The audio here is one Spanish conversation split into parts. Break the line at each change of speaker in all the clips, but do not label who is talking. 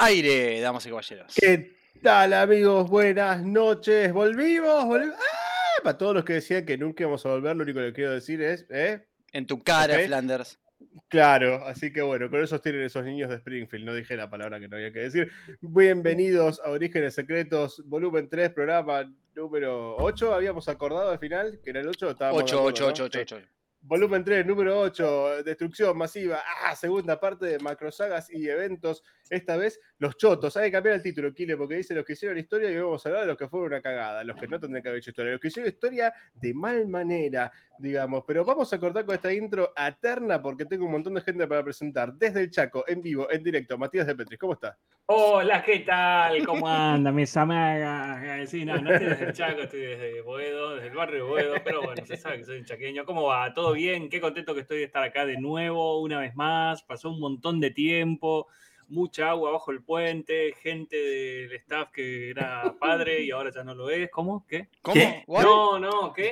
Aire, damas y caballeros.
¿Qué tal, amigos? Buenas noches. Volvimos, volvimos. ¡Ah! Para todos los que decían que nunca íbamos a volver, lo único que quiero decir es, ¿eh?
En tu cara,
Ok.
Flanders.
Claro, así que bueno, con eso tienen esos niños de Springfield. No dije la palabra que no había que decir. Bienvenidos a Orígenes Secretos, volumen 3, programa número 8. Habíamos acordado al final que era el 8.
8, 8, 8, 8, 8.
Volumen 3, número 8, Destrucción Masiva, ah, segunda parte de macrosagas y eventos. Esta vez, los chotos. Hay que cambiar el título, Kile, porque dice los que hicieron historia y hoy vamos a hablar de los que fueron una cagada, los que no tendrían que haber hecho historia, los que hicieron historia de mal manera, digamos. Pero vamos a cortar con esta intro eterna porque tengo un montón de gente para presentar. Desde el Chaco, en vivo, en directo, Matías de Petris, ¿cómo estás?
Hola, ¿qué tal? ¿Cómo anda, mis amigas? Sí, no, no estoy desde el Chaco, estoy desde Boedo, desde el barrio de Boedo, pero bueno, se sabe que soy un chaqueño. ¿Cómo va? ¿Todo bien? Qué contento que estoy de estar acá de nuevo, una vez más. Pasó un montón de tiempo, mucha agua bajo el puente, gente del staff que era padre y ahora ya no lo es. ¿Cómo? ¿Qué?
¿Cómo?
¿Qué?
No, no, ¿qué?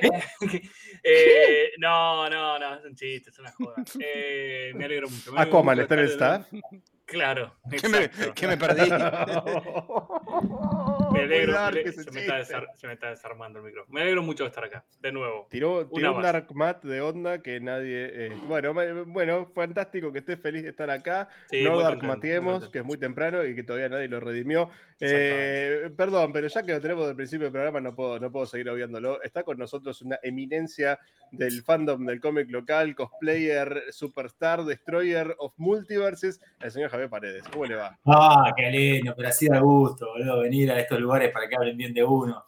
Eh, no, no, no, es un chiste, es una joda. Eh, me alegro mucho. me alegro
Aquaman,
mucho
¿está en el
de
staff?
Claro,
¿Qué me,
exacto.
qué me perdí?
Me alegro, me-
ese
se, me está se me está desarmando el micrófono. Me alegro mucho de estar acá, de nuevo.
Tiró, tiró un dark mat de onda que nadie. eh, bueno, bueno, fantástico que estés feliz de estar acá.
Sí,
no dark matiemos, que es muy temprano y que todavía nadie lo redimió. Eh, perdón, pero ya que lo tenemos del principio del programa, no puedo, no puedo seguir obviándolo. Está con nosotros una eminencia del fandom del cómic local, cosplayer, superstar, destroyer of multiverses, el señor Javier Paredes. ¿Cómo le va?
Ah, qué lindo, pero así da gusto, boludo, venir a estos lugares para que hablen bien de uno.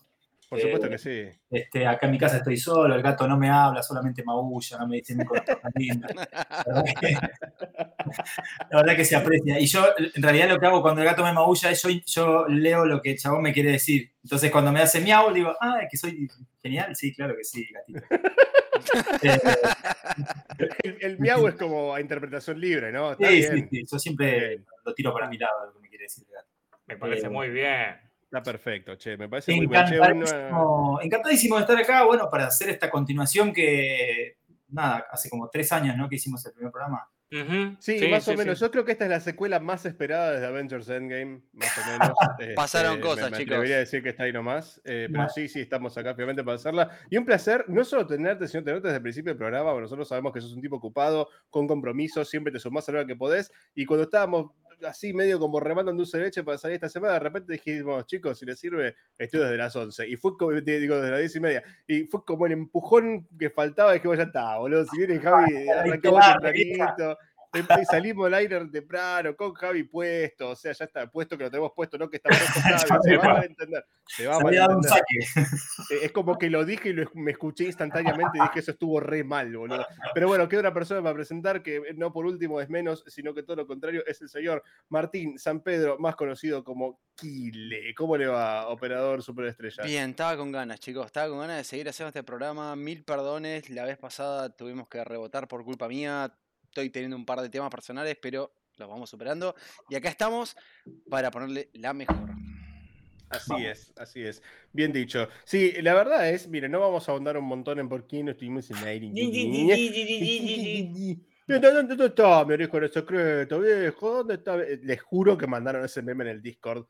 Por
Eh,
supuesto que sí.
Este, acá en mi casa estoy solo, el gato no me habla, solamente maulla, no me dice ni cosas tan lindas. La verdad que, la verdad que se aprecia. Y yo, en realidad, lo que hago cuando el gato me maulla es yo, yo leo lo que el chabón me quiere decir. Entonces, cuando me hace miau, digo, ah, es que soy genial. Sí, claro que sí, gatito. Eh,
El, el miau es como a interpretación libre, ¿no? Está
sí, sí,
bien.
sí, yo siempre
Bien.
lo tiro para mi lado, lo que me quiere decir el gato.
Me parece
Eh,
muy bien.
Está perfecto, che. Me parece muy bien. Che,
Encantadísimo,
una-
encantadísimo de estar acá, bueno, para hacer esta continuación que, nada, hace como tres años, ¿no? Que hicimos el primer programa.
Sí, más o menos.
sí.
Yo creo que esta es la secuela más esperada desde Avengers Endgame, más o menos. Este,
Pasaron cosas,
me,
chicos.
Debería decir que está ahí nomás. eh, pero sí, sí, estamos acá obviamente para hacerla. Y un placer no solo tenerte, sino tenerte desde el principio del programa. porque nosotros sabemos que sos un tipo ocupado, con compromisos, siempre te sumás a la hora que podés. Y cuando estábamos así medio como remando en dulce de leche para salir esta semana, de repente dijimos, chicos, si les sirve, estoy desde las 11. Y fue como, digo, desde las 10 y media. Y fue como el empujón que faltaba. Dijimos, ya está, boludo. Si viene Javi, arrancamos tempranito. Salimos al aire temprano, con Javi puesto, o sea, ya está puesto que lo tenemos puesto, no que está puesto Javi, se va a malentender. Se va a. Eh, Es como que lo dije y lo, me escuché instantáneamente y dije eso estuvo re mal, boludo. Pero bueno, queda una persona para presentar que eh, no por último es menos, sino que todo lo contrario es el señor Martín San Pedro, más conocido como Kile. ¿Cómo le va, operador superestrella?
Bien, estaba con ganas, chicos. Estaba con ganas de seguir haciendo este programa. Mil perdones. La vez pasada tuvimos que rebotar por culpa mía. Estoy teniendo un par de temas personales, pero los vamos superando. Y acá estamos para ponerle la mejor.
Así es, así es. Bien dicho. Sí, la verdad es, mire, no vamos a ahondar un montón en por qué no estuvimos en aire. ¿Dónde está mi origen secreto, viejo? ¿Dónde está? Eh, Les juro que mandaron ese meme en el Discord.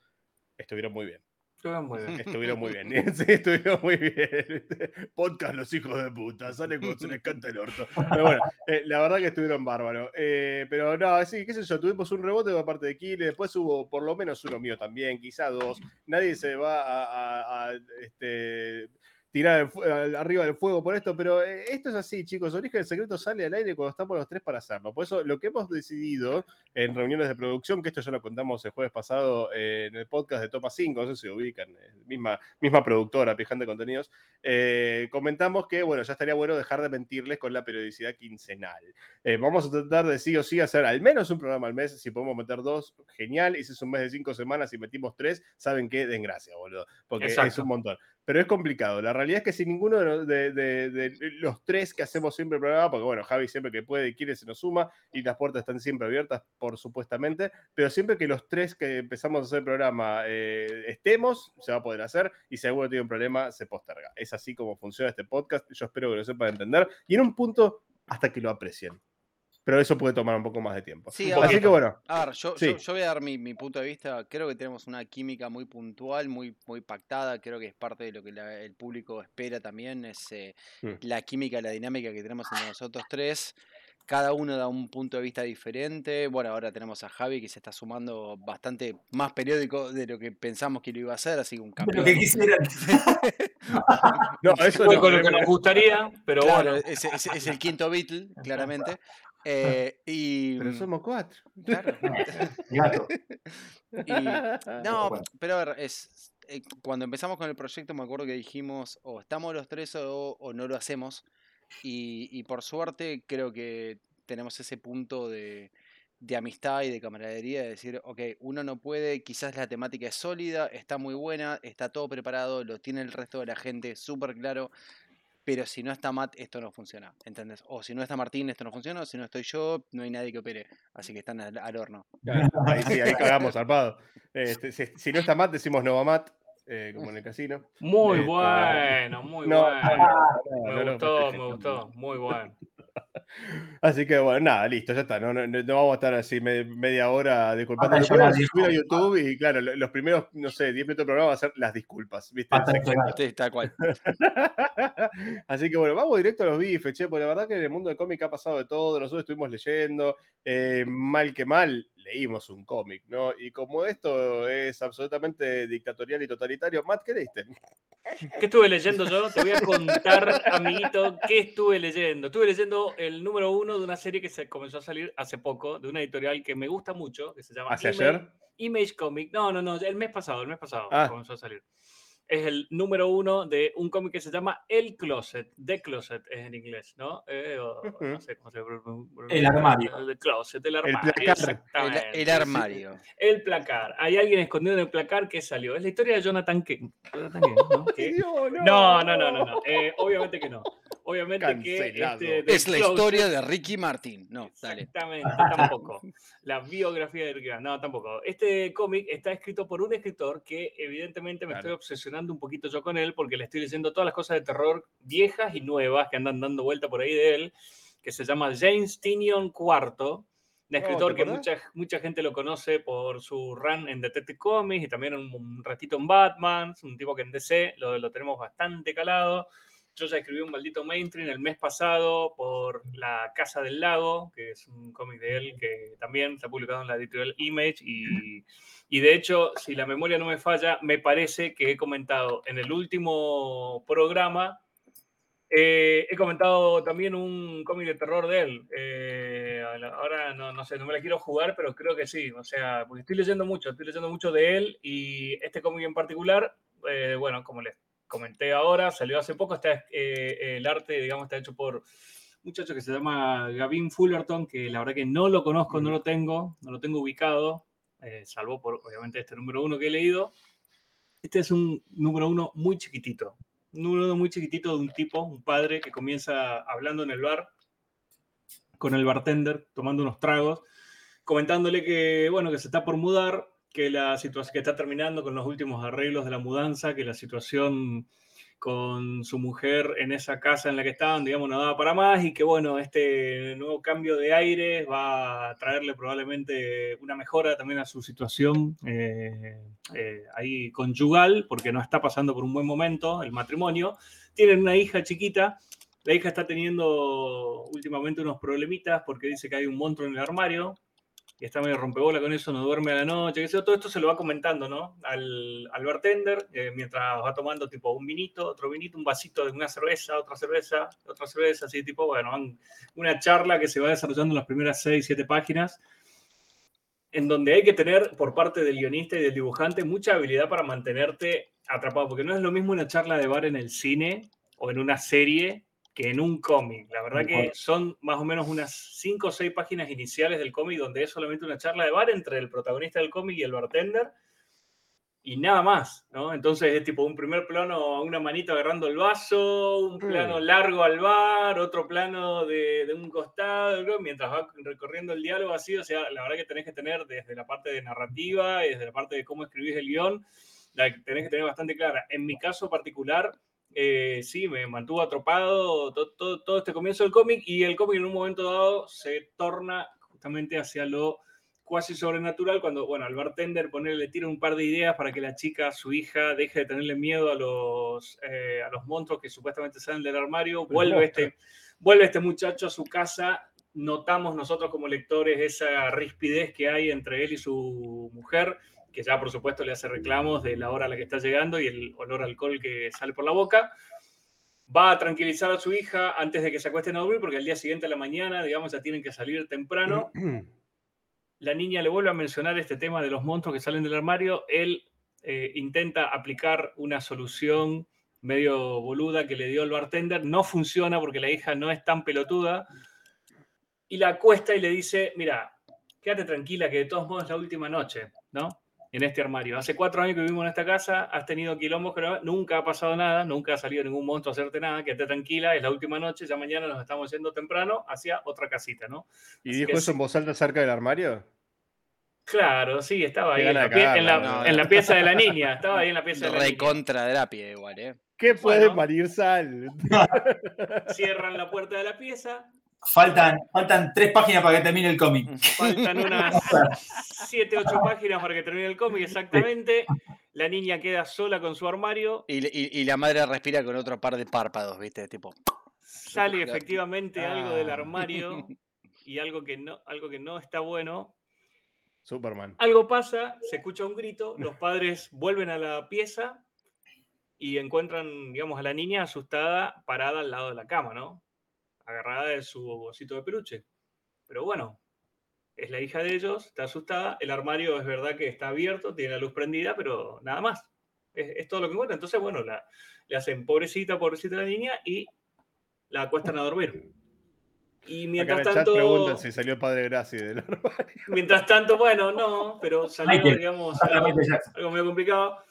Estuvieron muy bien.
Estuvo muy bien.
Estuvieron muy bien. Estuvieron muy bien. Podcast Los Hijos de Puta. Salen cuando se les canta el orto. Pero bueno, eh, la verdad que estuvieron bárbaros. Eh, pero no, sí, qué sé yo. Tuvimos un rebote por parte de Kile. Después hubo por lo menos uno mío también. Quizá dos. Nadie se va a, este, tirar el arriba del fuego por esto. Pero eh, esto es así, chicos. Origen del Secreto sale al aire cuando estamos los tres para hacerlo. Por eso lo que hemos decidido en reuniones de producción, que esto ya lo contamos el jueves pasado eh, en el podcast de Toma 5, no sé si se ubican, eh, misma, misma productora, Pijante Contenidos, eh, comentamos que, bueno, ya estaría bueno dejar de mentirles con la periodicidad quincenal. Vamos a tratar de sí o sí hacer al menos un programa al mes, si podemos meter dos, genial, y si es un mes de cinco semanas y metimos tres, saben qué, den gracia, boludo, porque es un montón. Pero es complicado. La realidad es que si ninguno de, los- tres que hacemos siempre el programa, porque bueno, Javi siempre que puede y quiere se nos suma y las puertas están siempre abiertas, por supuestamente, pero siempre que los tres que empezamos a hacer el programa eh, estemos, se va a poder hacer y si alguno tiene un problema, se posterga. Es así como funciona este podcast. Yo espero que lo sepan entender y en un punto hasta que lo aprecien. Pero eso puede tomar un poco más de tiempo.
Sí,
Un
a ver,
Así que bueno,
A ver, yo,
Sí.
yo, yo voy a dar mi, mi punto de vista. Creo que tenemos una química muy puntual, muy, muy pactada. Creo que es parte de lo que la- el público espera también. Es eh,
Mm.
la química, la dinámica que tenemos entre nosotros tres. Cada uno da un punto de vista diferente. Bueno, ahora tenemos a Javi que se está sumando bastante más periódico de lo que pensamos que lo iba a hacer, así que un
Lo
campeón.
que quisieran.
no, eso no.
con lo que nos gustaría, pero
Claro,
bueno.
es, es- es el quinto Beatle, claramente. Eh, y,
Pero somos cuatro.
claro.
Gato.
Y, no, pero a ver, es, eh, cuando empezamos con el proyecto me acuerdo que dijimos o estamos los tres o, o no lo hacemos. Y, y por suerte creo que tenemos ese punto de, de amistad y de camaradería de decir, ok, uno no puede, quizás la temática es sólida, está muy buena, está todo preparado, lo tiene el resto de la gente súper claro. Pero si no está Matt, esto no funciona, ¿entendés? O si no está Martín, esto no funciona. O si no estoy yo, no hay nadie que opere. Así que están al, al horno.
Claro, ahí sí, ahí cagamos zarpado. Este, si, si no está Matt, decimos no va Matt, eh, como en el casino.
Muy
Este,
bueno, muy
no,
bueno.
no, no,
Me
no
gustó, me gustó. Muy bueno.
Así que bueno, nada, listo, ya está. No, no, no vamos a estar así me- media hora disculpando. Es subir a. YouTube y claro, lo- los primeros, no sé, 10 minutos del programa va a ser las disculpas, ¿viste?
Sí, tal cual.
Así que bueno, vamos directo a los bifes, che, porque la verdad que en el mundo del cómic ha pasado de todo, nosotros estuvimos leyendo, eh, mal que mal, leímos un cómic, ¿no? Y como esto es absolutamente dictatorial y totalitario, Matt, ¿qué leíste?
¿Qué estuve leyendo yo? Te voy a contar, amiguito, qué estuve leyendo. Estuve leyendo el número uno de una serie que se comenzó a salir hace poco, de una editorial que me gusta mucho, que se llama
¿Hace
Image,
ayer?
Image Comic. No, no, no, el mes pasado, el mes pasado
Ah.
comenzó a salir. Es el número uno de un cómic que se llama El Closet, The Closet es en inglés, ¿no? Eh, o- no sé cómo se pronuncia.
El armario.
The Closet, el armario.
placar.
El,
exactamente,
el armario.
El placar. Hay alguien escondido en el placar que salió. Es la historia de Jonathan King. Jonathan King, ¿no?
Dios,
no, no, no, no, no. Eh, obviamente que no. Obviamente
Cancelado.
que este,
Es la historia de Ricky Martin. No, dale.
Exactamente, tampoco. La biografía de Ricky Martin. No, tampoco. Este cómic está escrito por un escritor que evidentemente me
Claro.
estoy obsesionando un poquito yo con él porque le estoy leyendo todas las cosas de terror viejas y nuevas que andan dando vuelta por ahí de él, que se llama James Tinion IV. Un
¿te
escritor que
acordás?
mucha, mucha gente lo conoce por su run en Detective Comics y también un, un ratito en Batman. Es un tipo que en DC lo, lo tenemos bastante calado. Yo ya escribí un maldito mainstream el mes pasado por La Casa del Lago, que es un cómic de él que también está publicado en la editorial Image. Y, y de hecho, si la memoria no me falla, me parece que he comentado en el último programa eh, he comentado también un cómic de terror de él. Eh, ahora no, no sé, no me la quiero jugar, pero creo que sí. O sea, porque estoy leyendo mucho, estoy leyendo mucho de él y este cómic en particular, eh, bueno, como les comenté ahora, salió hace poco, está, eh, el arte, digamos, está hecho por un muchacho que se llama Gavin Fullerton, que la verdad que no lo conozco, no lo tengo, no lo tengo ubicado, eh, salvo por, obviamente, este número uno que he leído. Este es un número uno muy chiquitito, un número uno muy chiquitito de un tipo, un padre que comienza hablando en el bar con el bartender, tomando unos tragos, comentándole que, bueno, que se está por mudar, que la situación que está terminando con los últimos arreglos de la mudanza, que la situación con su mujer en esa casa en la que estaban, digamos, no daba para más y que, bueno, este nuevo cambio de aire va a traerle probablemente una mejora también a su situación eh, eh, ahí conyugal, porque no está pasando por un buen momento el matrimonio. Tienen una hija chiquita, la hija está teniendo últimamente unos problemitas porque dice que hay un monstruo en el armario y está medio rompebola con eso, no duerme a la noche, qué sé todo esto se lo va comentando, ¿no? Al, al bartender, eh, mientras va tomando tipo un vinito, otro vinito, un vasito de una cerveza, otra cerveza, otra cerveza, así tipo, bueno, una charla que se va desarrollando en las primeras seis, siete páginas, en donde hay que tener por parte del guionista y del dibujante mucha habilidad para mantenerte atrapado, porque no es lo mismo una charla de bar en el cine o en una serie que en un cómic. La verdad que son más o menos unas cinco o seis páginas iniciales del cómic donde es solamente una charla de bar entre el protagonista del cómic y el bartender y nada más, ¿no? Entonces es tipo un primer plano a una manita agarrando el vaso, un plano
Mm.
largo al bar, otro plano de, de un costado, ¿no? mientras va recorriendo el diálogo así, o sea, la verdad que tenés que tener desde la parte de narrativa y desde la parte de cómo escribís el guion, la que tenés que tener bastante clara. En mi caso particular, eh, sí, me mantuvo atropado to- to- todo este comienzo del cómic y el cómic en un momento dado se torna justamente hacia lo cuasi sobrenatural cuando, bueno, al bartender ponerle, le tira un par de ideas para que la chica, su hija, deje de tenerle miedo a los, eh, a los monstruos que supuestamente salen del armario, vuelve este, vuelve este muchacho a su casa, notamos nosotros como lectores esa rispidez que hay entre él y su mujer, que ya por supuesto le hace reclamos de la hora a la que está llegando y el olor a alcohol que sale por la boca. Va a tranquilizar a su hija antes de que se acuesten a dormir, porque al día siguiente a la mañana, digamos, ya tienen que salir temprano. La niña le vuelve a mencionar este tema de los monstruos que salen del armario. Él eh, intenta aplicar una solución medio boluda que le dio el bartender. No funciona porque la hija no es tan pelotuda. Y la acuesta y le dice, mira, quédate tranquila que de todos modos es la última noche, ¿no? En este armario. Hace cuatro años que vivimos en esta casa, has tenido quilombos, pero nunca ha pasado nada, nunca ha salido ningún monstruo a hacerte nada, quédate tranquila, es la última noche, ya mañana nos estamos yendo temprano hacia otra casita, ¿no?
¿Y
Así
dijo eso
sí.
en voz alta cerca del armario?
Claro, sí, estaba ahí en la,
de
pie- en, la,
cagarla,
¿no?
en la pieza de la niña, estaba ahí en la pieza de la
Re
niña.
contra de la pie igual, ¿eh?
¿Qué puede
Bueno.
parir sal?
Cierran la puerta de la pieza,
Faltan, faltan tres páginas para que termine el cómic.
faltan unas 7, 8 páginas para que termine el cómic exactamente. La niña queda sola con su armario,
Y, y- y la madre respira con otro par de párpados, ¿viste? Tipo.
sale efectivamente algo del armario y algo que no, algo que no está bueno.
Superman.
Algo pasa, se escucha un grito, los padres vuelven a la pieza y encuentran, digamos, a la niña asustada parada al lado de la cama, ¿no? Agarrada de su osito de peluche. Pero bueno, es la hija de ellos, está asustada, el armario es verdad que está abierto, tiene la luz prendida, pero nada más. Es, es todo lo que encuentra. Entonces, bueno, la, le hacen pobrecita, pobrecita la niña y la acuestan a dormir. Y
Acá en
mientras
chat
tanto...
preguntan si salió el padre Graci del armario.
Mientras tanto, bueno, no, pero salió, digamos, algo, algo medio complicado.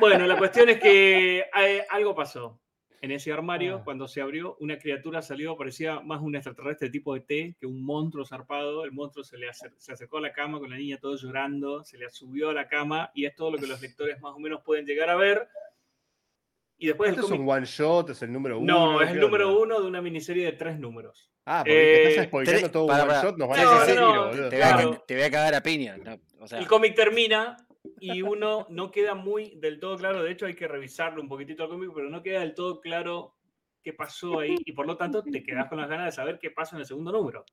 Bueno, la cuestión es que eh, algo pasó. En ese armario,
Ah.
cuando se abrió, una criatura salió, parecía más un extraterrestre tipo de T que un monstruo zarpado. El monstruo se le acer- se acercó a la cama con la niña todo llorando, se le subió a la cama y es todo lo que los lectores más o menos pueden llegar a ver. Y después
¿Esto es un one shot? ¿Es el número uno?
No, es
¿Qué
el número
onda?
uno de una miniserie de tres números.
Ah, porque
Eh,
estás spoileando todo un
para,
one shot, nos van
Sí,
a a
no,
tiro,
Te, voy a, te voy a cagar a piña. ¿no? O sea,
El cómic termina y uno no queda muy del todo claro. De hecho, hay que revisarlo un poquitito al cómic, pero no queda del todo claro qué pasó ahí y por lo tanto te quedas con las ganas de saber qué pasa en el segundo número.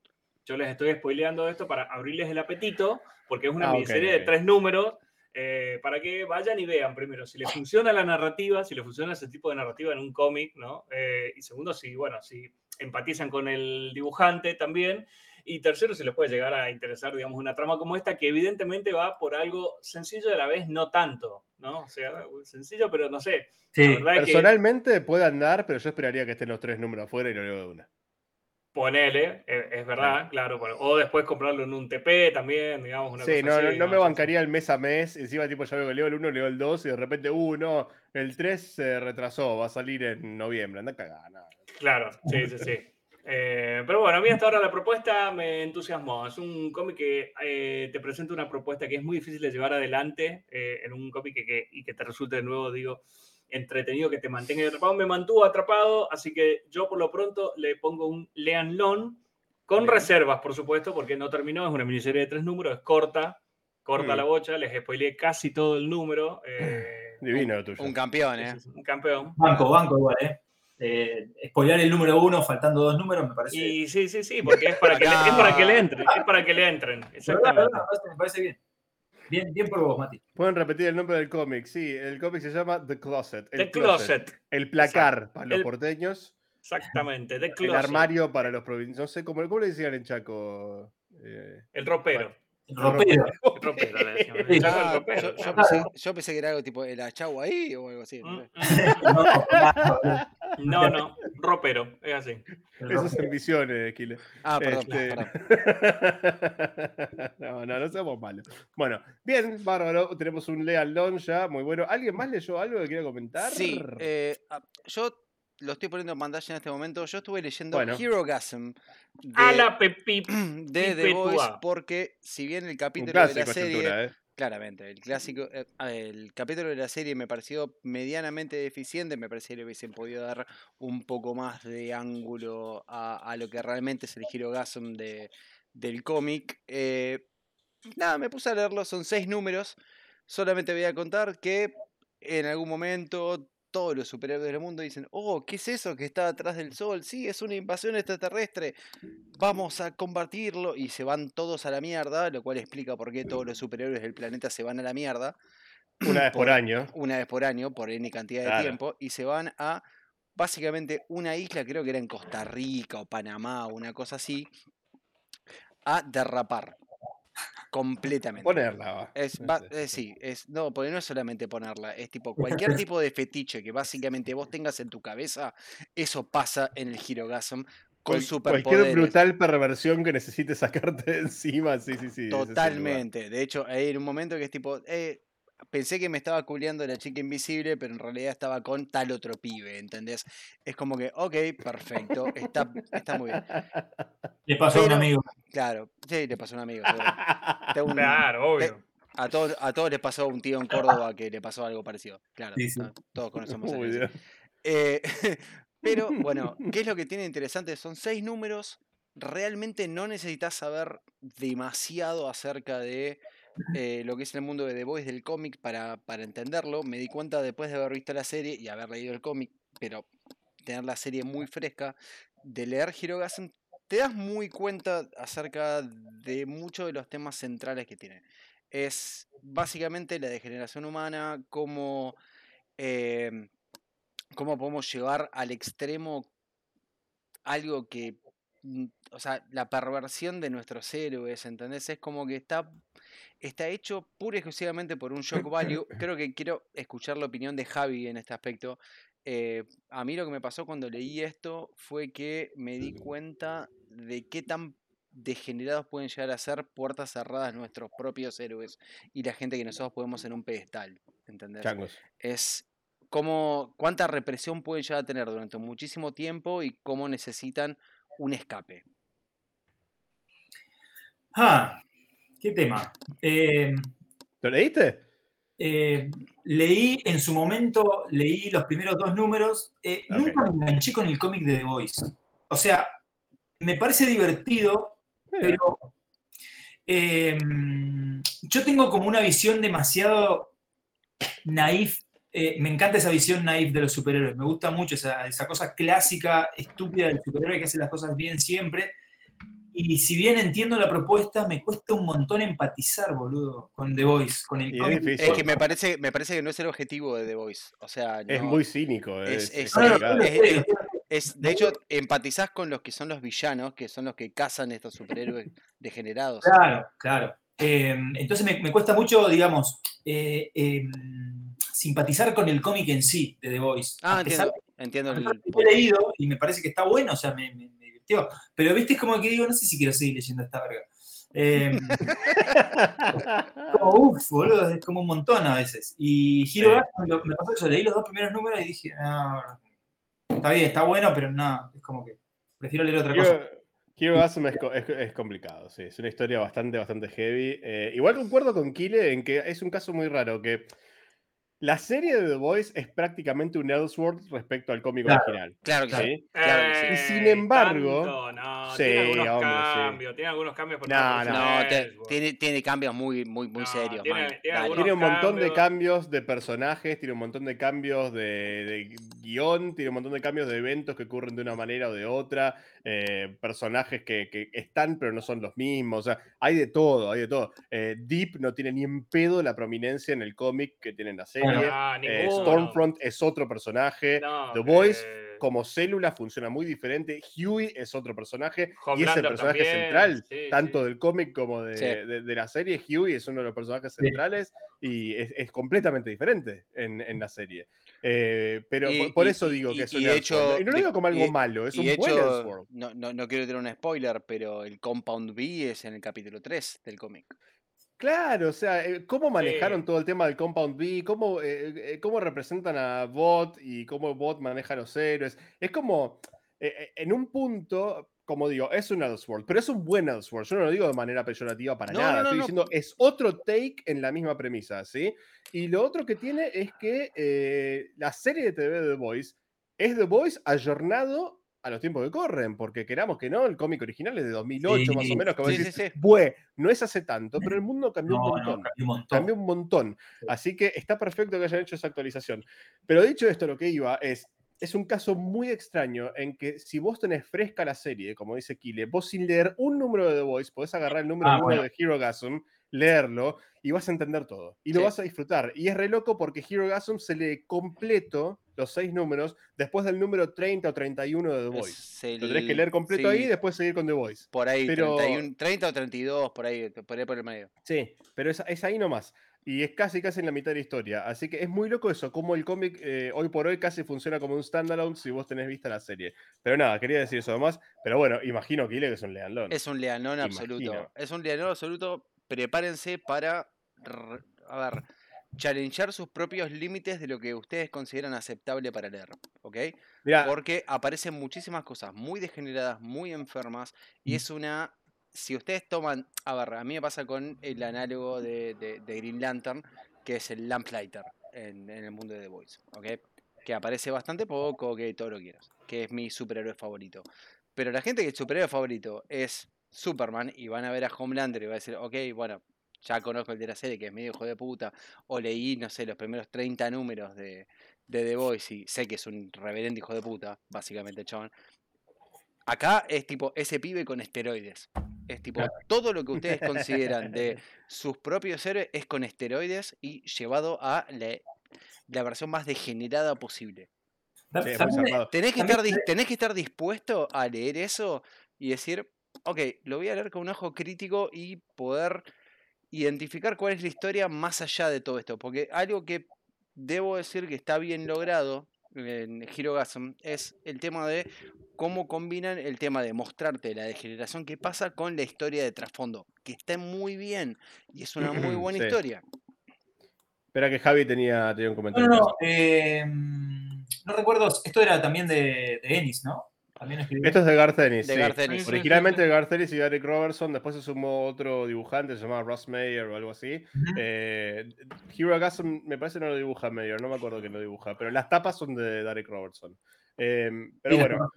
Yo les estoy spoileando esto para abrirles el apetito, porque es una
Ah,
miniserie
ok.
de tres números, eh, para que vayan y vean primero si les funciona la narrativa, si les funciona ese tipo de narrativa en un cómic, ¿no? Eh, y segundo, si, bueno, si empatizan con el dibujante también. Y tercero, si les puede llegar a interesar, digamos, una trama como esta, que evidentemente va por algo sencillo y a la vez no tanto, ¿no? O sea, sencillo, pero no sé.
Sí.
Es que
Personalmente puede andar, pero yo esperaría que estén los tres números afuera y lo leo de una.
ponele, es, es verdad, claro. bueno, o después comprarlo en un TP también, digamos, una
Sí,
cosa
no, no,
así,
no me bancaría el mes a mes. Encima, tipo, ya veo que leo el 1, leo el 2 y de repente, uh, no, el 3 se retrasó, va a salir en noviembre. Anda cagada.
Claro, sí, sí, sí. Eh, pero bueno, a mí hasta ahora la propuesta me entusiasmó. Es un cómic que eh, te presenta una propuesta que es muy difícil de llevar adelante eh, en un cómic que, que- y que te resulte de nuevo, digo, entretenido, que te mantenga atrapado. Me mantuvo atrapado, así que yo por lo pronto le pongo un Leanlon con
Bien.
reservas, por supuesto, porque no terminó, es una miniserie de tres números, es corta, corta
Mm.
la bocha, les spoileé casi todo el número. eh,
Divino tuyo.
un campeón, ¿eh?
un campeón.
Banco, banco igual, ¿eh? Eh spoilear el número uno faltando dos números me parece.
Y sí, sí, sí, porque es para que, le, es para que le entren, es para que le entren, exactamente.
verdad, me, parece, me parece bien. bien. Bien por vos, Mati.
Pueden repetir el nombre del cómic. Sí, el cómic se llama The Closet. El
The Closet,
El placar para los
El-
porteños.
exactamente, The
El
Closet.
armario para los provincianos. No sé, ¿cómo, cómo le decían en Chaco? Eh,
El ropero.
El ropero.
El ropero. El
Ah,
ropero,
yo, pensé, yo pensé que era algo tipo el achau ahí o algo así. no
Mm, mm,
No, no,
No, no, ropero, es así.
el
Eso es
ropero.
en visiones, Kile.
Ah, perdón,
Este-
perdón.
no, no, no seamos malos. Bueno, bien, bárbaro. Tenemos un Leal ya, muy bueno. ¿Alguien más leyó algo que quiera comentar?
Sí, eh, yo lo estoy poniendo en pantalla en este momento. Yo estuve leyendo
Bueno.
Hero Gasm de,
A la Pepi.
de The. Voice porque si bien el
un
capítulo de la serie
altura, ¿eh?
Claramente, el clásico, eh, el capítulo de la serie me pareció medianamente deficiente, me parecía que hubiesen podido dar un poco más de ángulo a, lo que realmente es el Hero Gasm de, del cómic. Eh, nada, me puse a leerlo, son seis números, solamente voy a contar que en algún momento todos los superhéroes del mundo dicen, oh, ¿qué es eso que está atrás del sol? Sí, es una invasión extraterrestre, vamos a combatirlo. Y se van todos a la mierda, lo cual explica por qué todos los superhéroes del planeta se van a la mierda.
Una vez por año.
Una vez por año, por N cantidad de
Claro.
tiempo, y se van a básicamente una isla, creo que era en Costa Rica o Panamá, una cosa así, a derrapar. Completamente.
Ponerla. va.
Es, va- eh, sí, es, no, porque no es solamente ponerla, es tipo cualquier tipo de fetiche que básicamente vos tengas en tu cabeza, eso pasa en el Hirogasm con.
Cualquier brutal perversión que necesites sacarte de encima, sí, sí, sí.
Totalmente. De hecho, hay un momento que es tipo, eh, pensé que me estaba culeando la chica invisible, pero en realidad estaba con tal otro pibe, ¿entendés? Es como que, ok, perfecto, está, está muy bien.
Le pasó a un amigo.
Claro, sí, le pasó a un amigo. un-
Claro,
te-
obvio.
a, todos, a todos les pasó un tío en Córdoba que le pasó algo parecido. Claro,
Sí, sí.
to- todos conocemos a
bien.
Eh, pero bueno, ¿qué es lo que tiene interesante? Son seis números. Realmente no necesitas saber demasiado acerca de eh, lo que es el mundo de The Voice del cómic para, para entenderlo. Me di cuenta después de haber visto la serie y haber leído el cómic, pero tener la serie muy fresca, de leer Hirogasm, te das muy cuenta acerca de muchos de los temas centrales que tiene. Es básicamente la degeneración humana, cómo, em, cómo podemos llevar al extremo algo que, o sea, la perversión de nuestros héroes, ¿entendés? Es como que está, está hecho pura y exclusivamente por un shock value. Creo que quiero escuchar la opinión de Javi en este aspecto. Eh, a mí lo que me pasó cuando leí esto fue que me di cuenta de qué tan degenerados pueden llegar a ser puertas cerradas nuestros propios héroes y la gente que nosotros podemos en un pedestal, ¿entendés?
Changos.
es cómo, cuánta represión pueden llegar a tener durante muchísimo tiempo y cómo necesitan un escape.
Ah, qué tema. Eh,
¿Lo leíste?
eh, leí en su momento, leí los primeros dos números. eh. Nunca me enganché con el cómic de The Voice. O sea, me parece divertido, pero eh, yo tengo como una visión demasiado naif. Eh, me encanta esa visión naif de los superhéroes. Me gusta mucho esa, esa cosa clásica, estúpida del superhéroe que hace las cosas bien siempre. Y si bien entiendo la propuesta, me cuesta un montón empatizar, boludo, con The Voice, con el
es.
Es que me parece, me parece que no es el objetivo de The Voice. O sea,
Es muy cínico.
es- de hecho, empatizás con los que son los villanos, que son los que cazan estos superhéroes degenerados.
Claro, claro. Eh, entonces me, me cuesta mucho, digamos, eh, eh, simpatizar con el cómic en sí de The Voice.
Ah, entiendo, entiendo el
lo he leído y me parece que está bueno, o sea, me, me- me divirtió. Pero viste, es como que digo, no sé si quiero seguir leyendo esta verga. Eh, como, uff, boludo, es como un montón a veces. Y lo- me pasó eso, leí los dos primeros números y dije, no, está bien, está bueno, pero no, es como que prefiero leer otra cosa.
Hero Gasm es, es- es complicado, sí. Es una historia bastante, bastante heavy. Eh, igual concuerdo con Kile en que es un caso muy raro, que la serie de The Voice es prácticamente un Elseworld respecto al cómic
Claro.
original.
Claro que sí.
¿sí?
Claro que sí.
Y sin
Eh,
embargo-
tanto, no,
Sí,
tiene algunos
hombre, sí.
cambios, tiene algunos cambios. pero
No, no.
te- tiene, tiene cambios muy, muy, muy
No,
serios,
tiene-
un montón de
cambios.
cambios de personajes, tiene un montón de cambios de, de guion, tiene un montón de cambios de eventos que ocurren de una manera o de otra, eh, personajes que, que están pero no son los mismos, o sea, hay de todo, hay de todo. Eh, Deep no tiene ni en pedo la prominencia en el cómic que tiene en la serie.
Ah,
Eh. Stormfront es otro personaje.
No,
The Voice,
eh,
Como célula funciona muy diferente. Huey es otro personaje y es el personaje
también,
central,
sí,
tanto
sí.
del cómic como de,
Sí.
de- de la serie. Huey es uno de los personajes
Sí.
centrales y es, es completamente diferente en, en la serie. Eh, pero
Y-
por, por
y-
eso digo
y-
que es
y
un
hecho-
Y no lo digo como algo malo, es un buen
hecho,
Elseworld.
no, no, no quiero tener un spoiler, pero el Compound B es en el capítulo 3 del cómic.
Claro, o sea, eh, cómo manejaron
Sí.
todo el tema del Compound B, cómo, eh, cómo representan a Bot y cómo Bot maneja a los héroes. Es como, eh, eh, en un punto, como digo, es un Elseworld, pero es un buen Elseworld. Yo no lo digo de manera peyorativa para
No,
nada.
no, no,
Estoy
no.
diciendo, es otro take en la misma premisa, ¿sí? Y lo otro que tiene es que eh, la serie de TV de The Voice es The Voice ayornado a los tiempos que corren, porque queramos que no, el cómic original es de 2008 más o
Sí,
menos, como
Sí,
decís,
sí, sí.
Bue, no es hace tanto, pero el mundo cambió
No,
un
no,
montón.
cambió un montón.
Cambió un montón.
Sí.
Así que está perfecto que hayan hecho esa actualización. Pero dicho esto, lo que iba es, es un caso muy extraño en que si vos tenés fresca la serie, como dice Kile, vos sin leer un número de The Voice podés agarrar el número
Ah,
uno
bueno.
de Hero Gasm, leerlo y vas a entender todo. Y lo
Sí.
vas a disfrutar. Y es re loco porque Hero Gasm se lee completo los seis números después del número 30 o 31 de The Voice.
El-
Lo tenés que leer completo
sí,
ahí y después seguir con The Voice.
Por ahí,
pero-
31, 30 o 32, por ahí, por ahí por el medio.
Sí, pero es, es ahí nomás. Y es casi, casi en la mitad de la historia. Así que es muy loco eso, como el cómic eh, hoy por hoy casi funciona como un standalone si vos tenés vista la serie. Pero nada, quería decir eso nomás. Pero bueno, imagino que es un leandón.
Es un leanón absoluto.
Imagino.
Es un leanón absoluto. Prepárense para, a ver, challengear sus propios límites de lo que ustedes consideran aceptable para leer, ¿ok?
Mirá,
Porque aparecen muchísimas cosas muy degeneradas, muy enfermas, y
Mm.
es una... Si ustedes toman, a ver, a mí me pasa con el análogo de, Green Lantern, que es el Lamplighter en, en el mundo de The Voice, ¿ok? Que aparece bastante poco, que todo lo quieras, que es mi superhéroe favorito. Pero la gente que el superhéroe favorito es Superman y van a ver a Homelander y va a decir, ok, bueno, ya conozco el de la serie que es medio hijo de puta, o leí, no sé, los primeros 30 números de, de The Voice y sé que es un reverendo hijo de puta, básicamente, chabón. Acá es tipo ese pibe con esteroides. Es tipo
Claro.
todo lo que ustedes consideran de sus propios héroes es con esteroides y llevado a la, la versión más degenerada posible.
sí.
Tenés que, estar, tenés que estar dispuesto a leer eso y decir, ok, lo voy a leer con un ojo crítico y poder identificar cuál es la historia más allá de todo esto. Porque algo que debo decir que está bien logrado en Hirogasm es el tema de cómo combinan el tema de mostrarte la degeneración que pasa con la historia de trasfondo, que está muy bien y es una muy buena
Sí.
historia.
espera que Javi tenía, tenía un
No,
comentario.
no, no. eh, no recuerdo. Esto era también de, de Ennis, ¿no? También escribió.
Esto es de Garth sí. Originalmente de Garth Ennis y Derek Robertson, después se sumó otro dibujante, se llamaba Ross Mayer o algo así.
Ujú.
Eh, Hero Gasm, me parece no lo dibuja Mayer, no me acuerdo quién lo dibuja, pero las tapas son de Derek Robertson. Eh, pero bueno,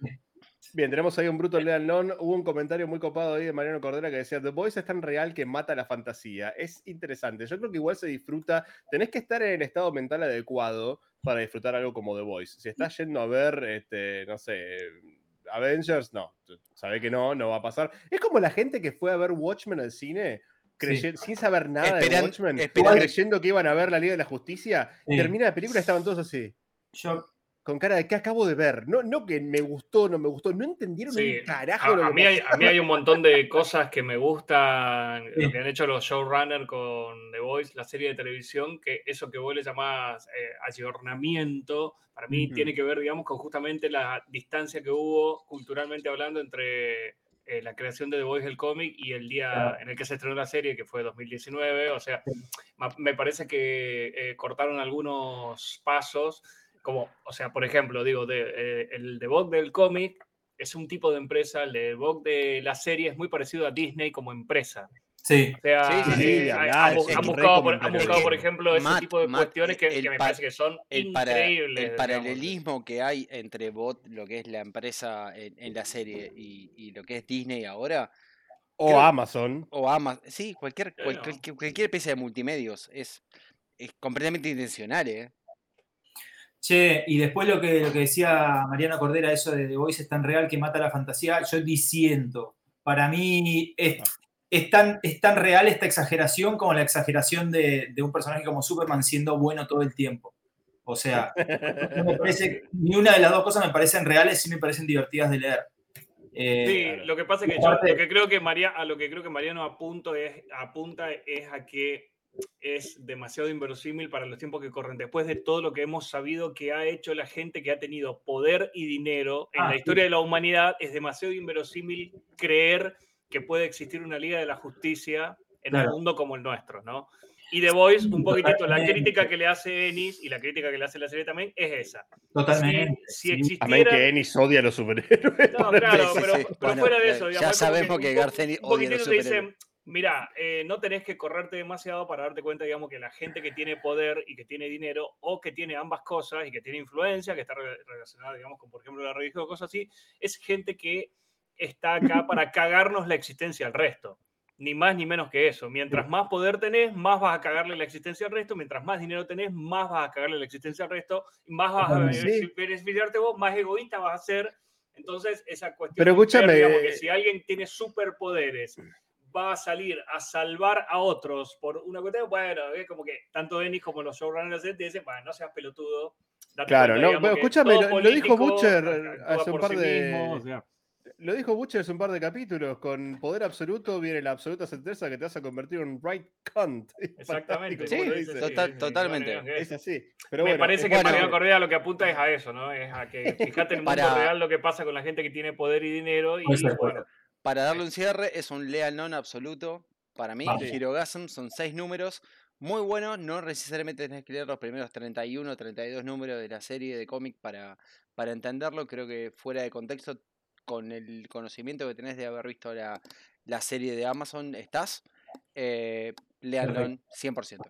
bien, tenemos ahí un bruto Leal Non. Hubo un comentario muy copado ahí de Mariano Cordera que decía: The Voice es tan real que mata la fantasía. Es interesante. Yo creo que igual se disfruta. Tenés que estar en el estado mental adecuado para disfrutar algo como The Voice. Si estás yendo a ver, este, no sé. Avengers, no, sabe que no, no va a pasar. Es como la gente que fue a ver Watchmen al cine, creye- sin saber nada de Watchmen,
esperan-
creyendo que iban a ver la Liga de la Justicia,
Sí.
termina la película y estaban todos así
Yo,
con cara de que acabo de ver. No, no que me gustó, no me gustó. No entendieron
Sí,
un carajo
A,
lo
a
que
mí hay,
pasaba.
a mí hay un montón de cosas que me gustan, lo
Sí.
que han hecho los showrunners con The Voice, la serie de televisión, que eso que vos le llamás eh, ayornamiento, para mí tiene que ver, digamos, con justamente la distancia que hubo culturalmente hablando entre eh, la creación de The Voice del cómic y el día
Claro.
en el que se estrenó la serie, que fue 2019. O sea, me parece que eh, cortaron algunos pasos, como, o sea, por ejemplo, digo, de, eh, el debug del cómic es un tipo de empresa, el debug de la serie es muy parecido a Disney como empresa.
sí.
O sea,
Sí, sí, sí,
eh, han- buscado, por, han buscado, por ejemplo, ese
Matt,
tipo de
Matt,
cuestiones que,
el
que me
pa-
parece que son
el,
increíbles.
el
digamos.
paralelismo que hay entre Bot, lo que es la empresa en, en la serie, y, y lo que es Disney ahora,
O
creo-
Amazon.
o Amazon, sí, cualquier, cualquier, cualquier pieza de multimedios, es, es completamente intencional, ¿eh?
Che, y después lo que, lo que decía Mariano Cordera, eso de The Voice es tan real que mata la fantasía, yo disiento. Para mí es, es, tan, es tan real esta exageración como la exageración de, de un personaje como Superman siendo bueno todo el tiempo. O sea, no me parece, ni una de las dos cosas me parecen reales, sí me parecen divertidas de leer. Eh,
Sí,
Claro.
lo que pasa es que
Y
yo
aparte-
lo que creo que María, a lo que creo que Mariano apunto es, apunta es a que es demasiado inverosímil para los tiempos que corren. Después de todo lo que hemos sabido que ha hecho la gente que ha tenido poder y dinero en
Ah,
la
sí.
historia de la humanidad, es demasiado inverosímil creer que puede existir una Liga de la Justicia en un
Claro.
mundo como el nuestro, ¿no? Y The Voice, un poquitito, la crítica que le hace Ennis y la crítica que le hace la serie también es esa.
Totalmente.
Si, si
sí.
Amén
existiera...
que Ennis odia a los superhéroes.
No, claro,
Sí, sí,
pero,
sí.
pero
Bueno,
fuera de eso,
ya
digamos, es
sabemos que
un po-
Garceni
un
odia a los
poquitito te
superhéroes.
dicen, mira, eh, no tenés que correrte demasiado para darte cuenta, digamos, que la gente que tiene poder y que tiene dinero o que tiene ambas cosas y que tiene influencia, que está re- relacionada, digamos, con, por ejemplo, la religión o cosas así, es gente que está acá para cagarnos la existencia al resto. Ni más ni menos que eso. Mientras más poder tenés, más vas a cagarle la existencia al resto. Mientras más dinero tenés, más vas a cagarle la existencia al resto. Más vas a benefici- beneficiarte vos, más egoísta vas a ser. Entonces, esa cuestión.
Pero escúchame,
digamos, que
eh,
si alguien tiene superpoderes, va a salir a salvar a otros por una cuestión, bueno, es como que tanto Denis como los showrunners te dicen, bueno, no seas pelutudo. date
Claro,
cuenta,
no, escúchame, lo- lo dijo Butcher hace un par
sí
de-
mismo, o sea,
Lo dijo Butcher hace un par de capítulos. Con poder absoluto viene la absoluta certeza que te vas a convertir en un right cunt.
Exactamente.
Sí,
dice.
total- totalmente.
es-
así. Pero
me
bueno,
parece
es
que
bueno.
María Correa lo que apunta es a eso, ¿no? Es a que fíjate en el mundo
Para-
real lo que pasa con la gente que tiene poder y dinero y bueno,
Para darle un cierre, es un Lea Non absoluto. Para mí,
Vamos.
Hirogasm son seis números muy buenos. No necesariamente tenés que leer los primeros 31 o 32 números de la serie de cómic para, para entenderlo. Creo que fuera de contexto, con el conocimiento que tenés de haber visto la, la serie de Amazon, estás. Eh, leanlo 100%.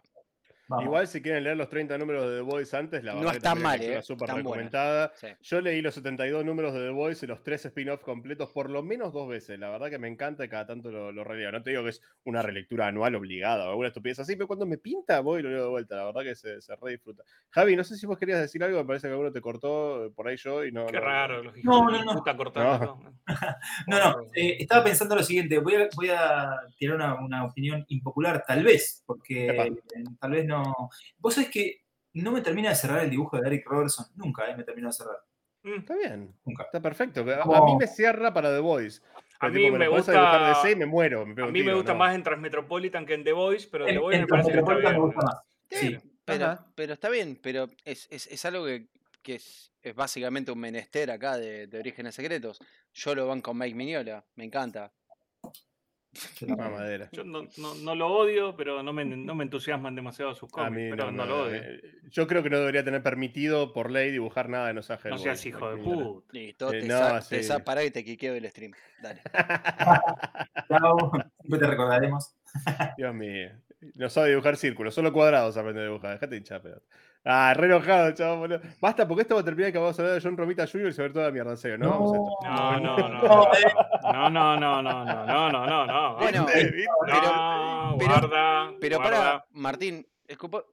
Vamos.
Igual si quieren leer los 30 números de The Voice antes, la
No
verdad que
están
también es
mal,
lectura
eh,
súper recomendada.
Sí.
Yo leí los 72 números de The Voice y los tres spin-offs completos por lo menos dos veces. La verdad que me encanta y cada tanto lo, lo releo. No te digo que es una relectura anual obligada o alguna estupidez así, pero cuando me pinta voy y lo leo de vuelta. La verdad que se, se re disfruta. Javi, no sé si vos querías decir algo, me parece que alguno te cortó por ahí yo y no.
qué
no-
raro, los hijos
No, no, no.
puta cortando.
No.
¿no?
No, no, eh, estaba pensando lo siguiente, voy a, voy a tirar una, una opinión impopular, tal vez, porque
Epa.
eh, tal vez no... Vos sabés que no me termina de cerrar el dibujo de Eric Robertson, nunca eh, me terminó de cerrar,
Mm.
Está bien,
nunca.
está perfecto. A, a
Como-
mí me cierra para The Voice.
A mí me
a
gusta-
dibujar DC y me muero. me
A mí me gusta
no.
más en Transmetropolitan que en The Voice, pero en The Voice
en
me parece que está bien.
me gusta más. Sí,
Sí, pero, pero está bien, pero es, es- es algo que, que es, es básicamente un menester acá de, de Orígenes Secretos. Yo lo van con Mike Mignola, me encanta.
Mamadera.
Yo no, no, no lo odio, pero no me, no me entusiasman demasiado sus
A
cómics,
mí
pero no,
me-
lo odio.
Yo creo que no debería tener permitido por ley dibujar nada en Osage.
No seas hijo de
puta.
Listo,
Eh,
te,
no,
sa- te
sí.
sa- pará y te quiqueo del stream. Dale.
Chao, siempre te recordaremos.
Dios mío. No sabe dibujar círculos, solo cuadrados aprende a dibujar. Dejate hinchar, pero. Ah, re enojado, chaval. boludo. Basta, porque esto va a terminar que vamos a hablar de John Romita Jr. y se va a ver toda la mierda, en serio. No, vamos a esto.
No, no, no.
No, eh.
No, no, no, no, no, no, no, no, no.
Bueno, pero-
guarda.
Pero
guarda.
para, Martín,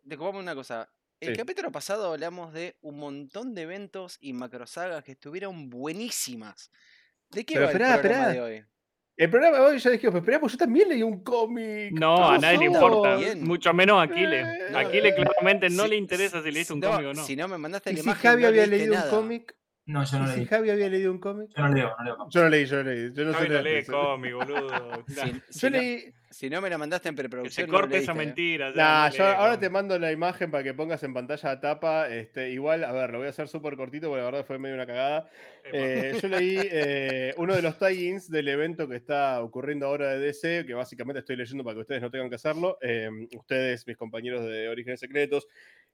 disculpame una cosa. El
Sí.
capítulo pasado hablamos de un montón de eventos y macrosagas que estuvieron buenísimas. ¿De qué
Pero
va
esperá,
el programa
esperá.
de hoy?
El programa de hoy ya dijimos, pero esperá, pues yo también leí un cómic.
No, a nadie le importa.
Bien.
Mucho menos a Aquiles.
Eh,
A Aquiles claramente no
Si-
le interesa si leíste un
no,
cómic o no.
Si no me mandaste
¿Y
la
si
imagen,
Javi
no
había leído un
nada.
cómic?
No, yo no
¿Y si
leí.
Javi había leído un cómic?
Yo no leo, no leo.
Yo no leí, yo no leí. Yo no
Javi no lee cómic, boludo.
Si,
Yo
si no,
leí.
si no me la mandaste en
Que
preproducción.
se
no lo
corte esa
leíste, ¿eh?
mentira. ya,
Nah,
no
yo ahora te mando la imagen para que pongas en pantalla a tapa. Este, igual, a ver, lo voy a hacer súper cortito porque la verdad fue medio una cagada. Eh, yo leí eh, uno de los tie-ins del evento que está ocurriendo ahora de DC, que básicamente estoy leyendo para que ustedes no tengan que hacerlo. Eh, ustedes, mis compañeros de Orígenes Secretos,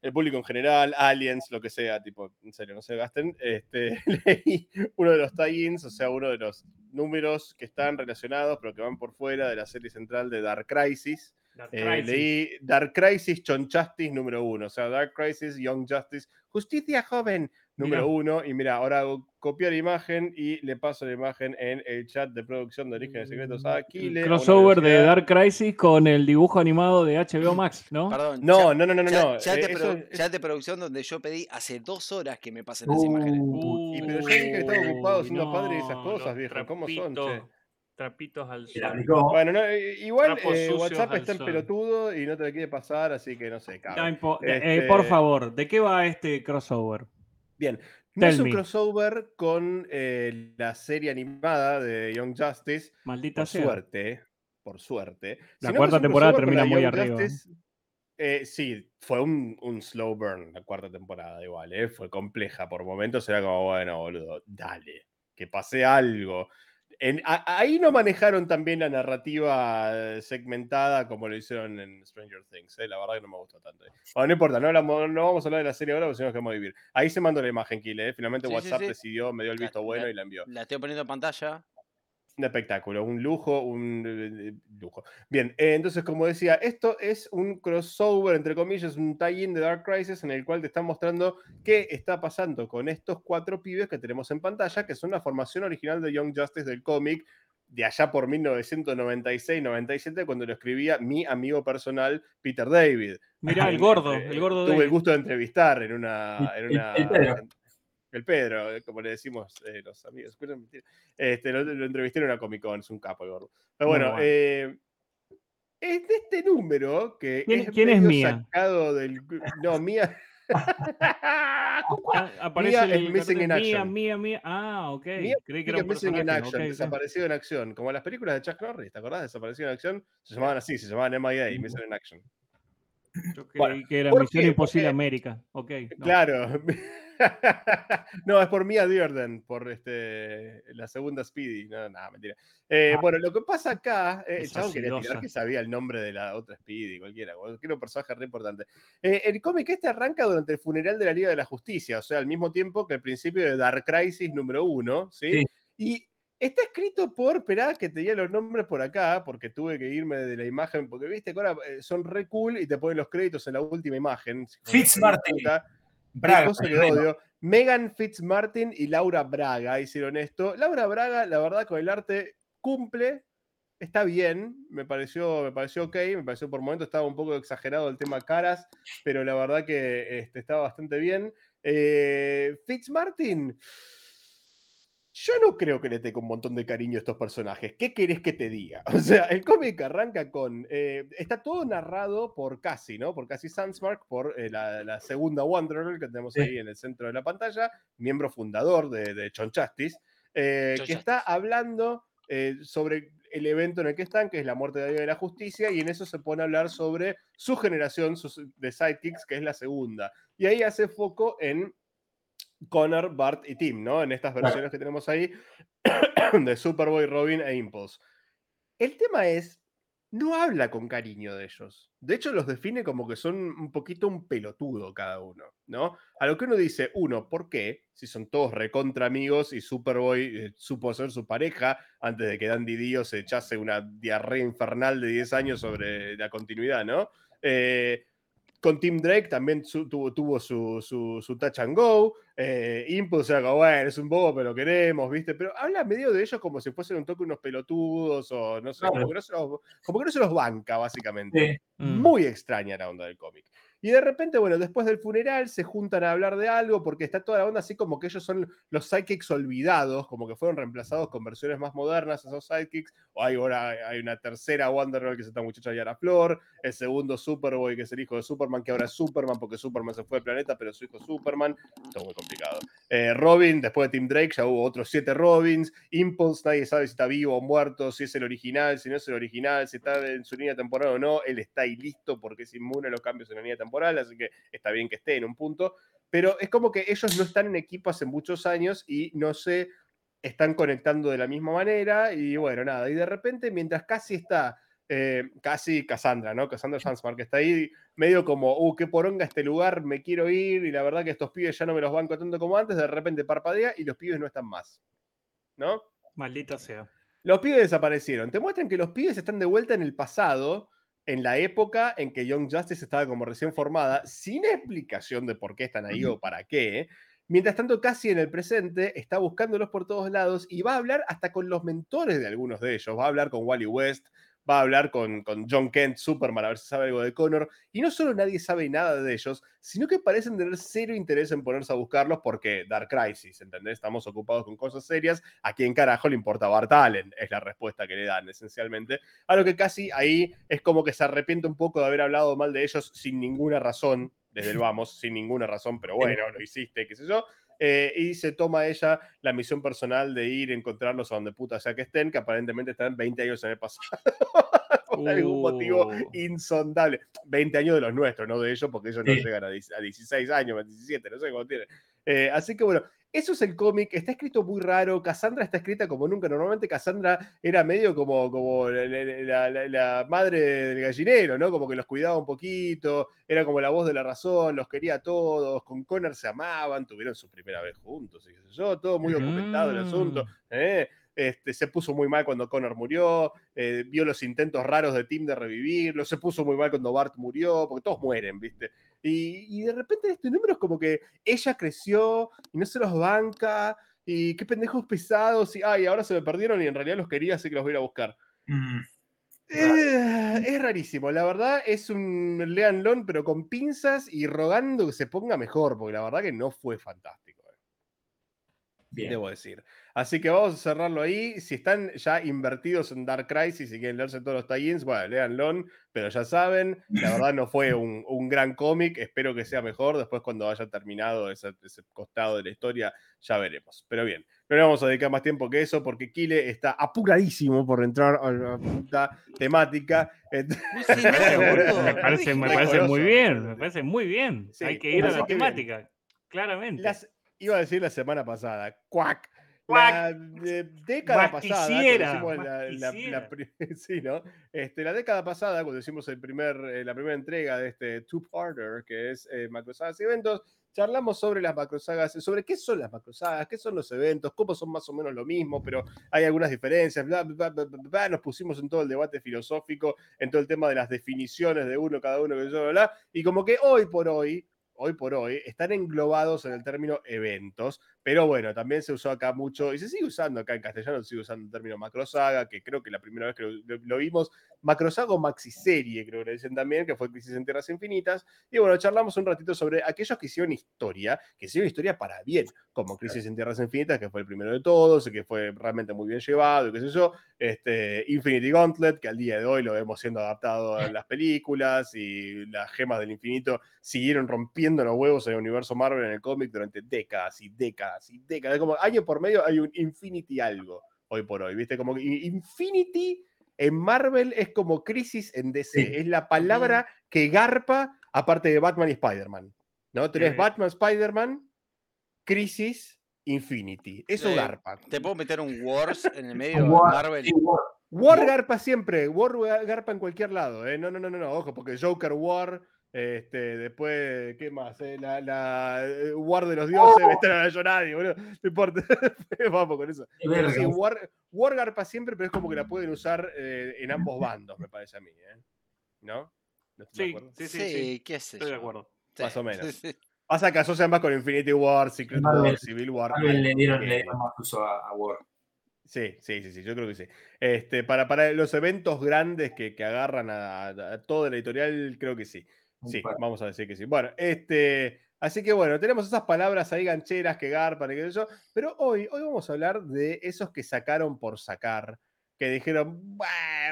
el público en general, aliens, lo que sea, tipo, en serio, no se gasten. Este, leí uno de los tie-ins, o sea, uno de los números que están relacionados, pero que van por fuera de la serie central de Dark Crisis.
Dark
Eh,
Crisis.
leí Dark Crisis, John Justice número uno, o sea, Dark Crisis, Young Justice, Justicia Joven número
Mirá.
uno. Y mira, ahora hago copiar imagen y le paso la imagen en el chat de producción de Orígenes Secretos a Aquile.
Crossover de Dark Crisis con el dibujo animado de HBO Max, ¿no?
Perdón.
No,
chat-
no, no, no, no.
chat-
no,
chat,
eh,
de
eso
chat de producción donde yo pedí hace dos horas que me pasen las imágenes.
Uh,
Y pero ya dije que estaba ocupado siendo padre y esas
no,
cosas, viejo, ¿cómo son,
trapitos-
che?
Trapitos al sol.
Bueno, no, eh, igual eh, WhatsApp está en
sol.
pelotudo y no te la quiere pasar, así que no sé,
No
cabrón.
eh,
Este-
por favor, ¿de qué va este crossover?
Bien, no es
Tell
un
me.
crossover con eh, la serie animada de Young Justice,
Maldita
por
sea.
suerte, por suerte.
La cuarta
es un
temporada termina muy
Young
arriba.
Justice. Eh, sí, fue un, un slow burn la cuarta temporada igual, ¿eh? fue compleja por momentos, era como, bueno, boludo, dale, que pase algo. En- a- ahí no manejaron también la narrativa eh, segmentada como lo hicieron en Stranger Things. eh, La verdad que no me gustó tanto. Bueno, no importa, no, hablamos- no vamos a hablar de la serie ahora porque si no nos quedamos a vivir. Ahí se mandó la imagen, Kile. eh, Finalmente
Sí,
WhatsApp
sí.
decidió, me dio el
La-
visto bueno
la-
y la envió.
La estoy poniendo en pantalla.
Un espectáculo, un lujo, un eh, lujo. Bien, eh, entonces, como decía, esto es un crossover, entre comillas, un tie-in de Dark Crisis en el cual te están mostrando qué está pasando con estos cuatro pibes que tenemos en pantalla, que son la formación original de Young Justice del cómic de allá por 1996-97, cuando lo escribía mi amigo personal Peter David.
Mirá, el gordo, el gordo
Tuve el gusto de entrevistar en una. En
El-
una
el Pedro.
eh, como le decimos eh, los amigos. Este, lo, lo entrevisté en una Comic Con, es un capo el gordo. Pero bueno,
bueno.
eh, es de este número que
¿Quién-
es
quién es Mía?
sacado del. No, Mía.
Ah, aparece
Mía
el
es Missing in
Mía,
Action.
Mía, Mía. Ah, ok.
Mía
Creí que era un
Missing in. Action,
ok, ok.
desaparecido en acción, como las películas de Chuck Norris, ¿te acordás? Desaparecido en acción, se llamaban así, se llamaban MIA, Missing in Action.
Yo creí
Bueno,
que era
¿por
Misión
qué?
Imposible América. Ok. no.
Claro. no, es por Mia Dearden, por este, la segunda Speedy. No, nada, mentira. Eh,
Ah.
Bueno, lo que pasa acá, eh, el chabón quería tirar que sabía el nombre de la otra Speedy, cualquiera, cualquier personaje re importante. Eh, el cómic este arranca durante el funeral de la Liga de la Justicia, o sea, al mismo tiempo que el principio de Dark Crisis número uno, ¿sí?
Sí.
Y está escrito por, esperá que tenía los nombres por acá, porque tuve que irme de la imagen, porque viste que ahora eh, son re cool y te ponen los créditos en la última imagen.
Fitzmartin. Braga,
Qué cosa que
tremendo.
odio. Megan Fitzmartin y Laura Braga hicieron esto. Laura Braga, la verdad, con el arte cumple, está bien, me pareció, me pareció ok, me pareció por momentos estaba un poco exagerado el tema caras, pero la verdad que este, estaba bastante bien. Eh, Fitzmartin, yo no creo que le tenga un montón de cariño a estos personajes. ¿Qué querés que te diga? O sea, el cómic arranca con. eh, está todo narrado por Cassie, ¿no? Por Cassie Sandsmark, por eh, la, la segunda Wonder Girl que tenemos
Sí.
ahí en el centro de la pantalla, miembro fundador de, de Chon Justice, eh,
Chon
que está hablando sobre el evento en el que están, que es la muerte de Liga de la Justicia, y en eso se pone a hablar sobre su generación de sidekicks, que es la segunda. Y ahí hace foco en Connor, Bart y Tim, ¿no? En estas versiones que tenemos ahí de Superboy, Robin e Impulse. El tema es, no habla con cariño de ellos. De hecho, los define como que son un poquito un pelotudo cada uno, ¿no? A lo que uno dice, uno, ¿por qué? Si son todos recontra amigos y Superboy eh, supo ser su pareja antes de que Dandy Dio se echase una diarrea infernal de 10 años sobre la continuidad, ¿no? Eh, con Tim Drake también su- tuvo, tuvo su, su, su touch and go. Eh, Impulse era como, bueno, es un bobo, pero lo queremos, ¿viste? Pero habla medio de ellos como si fuesen un toque unos pelotudos o no sé,
Claro.
como, que no se los, como que no se los banca, básicamente.
Sí.
Mm.
Muy extraña la onda del cómic. Y de repente, bueno, después del funeral se juntan a hablar de algo porque está toda la onda así como que ellos son los sidekicks olvidados, como que fueron reemplazados con versiones más modernas esos sidekicks. O hay ahora hay una tercera Wonder Girl que es esta muchacha Yara Flor, el segundo Superboy que es el hijo de Superman, que ahora es Superman porque Superman se fue del planeta, pero su hijo es Superman. Todo muy complicado. Eh, Robin, después de Tim Drake, ya hubo otros siete Robins. Impulse, nadie sabe si está vivo o muerto, si es el original, si no es el original, si está en su línea temporal o no. Él está ahí listo porque es inmune a los cambios en la línea temporal, así que está bien que esté en un punto. Pero es como que ellos no están en equipo hace muchos años y no se están conectando de la misma manera. Y bueno, nada. Y de repente, mientras casi está. eh, casi Cassandra, ¿no? Cassandra Sandsmark, que está ahí medio como, uh, qué poronga este lugar, me quiero ir, y la verdad que estos pibes ya no me los banco tanto como antes, de repente parpadea y los pibes no están más. ¿No?
Maldita sea.
Los pibes desaparecieron. Te muestran que los pibes están de vuelta en el pasado, en la época en que Young Justice estaba como recién formada, sin explicación de por qué están ahí o para qué. Mientras tanto, casi en el presente está buscándolos por todos lados y va a hablar hasta con los mentores de algunos de ellos. Va a hablar con Wally West, va a hablar con, con John Kent, Superman, a ver si sabe algo de Connor. Y no solo nadie sabe nada de ellos, sino que parecen tener cero interés en ponerse a buscarlos porque Dark Crisis, ¿entendés? Estamos ocupados con cosas serias. ¿A quién carajo le importa Bart Allen? Es la respuesta que le dan, esencialmente. A lo que casi ahí es como que se arrepiente un poco de haber hablado mal de ellos sin ninguna razón, desde el vamos, sin ninguna razón, pero bueno, lo hiciste, qué sé yo. Eh, y se toma ella la misión personal de ir a encontrarlos a donde puta sea que estén, que aparentemente están 20 años en el pasado. Por algún motivo
Uh.
insondable. 20 años de los nuestros, no de ellos, porque ellos no llegan a 10 a 16 años, 17, no sé cómo tienen. Eh, así que bueno, eso es el cómic, está escrito muy raro, Cassandra está escrita como nunca, normalmente Cassandra era medio como, como la, la, madre del gallinero, ¿no? Como que los cuidaba un poquito, era como la voz de la razón, los quería a todos, con Connor se amaban, tuvieron su primera vez juntos, y qué sé yo, todo muy documentado el asunto. ¿eh? Este, se puso muy mal cuando Connor murió, eh, vio los intentos raros de Tim de revivirlo, se puso muy mal cuando Bart murió, porque todos mueren, ¿viste? Y, de repente este número es como que ella creció y no se los banca, y qué pendejos pesados, y ay, ahora se me perdieron y en realidad los quería, así que los voy a ir a buscar. Mm. Eh, es rarísimo, la verdad es un Lean pero con pinzas y rogando que se ponga mejor, porque la verdad que no fue fantástico. Eh. Bien. Debo decir. Así que vamos a cerrarlo ahí. Si están ya invertidos en Dark Crisis y quieren leerse todos los tie-ins, bueno, léanlo, pero ya saben, la verdad no fue un, gran cómic. Espero que sea mejor. Después, cuando haya terminado ese, costado de la historia, ya veremos. Pero bien, no le vamos a dedicar más tiempo que eso porque Kile está apuradísimo por entrar a la puta temática.
me parece, muy bien, me parece muy bien. Hay que ir a la temática, claramente.
iba a decir la semana pasada, cuac la década pasada, la, década pasada, cuando hicimos el primer, eh, la primera entrega de este two-parter, que es eh, Macrosagas y Eventos, charlamos sobre las macrosagas, sobre qué son las macrosagas, qué son los eventos, cómo son más o menos lo mismo, pero hay algunas diferencias, nos pusimos en todo el debate filosófico, en todo el tema de las definiciones de uno, cada uno, y como que hoy por hoy, hoy por hoy, están englobados en el término eventos, pero bueno, también se usó acá mucho, y se sigue usando acá en castellano, se sigue usando el término macrosaga, que creo que la primera vez que lo, vimos, macrosaga o maxiserie, creo que le dicen también, que fue Crisis en Tierras Infinitas, y bueno, charlamos un ratito sobre aquellos que hicieron historia, que hicieron historia para bien, como Crisis en Tierras Infinitas, que fue el primero de todos, y que fue realmente muy bien llevado, y qué sé yo, este, Infinity Gauntlet, que al día de hoy lo vemos siendo adaptado en las películas, y las gemas del infinito siguieron rompiendo los huevos en el universo Marvel en el cómic durante décadas y décadas y décadas. Como año por medio hay un Infinity algo hoy por hoy, ¿viste? Como Infinity en Marvel es como crisis en DC. Es la palabra que garpa aparte de Batman y Spider-Man. ¿No? Tenés Batman, Spider-Man, crisis, Infinity. Eso garpa.
¿Te puedo meter un Wars en el medio de Marvel?
War. garpa siempre. War garpa en cualquier lado. ¿eh? No, no, no, no, ojo, porque Joker War este, después, ¿qué más? Eh, la, la eh, War de los dioses, oh. esta no la nadie, boludo. No importa. Vamos con eso. Sí, War, War garpa siempre, pero es como que la pueden usar eh, en ambos bandos, me parece a mí. ¿eh? ¿No?
¿No sí, sí, sí, sí,
¿qué es
Estoy de acuerdo.
Más o menos. Pasa que asocian más con Infinity War, Secret War, Civil War.
Le dieron, le dieron más uso a, War.
Sí, sí, sí, sí, yo creo que sí. Este, para, para los eventos grandes que, que agarran a, a, todo el editorial, creo que sí. Sí, vamos a decir que sí. Bueno, este, así que bueno, tenemos esas palabras ahí gancheras que garpan y qué sé yo, pero hoy, hoy vamos a hablar de esos que sacaron por sacar, que dijeron,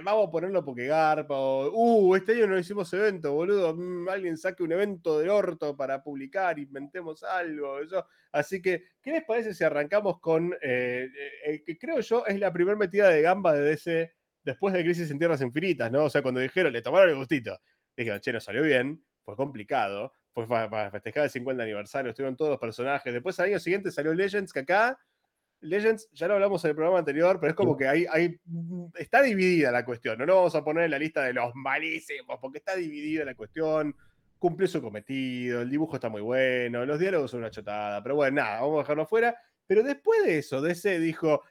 vamos a ponerlo porque garpa, o, uh, este año no hicimos evento, boludo, mm, alguien saque un evento del orto para publicar, inventemos algo, eso. Así que, ¿qué les parece si arrancamos con, eh, eh, que creo yo es la primera metida de gamba de DC después de Crisis en Tierras Infinitas, ¿no? O sea, cuando dijeron, le tomaron el gustito Dije, che, no salió bien, fue complicado, fue para, festejar el 50 aniversario, estuvieron todos los personajes. Después al año siguiente salió Legends, que acá, Legends, ya lo hablamos en el programa anterior, pero es como que hay, hay, mm, está dividida la cuestión. No lo vamos a poner en la lista de los malísimos, porque está dividida la cuestión. Cumplió su cometido, el dibujo está muy bueno, los diálogos son una chotada, pero bueno, nada, vamos a dejarlo fuera. Pero después de eso, DC dijo,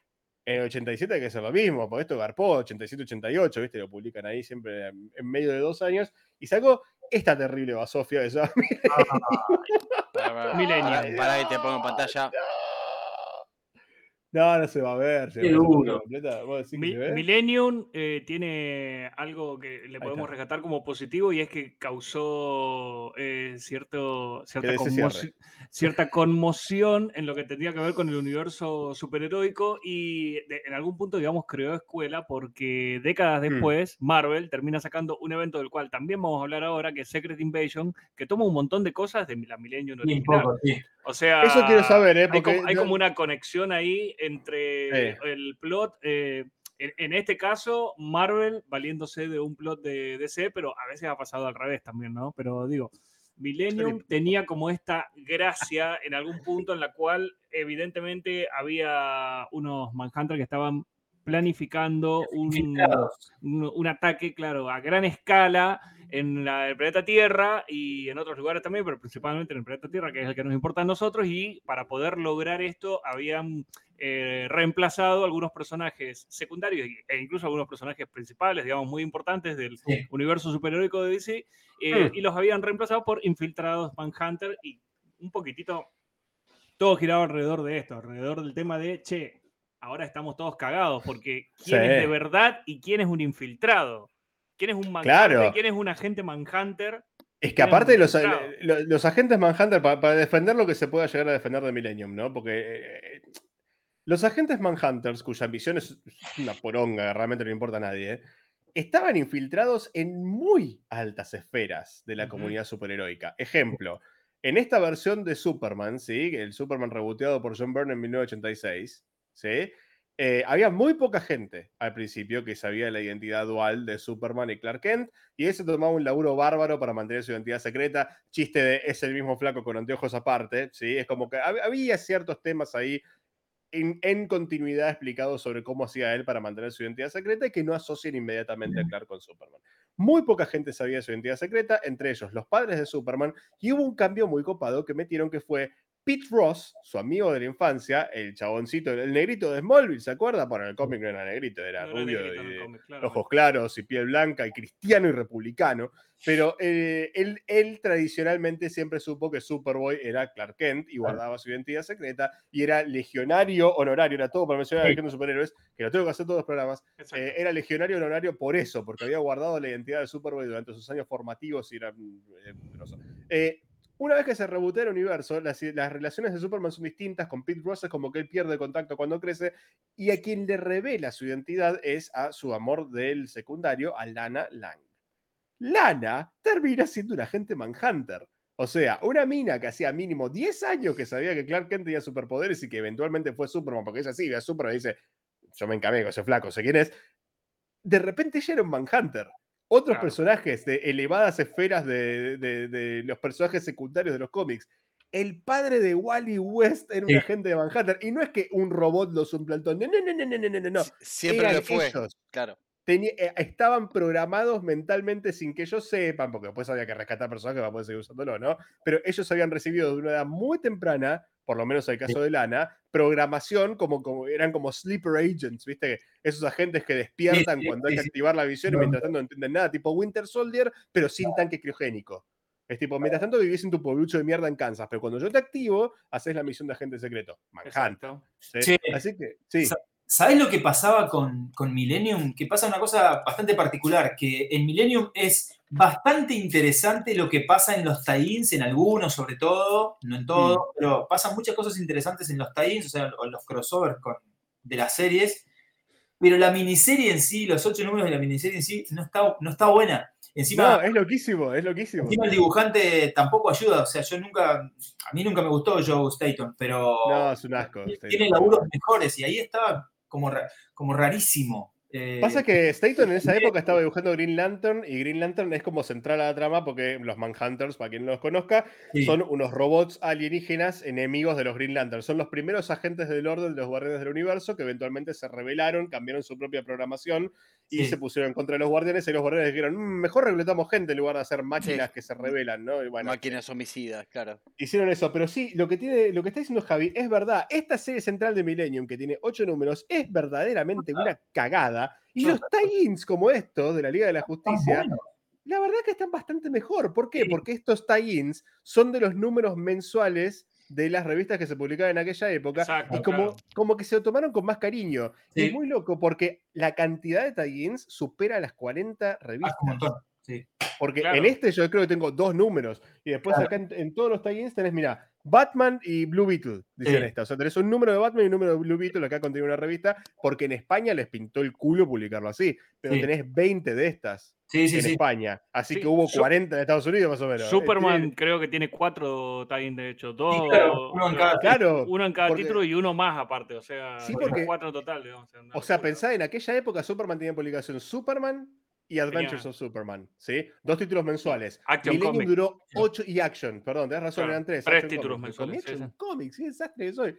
en el 87 hay que hacer lo mismo, porque esto garpó 87-88, ¿viste? Lo publican ahí siempre en medio de dos años. Y sacó esta terrible basofia de esa.
Millennial. Para que te pongo en pantalla.
No, no se va a ver.
Duro.
Millennium eh, tiene algo que le podemos rescatar como positivo y es que causó eh, cierto, cierta, cierta, conmoción en lo que tendría que ver con el universo superheroico y en algún punto, digamos, creó escuela porque décadas hmm. después Marvel termina sacando un evento del cual también vamos a hablar ahora, que es Secret Invasion, que toma un montón de cosas de la Millennium original. O sea,
eso quiero saber, ¿eh?
Porque hay, como, una conexión ahí entre el plot. Eh, en, este caso, Marvel valiéndose de un plot de DC, pero a veces ha pasado al revés también, ¿no? Pero digo, Millennium tenía como esta gracia en algún punto en la cual evidentemente había unos Manhunter que estaban planificando un, un, un ataque, claro, a gran escala en la, el planeta Tierra y en otros lugares también, pero principalmente en el planeta Tierra, que es el que nos importa a nosotros, y para poder lograr esto habían eh, reemplazado algunos personajes secundarios e incluso algunos personajes principales, digamos, muy importantes del
Sí.
universo superheroico de DC, eh,
Hmm.
y los habían reemplazado por infiltrados Manhunter y un poquitito todo giraba alrededor de esto, alrededor del tema de, che, ahora estamos todos cagados, porque quién
Sí.
es de verdad y quién es un infiltrado. ¿Quién es un Manhunter?
Claro.
¿Quién es un agente Manhunter?
Es que aparte de los, los agentes Manhunter, pa- para, defender lo que se pueda llegar a defender de Millennium, ¿no? Porque eh, los agentes Manhunters, cuya misión es una poronga, realmente no importa a nadie, ¿eh? estaban infiltrados en muy altas esferas de la
Ujú.
comunidad superheroica. Ejemplo, en esta versión de Superman, ¿sí? El Superman reboteado por John Byrne en 1986, ¿sí? Eh, había muy poca gente al principio que sabía la identidad dual de Superman y Clark Kent, y ese tomaba un laburo bárbaro para mantener su identidad secreta. Chiste de es el mismo flaco con anteojos aparte, ¿sí? Es como que hab- había ciertos temas ahí en, en continuidad explicados sobre cómo hacía él para mantener su identidad secreta y que no asocien inmediatamente a Clark con Superman. Muy poca gente sabía su identidad secreta, entre ellos los padres de Superman, y hubo un cambio muy copado que metieron que fue Pete Ross, su amigo de la infancia, el chaboncito, el negrito de Smallville, ¿se acuerda? Bueno, en el cómic no era negrito, era
No era
rubio
negrito
y
cómic, claramente.
ojos claros y piel blanca y cristiano y republicano, pero eh, él, él tradicionalmente siempre supo que Superboy era Clark Kent y guardaba su identidad secreta y era legionario honorario, era todo para mencionar a la
Sí.
Legión de Superhéroes, que lo tengo que hacer todos los programas, eh, era legionario honorario por eso, porque había guardado la identidad de Superboy durante sus años formativos y era mm, eh. Eh, una vez que se rebotea el universo, las, relaciones de Superman son distintas. Con Pete Ross es como que él pierde contacto cuando crece. Y a quien le revela su identidad es a su amor del secundario, a Lana Lang. Lana termina siendo un agente Manhunter. O sea, una mina que hacía mínimo 10 años que sabía que Clark Kent tenía superpoderes y que eventualmente fue Superman, porque ella sí ve a Superman y dice: Yo me encamé ese flaco, sé quién es. De repente ella era un Manhunter. Otros
Claro.
personajes de elevadas esferas de, de- de los personajes secundarios de los cómics. El padre de Wally West era un
Sí.
agente de Manhunter. Y no es que un robot lo suplantó. No, no, no, no, no, no, no, no.
Sie- Siempre
Eran
lo fue.
ellos.
Claro.
Eh, estaban programados mentalmente sin que ellos sepan, porque después había que rescatar personajes para poder seguir usándolo, ¿no? Pero ellos habían recibido de una edad muy temprana, por lo menos en el caso de Lana, programación como, como eran como sleeper agents, ¿viste? Esos agentes que despiertan
sí,
cuando hay que
sí.
activar la visión y mientras tanto no entienden nada, tipo Winter Soldier, pero sin tanque criogénico. Es tipo, mientras tanto vivís en tu pueblucho de mierda en Kansas, pero cuando yo te activo, haces la misión de agente secreto.
Exacto.
¿sí?
Sí.
Así que, sí.
¿Sabes lo que pasaba con, con Millennium? Que pasa una cosa bastante particular, que en Millennium es bastante interesante lo que pasa en los tie-ins, en algunos sobre todo, no en todo, pero pasan muchas cosas interesantes en los tie-ins, o sea, o en los crossovers con- de las series, pero la miniserie en sí, los ocho números de la miniserie en sí, no está, no está buena. Encima,
No, es loquísimo, es loquísimo.
encima el dibujante tampoco ayuda, o sea, yo nunca, a mí nunca me gustó Joe Staton, pero
No, es un asco.
tiene laburos mejores y ahí estaba como, como rarísimo. Eh,
Pasa que Staton en esa
Sí.
época estaba dibujando Green Lantern y Green Lantern es como central a la trama porque los Manhunters, para quien no los conozca,
sí,
son unos robots alienígenas enemigos de los Green Lantern. Son los primeros agentes del orden de los guardianes del universo que eventualmente se rebelaron, cambiaron su propia programación y
Sí.
se pusieron en contra de los guardianes y los guardianes dijeron, "Mm, mejor reclutamos gente en lugar de hacer máquinas que se rebelan, ¿no? Y bueno,
Máquinas homicidas, claro.
hicieron eso, pero sí, lo que tiene, lo que está diciendo Javi es verdad. Esta serie central de Millennium, que tiene ocho números, es verdaderamente una cagada. Y los tie-ins como estos de la Liga de la Justicia,
bueno.
la verdad que están bastante mejor. ¿Por qué?
Sí.
Porque estos tie-ins son de los números mensuales de las revistas que se publicaban en aquella época.
Exacto,
Y como,
claro.
como que se lo tomaron con más cariño. Y es muy loco porque la cantidad de tie-ins supera las 40
Ah,
revistas.
Sí.
Porque
Claro.
en este yo creo que tengo dos números. Y después
Claro.
acá en, en todos los tie-ins tenés, mira, Batman y Blue Beetle, dicen
Sí.
esta. O sea, tenés un número de Batman y un número de Blue Beetle acá contiene una revista, porque en España les pintó el culo publicarlo así. Pero
Sí.
tenés 20 de estas
Sí, sí,
en
sí.
España. Así
Sí,
que hubo
Su-
40 en Estados Unidos más o menos.
Superman
Este,
creo que tiene cuatro tie de hecho. Dos,
claro, uno en cada-
Claro,
uno en cada
porque-
título y uno más aparte. O sea,
Sí,
tiene
porque-
cuatro en total. digamos,
O sea,
locura.
pensá en aquella época Superman tenía en publicación Superman, y Adventures
Tenía-
of Superman, ¿sí? Dos títulos mensuales.
Action
Millennium
Comics.
duró 8 y Action, perdón, tenés razón,
Claro,
eran tres.
tres
Action
títulos mensuales, sí,
Action
sí.
Comics, qué desastre que soy.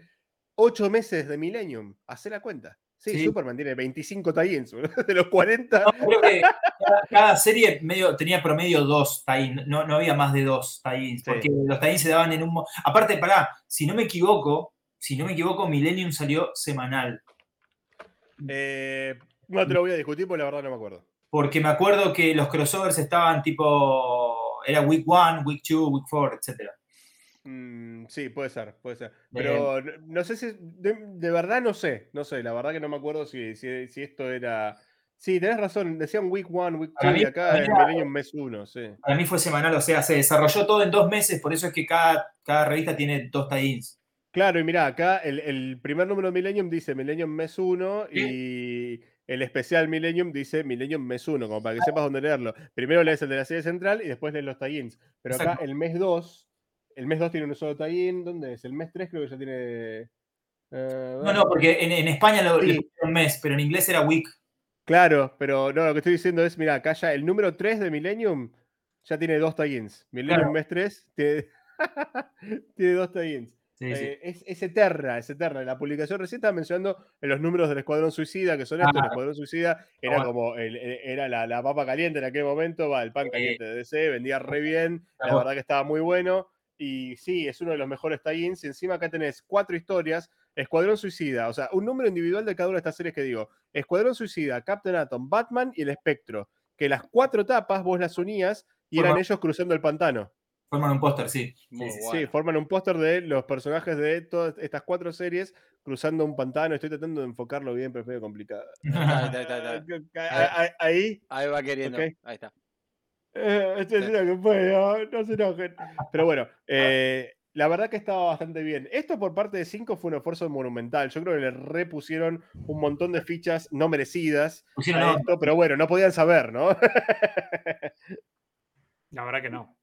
8 meses de Millennium, hacé la cuenta. Sí,
Sí.
Superman tiene 25 tie-ins, de los 40.
No, creo que cada, cada serie medio, tenía promedio dos tie no, no había más de dos tie
Sí.
porque los tie se daban en un... Aparte, pará, si no me equivoco, si no me equivoco, Millennium salió semanal.
Eh, no te lo voy a discutir porque la verdad no me acuerdo.
Porque me acuerdo que los crossovers estaban tipo... Era Week 1, Week 2, Week 4, etc.
Mm, sí, puede ser, puede ser. Pero no, no sé si. De, de verdad no sé. No sé, la verdad que no me acuerdo si, si, si esto era. Sí, tenés razón. Decían week 1, week
Para
2
mí-
y acá
era-
Millennium mes 1, sí.
Para mí fue semanal, o sea, se desarrolló todo en dos meses, por eso es que cada, cada revista tiene dos tie-ins.
Claro, y mirá, acá el, el primer número de Millennium dice Millennium mes 1 y el especial Millennium dice Millennium mes 1, como para que sepas dónde leerlo. Primero lees el de la serie central y después lees los tie-ins. Pero acá
Exacto.
el mes 2, el mes 2 tiene un solo tie-in. ¿Dónde es? El mes 3 creo que ya tiene. eh,
No, no, porque en, en España lo,
Sí.
mes, pero en inglés era week.
Claro, pero no, lo que estoy diciendo es, mira, acá ya el número 3 de Millennium ya tiene dos tie-ins. Millennium
Claro.
mes 3 tiene, tiene dos tie-ins.
Sí, sí.
Eh, es, es eterna, es eterna. La publicación recién estaba mencionando en los números del Escuadrón Suicida, que son estos. El
Claro.
Escuadrón Suicida era
bueno.
como el- el- era la, la papa caliente en aquel momento, va, el pan caliente de DC, vendía re bien, la verdad que estaba muy bueno. Y sí, es uno de los mejores tie-ins. Y encima acá tenés cuatro historias. Escuadrón Suicida, o sea, un número individual de cada una de estas series que digo. Escuadrón Suicida, Captain Atom, Batman y el Espectro. Que las cuatro tapas vos las unías y eran ellos cruzando el pantano.
Forman un póster, sí.
Muy
Sí, sí,
Sí,
bueno.
forman un póster de los personajes de todas estas cuatro series cruzando un pantano. Estoy tratando de enfocarlo bien, pero es medio complicado.
Ahí está, ahí está, ahí está.
Ahí, ahí,
Ahí va queriendo. Ahí está.
eh, esto es lo que puedo, no se enojen. Pero bueno, eh, la verdad que estaba bastante bien. Esto por parte de 5 fue un esfuerzo monumental. Yo creo que le repusieron un montón de fichas no merecidas
Pusieron
a esto, pero bueno, no podían saber, ¿no?
La verdad que no.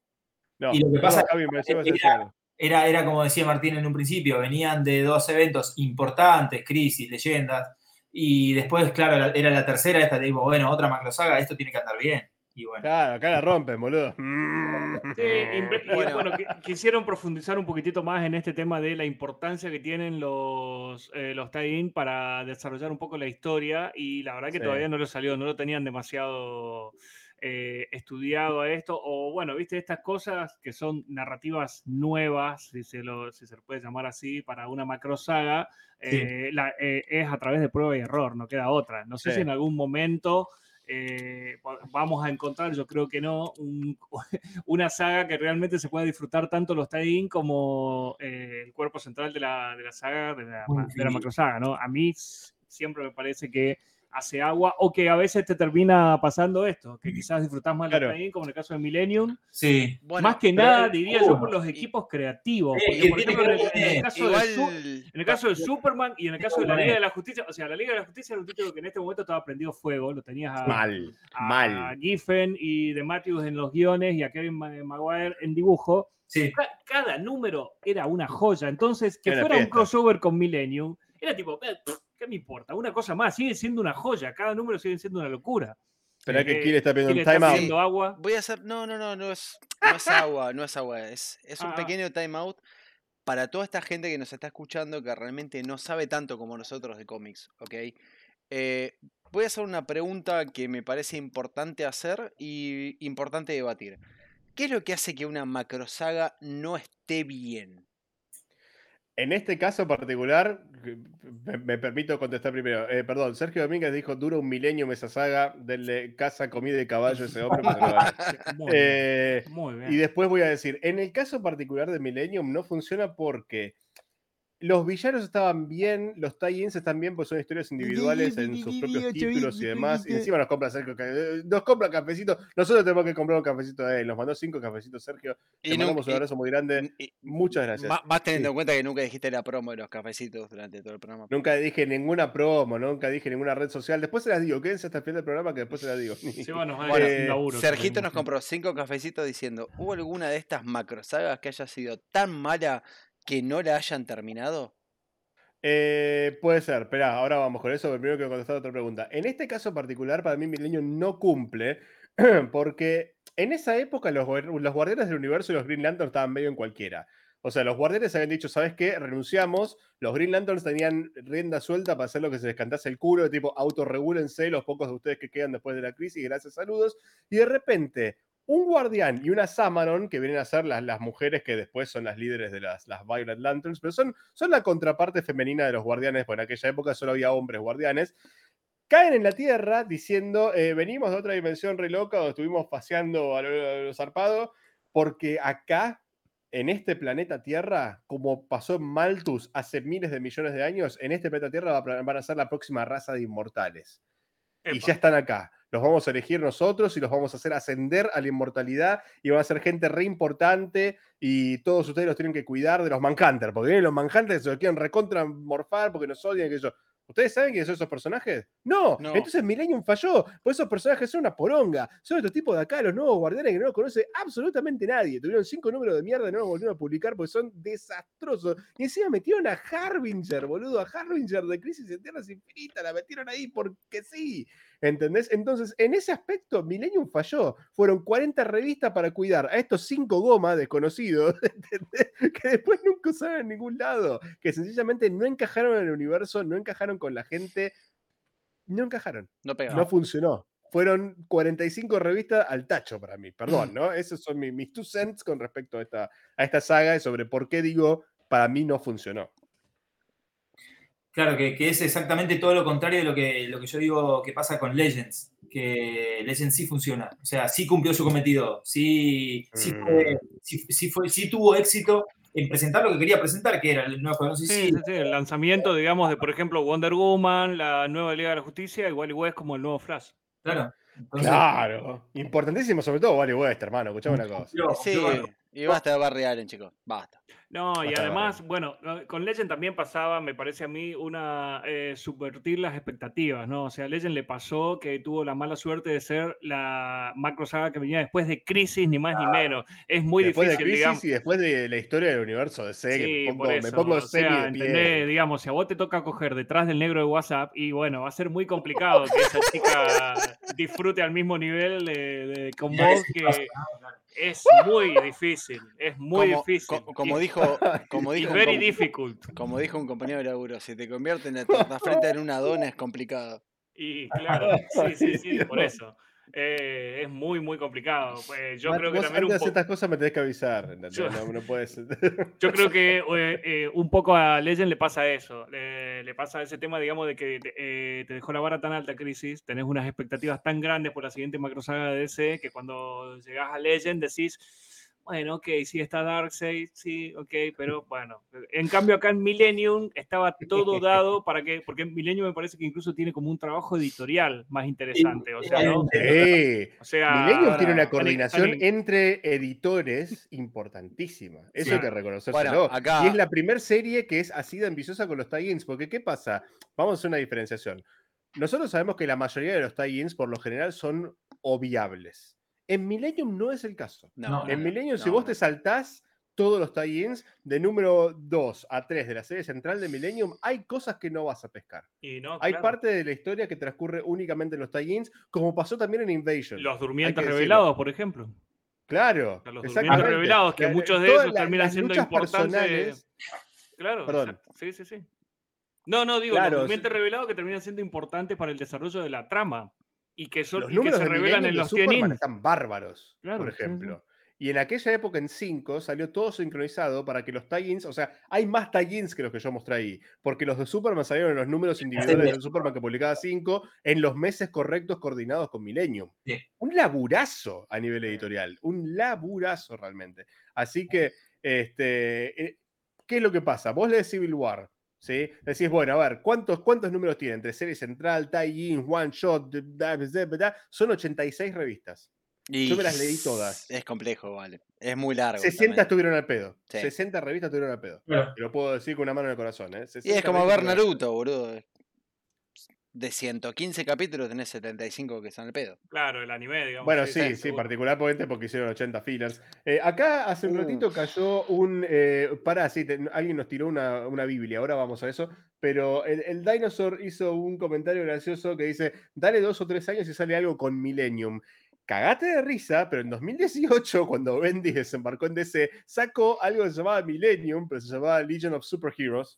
No,
Y lo que pasa era-. Era, era como decía Martín en un principio, venían de dos eventos importantes, Crisis, Leyendas, y después, claro, la- era la tercera, esta, digo, bueno, otra macrosaga, esto tiene que andar bien. Y bueno,
Claro, acá la rompen, boludo.
Sí, imp- y
Bueno.
bueno, qui- quisieron profundizar un poquitito más en este tema de la importancia que tienen los, eh, los tie-in para desarrollar un poco la historia y la verdad que
Sí.
todavía no lo salió, no lo tenían demasiado eh, estudiado esto o bueno, viste estas cosas que son narrativas nuevas, si se lo, si se lo puede llamar así, para una macro saga,
Sí.
eh, la- eh, es a través de prueba y error, no queda otra. No sé
Sí.
si en algún momento... eh, va- vamos a encontrar, yo creo que no, un, una saga que realmente se pueda disfrutar tanto los tie-in como eh, el cuerpo central de la, de la saga, de la, de la macrosaga, ¿no? A mí siempre me parece que hace agua o que a veces te termina pasando esto, que quizás disfrutás más
Claro.
tie-in, como en el caso de Millennium,
sí.
Bueno,
más que nada
el-
diría yo por
uh,
los equipos creativos, porque
que
por ejemplo en el, caso de
igual.
Su- en el caso de Superman y en el caso de la. Liga de la Justicia, o sea, la Liga de la Justicia era un título que en este momento estaba prendido fuego, lo tenías a,
Mal,
a
mal.
Giffen y de Matthews en los guiones y a Kevin Ma- Maguire en dibujo.
Sí.
Ca- Cada número era una joya. Entonces, que
Era
fuera un
fiesta.
crossover con Millennium, era tipo, "Eh, pff, ¿qué me importa? Una cosa más, sigue siendo una joya. Cada número sigue siendo una locura.
Espera que
Eh,
Kill está pidiendo un timeout.
agua.
Voy a hacer. No, no, no, no es, no es agua, no es agua. Es, es un
Ah.
pequeño timeout para toda esta gente que nos está escuchando que realmente no sabe tanto como nosotros de cómics, ¿ok? Eh, voy a hacer una pregunta que me parece importante hacer y importante debatir. ¿Qué es lo que hace que una macrosaga no esté bien?
En este caso particular, me, me permito contestar primero. Eh, perdón, Sergio Domínguez dijo, dura un milenio esa saga, denle casa, comida y caballo a ese hombre. se lo gana".
Muy bien.
Eh,
Muy bien.
y después voy a decir, en el caso particular de Millennium no funciona porque los villanos estaban bien, los tie-ins están bien, porque son historias individuales en sus propios títulos y demás. Y encima nos compra Sergio, eh, nos compra cafecito. Nosotros tenemos que comprar un cafecito a él. Nos mandó cinco cafecitos, Sergio. Te
Y
mandamos un
y-
abrazo muy grande.
y-
Muchas gracias.
Más teniendo
Sí.
en cuenta que nunca dijiste la promo de los cafecitos durante todo el programa.
Nunca dije ninguna promo, nunca dije ninguna red social. Después se las digo, quédense hasta el final del programa que después se las digo.
Sí, bueno, un laburo,
Sergito nos compró cinco cafecitos diciendo, ¿hubo alguna de estas macrosagas que haya sido tan mala que no la hayan terminado?
Eh, puede ser, espera, ahora vamos con eso, pero primero quiero contestar otra pregunta. En este caso particular, para mí Millennium no cumple, porque en esa época los, los Guardianes del Universo y los Green Lantern estaban medio en cualquiera. O sea, los Guardianes habían dicho, ¿sabes qué? Renunciamos. Los Green Lanterns tenían rienda suelta para hacer lo que se les cantase el culo, de tipo, autorregúlense los pocos de ustedes que quedan después de la crisis, gracias, saludos. Y de repente, un guardián y una Samaron, que vienen a ser las, las mujeres que después son las líderes de las, las Violet Lanterns, pero son, son la contraparte femenina de los guardianes, porque en aquella época solo había hombres guardianes, caen en la Tierra diciendo, eh, venimos de otra dimensión re loca, donde estuvimos paseando a lo, a lo zarpado, porque acá, en este planeta Tierra, como pasó en Malthus hace miles de millones de años, en este planeta Tierra van a ser la próxima raza de inmortales y ya están acá. Los vamos a elegir nosotros y los vamos a hacer ascender a la inmortalidad y van a ser gente re importante y todos ustedes los tienen que cuidar de los Manhunter, porque vienen los Manhunter que se los quieren recontra morfar porque nos odian, que yo. ¿Ustedes saben quiénes son esos personajes? No,
No.
entonces Millennium falló, pues esos personajes son una poronga, son estos tipos de acá, los nuevos guardianes que no los conoce absolutamente nadie. Tuvieron cinco números de mierda y no los volvieron a publicar porque son desastrosos. Y encima metieron a Harbinger, boludo, a Harbinger de Crisis en Tierras Infinitas, la metieron ahí porque sí. ¿Entendés? Entonces, en ese aspecto, Millennium falló. Fueron 40 revistas para cuidar a estos cinco gomas desconocidos, ¿entendés? Que después nunca usaron en ningún lado. Que sencillamente no encajaron en el universo, no encajaron con la gente. No encajaron.
No pega.
No funcionó. Fueron 45 revistas al tacho para mí. Perdón, ¿no? Esos son mi- mis two cents con respecto a esta, a esta saga y sobre por qué digo para mí no funcionó.
Claro, que, que es exactamente todo lo contrario de lo que, lo que yo digo que pasa con Legends. Que Legends sí funciona. O sea, sí cumplió su cometido. Sí, sí, fue- sí, sí fue- sí tuvo éxito en presentar lo que quería presentar, que era el nuevo
Sí,
Suicida.
sí, sí, el lanzamiento, digamos, de, por ejemplo, Wonder Woman, la nueva Liga de la Justicia, igual igual es como el nuevo Flash.
Claro. Entonces,
Claro. Importantísimo, sobre todo Wally West, hermano. Escuchame una cosa.
Sí,
cumplió.
Y basta de Barry Allen, chicos. Basta.
No, y
Basta
además, bueno, eh, con Legend también pasaba, me parece a mí, una eh, subvertir las expectativas, ¿no? O sea, a Legend le pasó que tuvo la mala suerte de ser la macro saga que venía después de Crisis, ni más ni menos. Es muy
después
difícil,
de Crisis
digamos.
y después de la historia del universo de que
Sí,
me pongo.
Digamos, si a vos te toca coger detrás del negro de WhatsApp, y bueno, va a ser muy complicado que esa chica disfrute al mismo nivel de, de- con vos, que.
Claro.
Es muy difícil, es muy
como,
difícil.
co- como dijo, como dijo, un
very
com-
difficult.
como dijo un compañero de laburo, si te convierte en la torta frita en una dona es complicado.
Y claro, sí, sí, sí, por eso. Eh, es muy, muy complicado. Pues yo creo que
vos
también un
estas cosas me tenés que avisar.
Yo-
No, no puedes.
Yo creo que eh, eh, un poco a Legend le pasa eso. Le, le pasa ese tema, digamos, de que eh, te dejó la vara tan alta, Crisis. Tenés unas expectativas tan grandes por la siguiente macrosaga de DC que cuando llegás a Legend decís, bueno, ok, sí está Darkseid, sí, ok, pero bueno. En cambio, acá en Millennium estaba todo dado para que, porque en Millennium me parece que incluso tiene como un trabajo editorial más interesante. O sea, ¿no?
Sí.
O sea,
Millennium tiene una coordinación entre editores importantísima. Eso
Sí.
hay que reconocérselo.
Bueno, acá-
Y es la primera serie que es así de ambiciosa con los tie-ins. Porque, ¿qué pasa? Vamos a hacer una diferenciación. Nosotros sabemos que la mayoría de los tie-ins, por lo general, son obviables. En Millennium no es el caso.
No,
En
no,
Millennium, si
no,
vos
no.
te saltás todos los tie-ins, de número 2 a 3 de la serie central de Millennium, hay cosas que no vas a pescar.
y no,
Hay
claro.
parte de la historia que transcurre únicamente en los tie-ins, como pasó también en Invasion.
Los durmientes
decirlo.
revelados, por ejemplo.
Claro,
los durmientes revelados, que muchos de
la-
terminan siendo importantes.
personales,
Claro,
Perdón.
sí, sí, sí. No, no, digo,
Claro,
los durmientes revelados que terminan siendo importantes para el desarrollo de la trama y que, son,
los
y que
números
se
de
revelan en
de
los
Superman
TNIN.
están bárbaros,
Claro,
por
sí, sí.
ejemplo. Y en aquella época, en 5, salió todo sincronizado para que los tie-ins, o sea, hay más tie-ins que los que yo mostré ahí, porque los de Superman salieron en los números individuales de Superman que publicaba 5 en los meses correctos coordinados con Millennium.
Sí.
Un laburazo a nivel editorial, un laburazo realmente. Así que, este, eh, ¿qué es lo que pasa? Vos lees Civil War, ¿sí? Decís, bueno, a ver, ¿cuántos, cuántos números tiene? Entre serie central, tie-in, one shot, da, da, da, da? son 86 revistas.
Y
Yo me las leí todas.
Es complejo, vale. Es muy largo.
60
también.
estuvieron al pedo.
Sí.
60 revistas estuvieron al pedo. Lo puedo decir con una mano en el corazón, ¿eh?
Y
60
es como ver. Naruto, boludo. De 115 capítulos tenés 75 que están al pedo.
Claro, el anime, digamos.
Bueno, sí, sí,
seguro.
particularmente porque hicieron 80 fillers. Eh, acá hace un
Uh.
ratito cayó un. Eh, pará, sí, te- alguien nos tiró una, una Biblia, ahora vamos a eso. pero el, el Dinosaur hizo un comentario gracioso que dice, dale dos o tres años y sale algo con Millennium. Cagate de risa, pero en 2018, cuando Bendy desembarcó en DC, sacó algo que se llamaba Millennium, pero se llamaba Legion of Superheroes,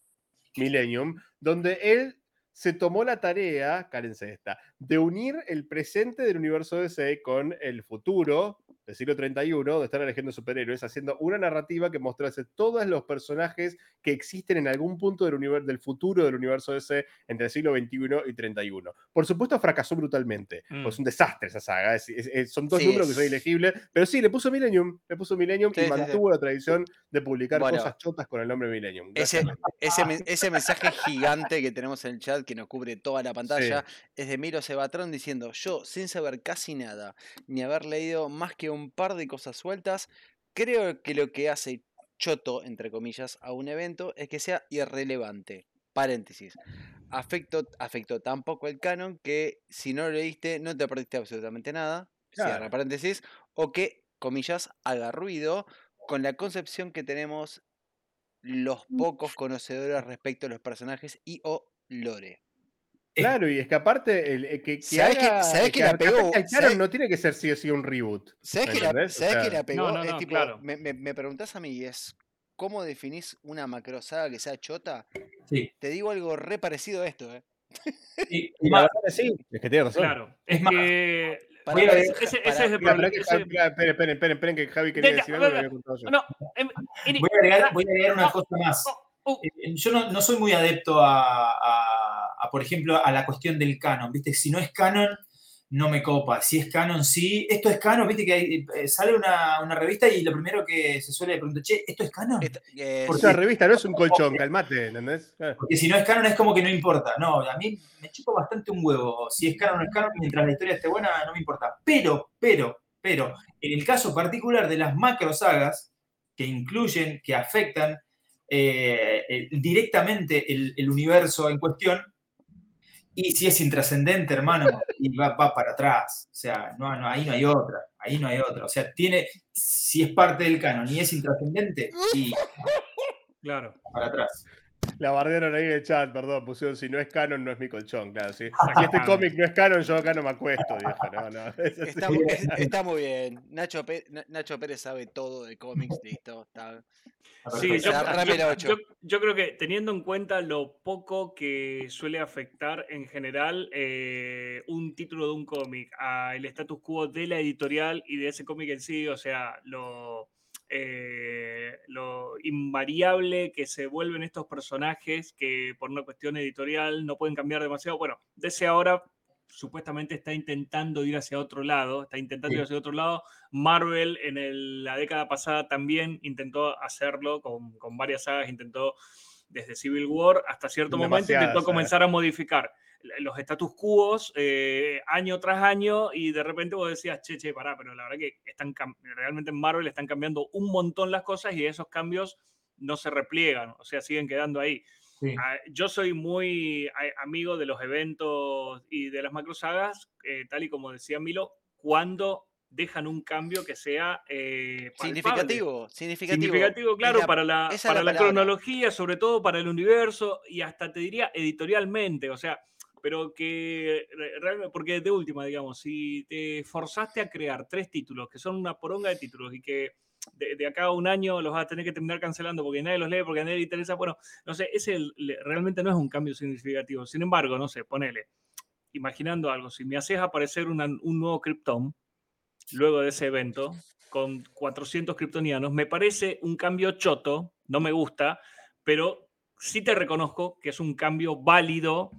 Millennium, donde él se tomó la tarea, cárense esta, de unir el presente del universo DC con el futuro del siglo 31, de estar eligiendo superhéroes, haciendo una narrativa que mostrase todos los personajes que existen en algún punto del, universo, del futuro del universo DC entre el siglo 21 y 31. Por supuesto, fracasó brutalmente.
Mm.
Pues es un desastre esa saga. es- es- es- son dos
Sí,
números que son ilegibles. Pero sí, le puso Millennium. Le puso Millennium
Sí,
y
sí, sí.
mantuvo la tradición de publicar
Bueno.
cosas chotas con el nombre Millennium.
Ese, ese, ese mensaje gigante que tenemos en el chat que nos cubre toda la pantalla es de Miro Sebatrón diciendo: Yo, sin saber casi nada, ni haber leído más que un par de cosas sueltas, creo que lo que hace choto, entre comillas, a un evento es que sea irrelevante. Paréntesis. Afectó, afectó tan poco el canon que si no lo leíste no te perdiste absolutamente nada. Cierra paréntesis. O que, comillas, haga ruido con la concepción que tenemos los pocos conocedores respecto a los personajes y o lore.
Claro, y es que aparte, el, el que, que
¿Sabés que-
haga-
sabés que
que
la pegó? ¿Sabés-
no tiene que ser sí o sí un reboot.
¿Sabes
¿me
que, la?
O sea,
la pegó?
no,
es
no,
tipo,
claro.
me, me, me preguntás a mí y es, ¿cómo definís una macrosaga que sea chota?
Sí.
Te digo algo re parecido a esto, ¿eh?
Y,
y la verdad que sí, es que tiene razón.
Claro.
Es
Es
más,
que.
Para-
Voy a ver-
ese, ese
para-
es el
Mira,
problema. ese-
mira, esperen, esperen, esperen, esperen, que Javi quería decir algo lo había contado yo.
No, em,
voy a agregar, voy a agregar una cosa más.
oh, oh,
Eh, Yo no, no soy muy adepto a, a- a, por ejemplo, a la cuestión del canon. ¿Viste? Si no es canon, no me copa. Si es canon, sí. Esto es canon, viste que hay- eh, sale una, una revista y lo primero que se suele preguntar, che, ¿esto es canon?
esta- eh,
esa revista no es un colchón, calmate, ¿entendés?
Porque si no es canon es como que no importa. No, a mí me chupa bastante un huevo. Si es canon o no es canon, mientras la historia esté buena, no me importa. Pero, pero, pero, en el caso particular de las macro sagas, que incluyen, que afectan eh, eh, directamente el, el universo en cuestión, y si es intrascendente, hermano, y va, va para atrás. O sea, no, no, ahí no hay otra. Ahí no hay otra. O sea, tiene, si es parte del canon y es intrascendente, y
Claro.
para atrás.
La bardearon ahí en el chat, perdón, pusieron si no es canon, no es mi colchón, claro, sí. Si este cómic no es canon, yo acá no me acuesto, viejo, no, no. es así.
Está, mu- es- está muy bien. Nacho, Pé- Na- Nacho Pérez sabe todo de cómics, listo. Está.
Sí, yo- yo creo que teniendo en cuenta lo poco que suele afectar en general eh, un título de un cómic al status quo de la editorial y de ese cómic en sí, o sea, lo, eh, lo invariable que se vuelven estos personajes que por una cuestión editorial no pueden cambiar demasiado. Bueno, DC ahora supuestamente está intentando ir hacia otro lado, está intentando ir
Sí.
hacia otro lado. Marvel en el- la década pasada también intentó hacerlo con, con varias sagas, intentó desde Civil War hasta cierto momento, intentó comenzar a modificar los status quo año tras año y de repente vos decías, che, che, pará, pero la verdad que están realmente en Marvel están cambiando un montón las cosas y esos cambios no se repliegan, o sea, siguen quedando ahí.
Sí.
Ah, Yo soy muy amigo de los eventos y de las macrosagas, eh, tal y como decía Milo, cuando dejan un cambio que sea eh.
Significativo, significativo.
Significativo, claro,
la-
para la, para
la
la, cronología, sobre todo para el universo y hasta te diría editorialmente, o sea, pero que re- realmente, porque de última, digamos, si te forzaste a crear tres títulos, que son una poronga de títulos y que de, de acá a un año los vas a tener que terminar cancelando porque nadie los lee, porque nadie le interesa, bueno, no sé, ese realmente no es un cambio significativo. Sin embargo, no sé, ponele, imaginando algo, si me haces aparecer una- un nuevo Krypton, luego de ese evento, con 400 kryptonianos, me parece un cambio choto, no me gusta, pero sí te reconozco que es un cambio válido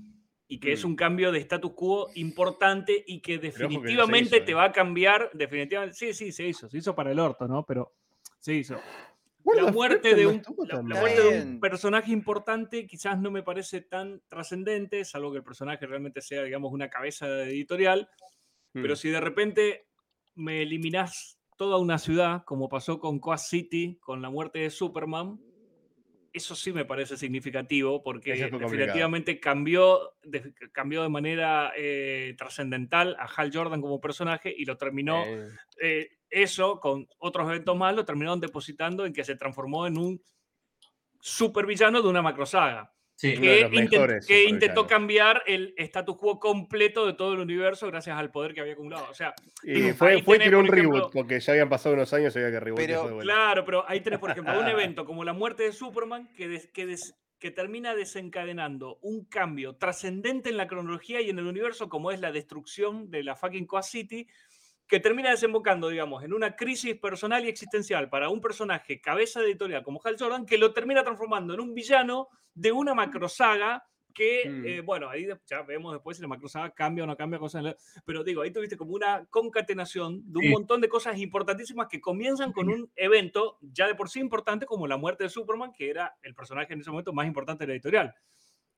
y que es
Mm.
un cambio de status quo importante y que definitivamente
hizo,
te
¿eh?
va a cambiar, definitivamente, sí, sí, se hizo, se hizo para el orto, ¿no? Pero se hizo. La muerte, de un,
estuvo
la,
tan
la
mal.
muerte de un
Bien.
personaje importante quizás no me parece tan trascendente, salvo que el personaje realmente sea, digamos, una cabeza de editorial, pero
Mm.
si de repente me eliminás toda una ciudad, como pasó con Quad City, con la muerte de Superman, eso sí me parece significativo porque definitivamente cambió de, cambió de manera eh, trascendental a Hal Jordan como personaje y lo terminó
Eh,
eh, eso con otros eventos más lo terminaron depositando en que se transformó en un supervillano de una macrosaga.
Sí.
Uno
que,
de los
intent- que intentó cambiar el status quo completo de todo el universo gracias al poder que había acumulado. O sea,
Y
Digo,
fue, fue
tenés,
tiró un
por ejemplo-
reboot, porque ya habían pasado unos años y había que reboot
Pero,
vuelta.
Claro, pero ahí tenés, por ejemplo, un evento como la muerte de Superman que, des- que, des- que termina desencadenando un cambio trascendente en la cronología y en el universo, como es la destrucción de la fucking Coast City, que termina desembocando, digamos, en una crisis personal y existencial para un personaje cabeza de editorial como Hal Jordan, que lo termina transformando en un villano de una macrosaga que,
Mm.
eh, bueno, ahí ya vemos después si la macrosaga cambia o no cambia cosas. la- Pero digo, ahí tuviste como una concatenación de un
Sí.
montón de cosas importantísimas que comienzan con un evento ya de por sí importante como la muerte de Superman, que era el personaje en ese momento más importante de la editorial.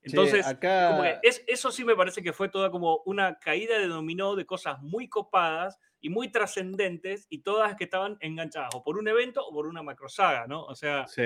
Che,
Entonces,
acá...
como que es, eso sí me parece que fue toda como una caída de dominó de cosas muy copadas y muy trascendentes y todas que estaban enganchadas o por un evento o por una macrosaga, ¿no? O sea,
Sí.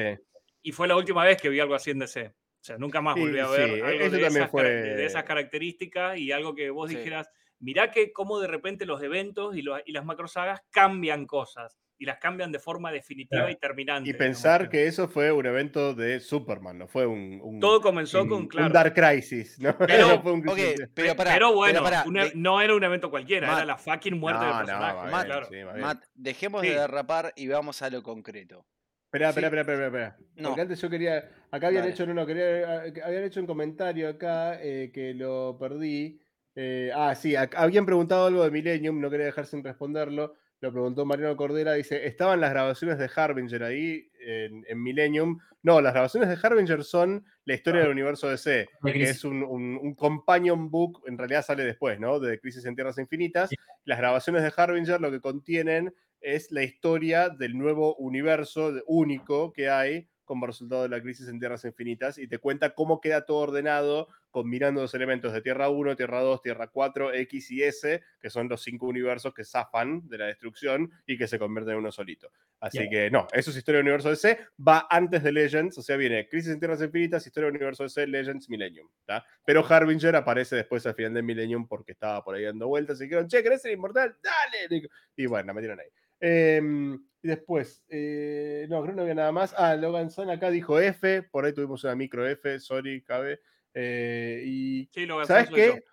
y fue la última vez que vi algo así en DC. O sea, nunca más
Sí,
volví a ver
sí,
algo
eso
de, esas,
fue-
de esas características y algo que vos
Sí.
dijeras, mirá que cómo de repente los eventos y, los- y las macrosagas cambian cosas y las cambian de forma definitiva
Claro.
y terminante.
Y
digamos,
pensar que eso fue un evento de Superman, no fue un, un,
todo comenzó
un-
con,
un
claro,
Dark Crisis, ¿no?
Pero,
No fue un
ok,
Crisis-
pero pará,
pero bueno,
pará,
una-
de-
no era un evento cualquiera,
Matt,
era la fucking muerte
No,
del
no,
personaje.
Matt,
claro.
sí.
Matt, dejemos
Sí.
de derrapar y vamos a lo concreto.
Espera, espera, espera, espera, espera.
No.
Porque antes yo quería. Acá habían hecho, no, no, quería, habían hecho un comentario acá eh, que lo perdí. Eh, ah, sí, habían preguntado algo de Millennium, no quería dejar sin responderlo. Lo preguntó Mariano Cordera, dice, ¿estaban las grabaciones de Harbinger ahí en, en Millennium? No, las grabaciones de Harbinger son la historia del universo DC, que
Crisis.
es un, un- un companion book, en realidad sale después, ¿no? De Crisis en Tierras Infinitas. Las grabaciones de Harbinger lo que contienen es la historia del nuevo universo único que hay como resultado de la crisis en Tierras Infinitas y te cuenta cómo queda todo ordenado combinando los elementos de Tierra 1, Tierra 2, Tierra 4, X y S, que son los cinco universos que zafan de la destrucción y que se convierten en uno solito. Así
Bien.
que no, eso es historia del universo DC, va antes de Legends, o sea, viene Crisis en Tierras Infinitas, historia del universo DC, Legends, Millennium. ¿tá? Pero Harbinger aparece después al final de Millennium porque estaba por ahí dando vueltas y dijeron, che, ¿querés ser inmortal? Dale. Y bueno, la metieron ahí. Em, y después, eh, no, creo que no había nada más. Ah, Logan Sun acá dijo F, por ahí tuvimos una micro F, sorry, cabe. Eh, y
Sí, lo
¿sabes
soy yo.
qué?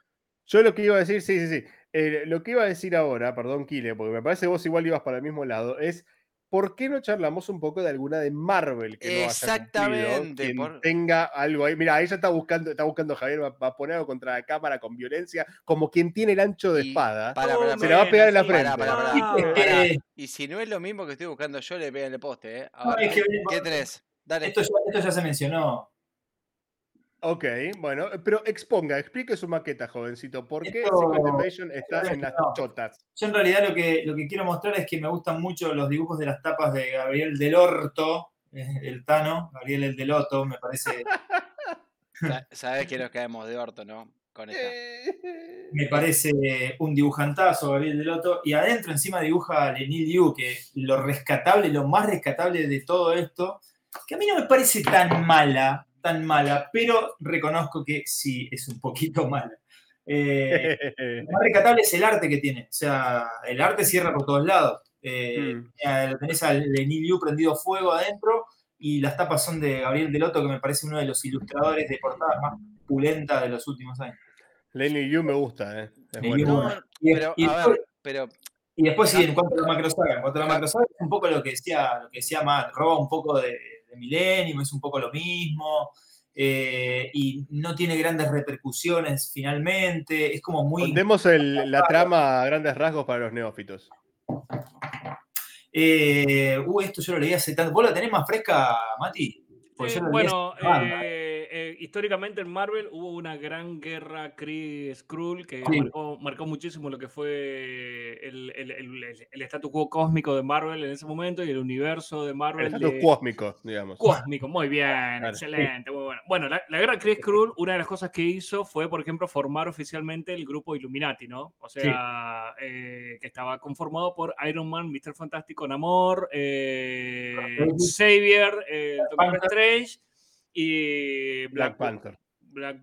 Yo lo que iba a decir, sí, sí, sí. Eh, lo que iba a decir ahora, perdón, Kile, porque me parece que vos igual ibas para el mismo lado, es ¿por qué no charlamos un poco de alguna de Marvel que no haya cumplido?
Exactamente, por-
tenga algo ahí. Mira, ella está buscando, está buscando Javier, va, va a poner algo contra la cámara con violencia, como quien tiene el ancho de
Y-
espada. Se la va a pegar en la frente.
Ah,
que-
Y si no es lo mismo que estoy buscando yo, le pegan el poste, ¿eh? A
No,
ver,
es que-
¿Qué tenés? Dale.
Esto ya, esto ya se mencionó.
Ok, bueno, pero exponga, explique su maqueta, jovencito. ¿Por qué
Esto-
Secret Invasion está en las
No.
chotas?
Yo en realidad lo que, lo que quiero mostrar es que me gustan mucho los dibujos de las tapas de Gabriel Del Orto, eh, el Tano, Gabriel el Del Otto, me parece,
Sa- Sabés que nos caemos de orto, ¿no? Con esta.
me parece un dibujantazo Gabriel Del Otto, y adentro encima dibuja a Lenny Liu, que lo rescatable, lo más rescatable de todo esto, que a mí no me parece tan mala, tan mala, pero reconozco que sí es un poquito mala. Eh, Lo más rescatable es el arte que tiene. O sea, el arte cierra por todos lados. Eh,
Mm.
Tenés a Lenny Liu prendido fuego adentro y las tapas son de Gabriel Delotto, que me parece uno de los ilustradores de portadas más pulenta de los últimos años.
Lenny Yu me gusta, ¿eh? Es bueno.
No,
Y,
pero,
y
a
después,
ver, pero
y después sí, en cuanto a la macrosaga, en cuanto a la macrosaga, es un poco lo que decía, lo que decía Matt, roba un poco de, de Millennium, es un poco lo mismo. eh, y no tiene grandes repercusiones finalmente, es como muy...
Contemos el- la trama a grandes rasgos para los neófitos.
Eh, uh, esto yo lo leí hace tanto. ¿Vos la tenés más fresca, Mati? Yo lo leí
bueno,
hace.
Eh, históricamente en Marvel hubo una gran guerra Kree-Skrull que
Sí.
marcó, marcó muchísimo lo que fue el, el, el, el- el status quo cósmico de Marvel en ese momento y el universo de
El
Marvel.
estatus
de-
cósmico, digamos.
Cósmico, muy bien,
Claro.
excelente, muy bueno. Bueno, la, la guerra Kree Skrull, una de las cosas que hizo fue, por ejemplo, formar oficialmente el grupo Illuminati, ¿no? O sea, eh, que estaba conformado por Iron Man, Mr. Fantástico, Namor, eh. Xavier, eh, Doctor. Strange y
Black
Black,
Panther.
Black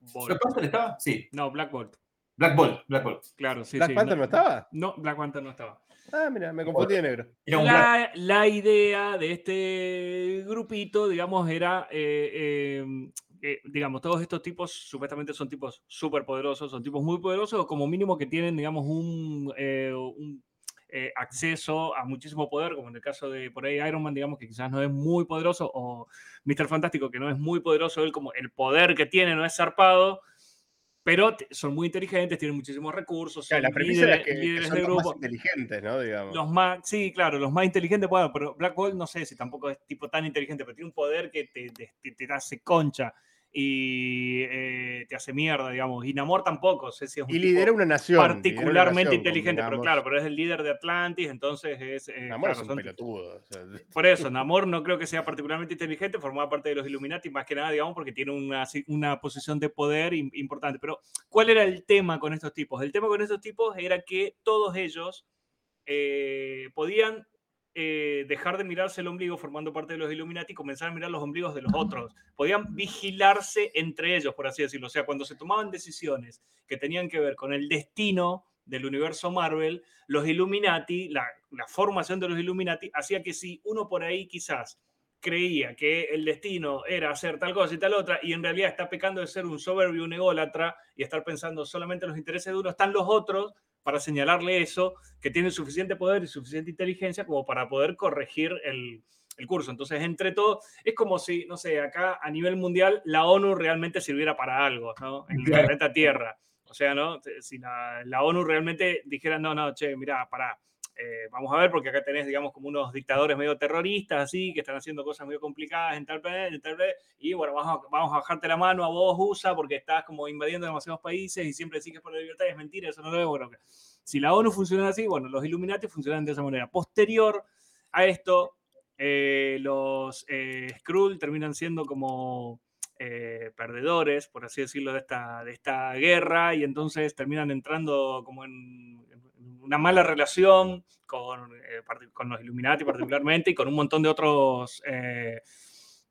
Bolt.
¿Black Panther estaba? Sí.
No, Black Bolt.
Black Bolt, Black Bolt.
Claro, sí,
¿Black
sí.
Panther no estaba?
No, Black Panther no estaba.
Ah, mira, me confundí de negro.
La, la idea de este grupito, digamos, era eh, eh, eh, digamos, todos estos tipos supuestamente son tipos súper poderosos, son tipos muy poderosos, o como mínimo que tienen, digamos, un, eh, un eh, acceso a muchísimo poder, como en el caso de por ahí Iron Man, digamos, que quizás no es muy poderoso, o Mr. Fantástico, que no es muy poderoso, él como el poder que tiene no es zarpado, pero son muy inteligentes, tienen muchísimos recursos.
Claro, la premisa líderes, que, líderes que son de los grupo. más inteligentes, ¿no? Digamos.
Los más, sí, claro, los más inteligentes, bueno, pero Black Bolt no sé si tampoco es tipo tan inteligente, pero tiene un poder que te, te, te hace concha y eh, te hace mierda, digamos. Y Namor tampoco, sé si es un
Y lidera una nación.
Particularmente inteligente, pero claro, pero es el líder de Atlantis, entonces es...
Eh, Namor es un pelotudo. O sea.
Por eso, Namor no creo que sea particularmente inteligente, formaba parte de los Illuminati, más que nada, digamos, porque tiene una, una posición de poder importante. Pero, ¿cuál era el tema con estos tipos? El tema con estos tipos era que todos ellos eh, podían eh, dejar de mirarse el ombligo formando parte de los Illuminati y comenzar a mirar los ombligos de los otros. Podían vigilarse entre ellos, por así decirlo. O sea, cuando se tomaban decisiones que tenían que ver con el destino del universo Marvel, los Illuminati, la, la formación de los Illuminati, hacía que si uno por ahí quizás creía que el destino era hacer tal cosa y tal otra, y en realidad está pecando de ser un soberbio, un ególatra, y estar pensando solamente en los intereses de uno, están los otros para señalarle eso, que tiene suficiente poder y suficiente inteligencia como para poder corregir el, el curso. Entonces, entre todo, es como si, no sé, acá a nivel mundial la ONU realmente sirviera para algo, ¿no? En el planeta Tierra. O sea, ¿no? Si la, la ONU realmente dijera, no, no, che, mira, para eh, vamos a ver, porque acá tenés, digamos, como unos dictadores medio terroristas, así, que están haciendo cosas medio complicadas en tal vez, en tal vez, y bueno, vamos a, vamos a bajarte la mano a vos, USA, porque estás como invadiendo demasiados países y siempre decís que es por la libertad es mentira, eso no lo veo. Bueno, si la ONU funciona así, bueno, los Illuminati funcionan de esa manera. Posterior a esto, eh, los eh, Skrull terminan siendo como eh, perdedores, por así decirlo, de esta, de esta guerra y entonces terminan entrando como en, una mala relación con, eh, con, los Illuminati particularmente y con un montón de otros... Eh,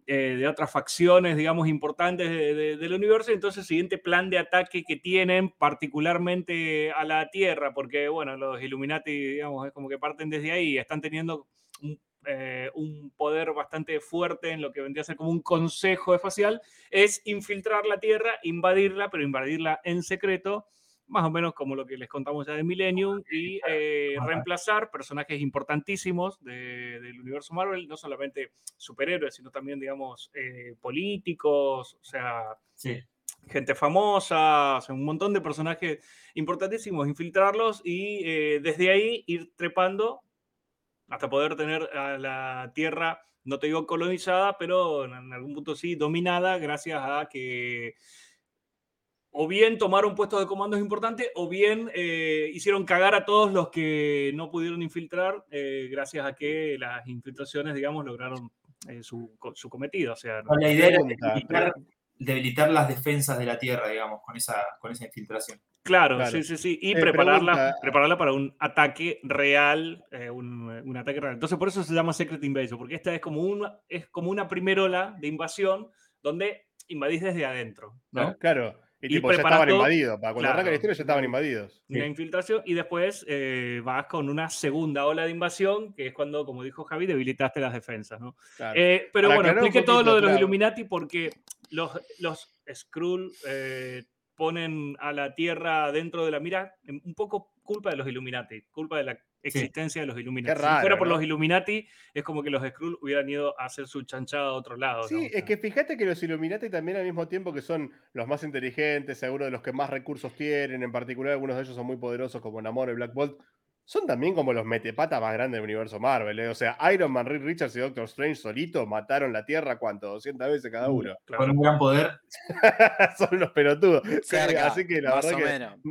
de otras facciones, digamos, importantes del universo. Entonces, el siguiente plan de ataque que tienen, particularmente a la Tierra, porque, bueno, los Illuminati, digamos, es como que parten desde ahí, están teniendo un eh, un poder bastante fuerte en lo que vendría a ser como un consejo espacial, es infiltrar la Tierra, invadirla, pero invadirla en secreto, más o menos como lo que les contamos ya de Millennium, y eh, reemplazar personajes importantísimos del universo Marvel, no solamente superhéroes, sino también, digamos, eh, políticos, o sea... gente famosa, un montón de personajes importantísimos, infiltrarlos y desde ahí ir trepando hasta poder tener a la Tierra, no te digo colonizada, pero en algún punto sí dominada gracias a que o bien tomaron puestos de comandos importantes o bien eh, hicieron cagar a todos los que no pudieron infiltrar eh, gracias a que las infiltraciones, digamos, lograron eh, su, su, cometido. O sea,
la idea era debilitar, las defensas de la Tierra, digamos, con esa, con esa infiltración.
Claro, sí, sí, sí. Y prepararla, prepararla para un ataque real, un, un, ataque real. Entonces, por eso se llama Secret Invasion, porque esta es como una, es como una primera ola de invasión donde invadís desde adentro. ¿no?
Claro. Y, tipo, ya estaban invadidos. Para cuando arranca la historia ya estaban invadidos.
Una infiltración y después eh, vas con una segunda ola de invasión, que es cuando, como dijo Javi, debilitaste las defensas. ¿no? Eh, pero bueno, expliqué todo lo de los Illuminati porque los, los Skrull eh, ponen a la Tierra dentro de la mira, un poco culpa de los Illuminati, culpa de la existencia de los Illuminati. si fuera por los Illuminati, es como que los Skrull hubieran ido a hacer su chanchada a otro lado.
Sí, es que fíjate que los Illuminati también al mismo tiempo que son los más inteligentes, seguro de los que más recursos tienen, en particular algunos de ellos son muy poderosos como Namor y Black Bolt, son también como los metepatas más grandes del universo Marvel. ¿eh? O sea, Iron Man, Reed Richards y Doctor Strange solito mataron la Tierra, ¿cuánto? 200 veces cada uno.
Con un gran poder.
son unos pelotudos. Así que la verdad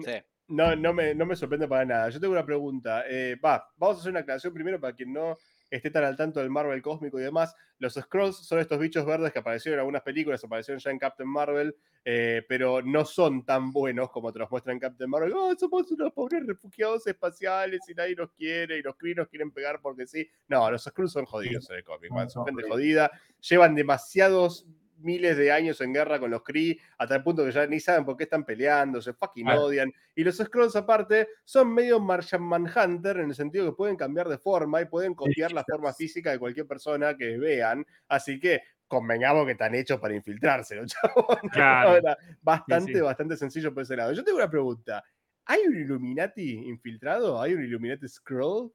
que no, no, me, no me sorprende para nada. Yo tengo una pregunta. Eh, va, vamos a hacer una aclaración primero para quien no esté tan al tanto del Marvel cósmico y demás. Los Scrolls son estos bichos verdes que aparecieron en algunas películas, aparecieron ya en Captain Marvel, eh, pero no son tan buenos como te los muestran en Captain Marvel. Oh, somos unos pobres refugiados espaciales y nadie nos quiere y los Kree nos quieren pegar porque sí. No, los Scrolls son jodidos en el cómic, son gente jodida, llevan demasiados miles de años en guerra con los Kree, hasta el punto que ya ni saben por qué están peleando, se fucking odian. Y los Scrolls, aparte, son medio Martian Manhunter en el sentido que pueden cambiar de forma y pueden copiar la forma física de cualquier persona que vean. Así que convengamos que están hechos para infiltrarse, ¿no, chabón?
Claro.
Era bastante,
sí.
bastante sencillo por ese lado. Yo tengo una pregunta. ¿Hay un Illuminati infiltrado? ¿Hay un Illuminati Scroll?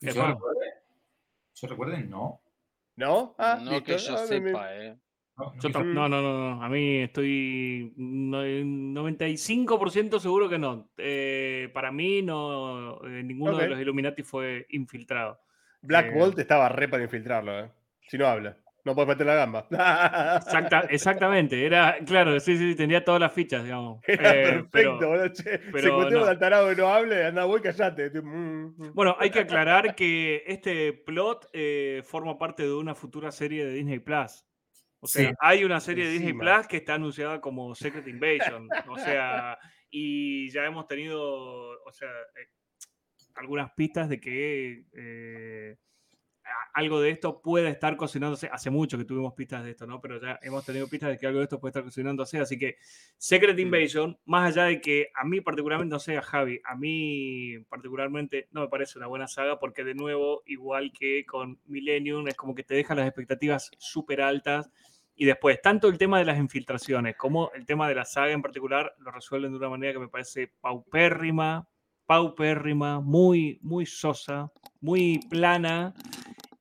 Yo recuerde, yo recuerde, no.
¿No? Ah,
no
listo.
que yo
Ah, me-
sepa, eh.
No,
Yo
no.
no, no. A mí estoy no- 95% seguro que no. Eh, para mí, no, eh, ninguno de los Illuminati fue infiltrado.
Black
Eh,
Bolt estaba re para infiltrarlo, ¿eh? Si no habla. No puedes meter la gamba.
Exacta, exactamente, era, claro, sí, sí, tenía todas las fichas, digamos.
Era
Eh,
perfecto,
pero-
boludo, che.
pero
Se
no.
al tarado que no hable, anda, voy, callate. Mm, mm.
Bueno, hay que aclarar que este plot eh, forma parte de una futura serie de Disney Plus. O sea,
Sí.
hay una serie de Disney. Plus que está anunciada como Secret Invasion. O sea, y ya hemos tenido, o sea, eh, algunas pistas de que eh, algo de esto puede estar cocinándose. Hace mucho que tuvimos pistas de esto, ¿no? Pero ya hemos tenido pistas de que algo de esto puede estar cocinándose. Así que Secret. Invasion, más allá de que a mí particularmente, no sé, a Javi, a mí particularmente no me parece una buena saga porque de nuevo, igual que con Millennium, es como que te deja las expectativas súper altas. Y después, tanto el tema de las infiltraciones como el tema de la saga en particular lo resuelven de una manera que me parece paupérrima, paupérrima, muy, muy sosa, muy plana.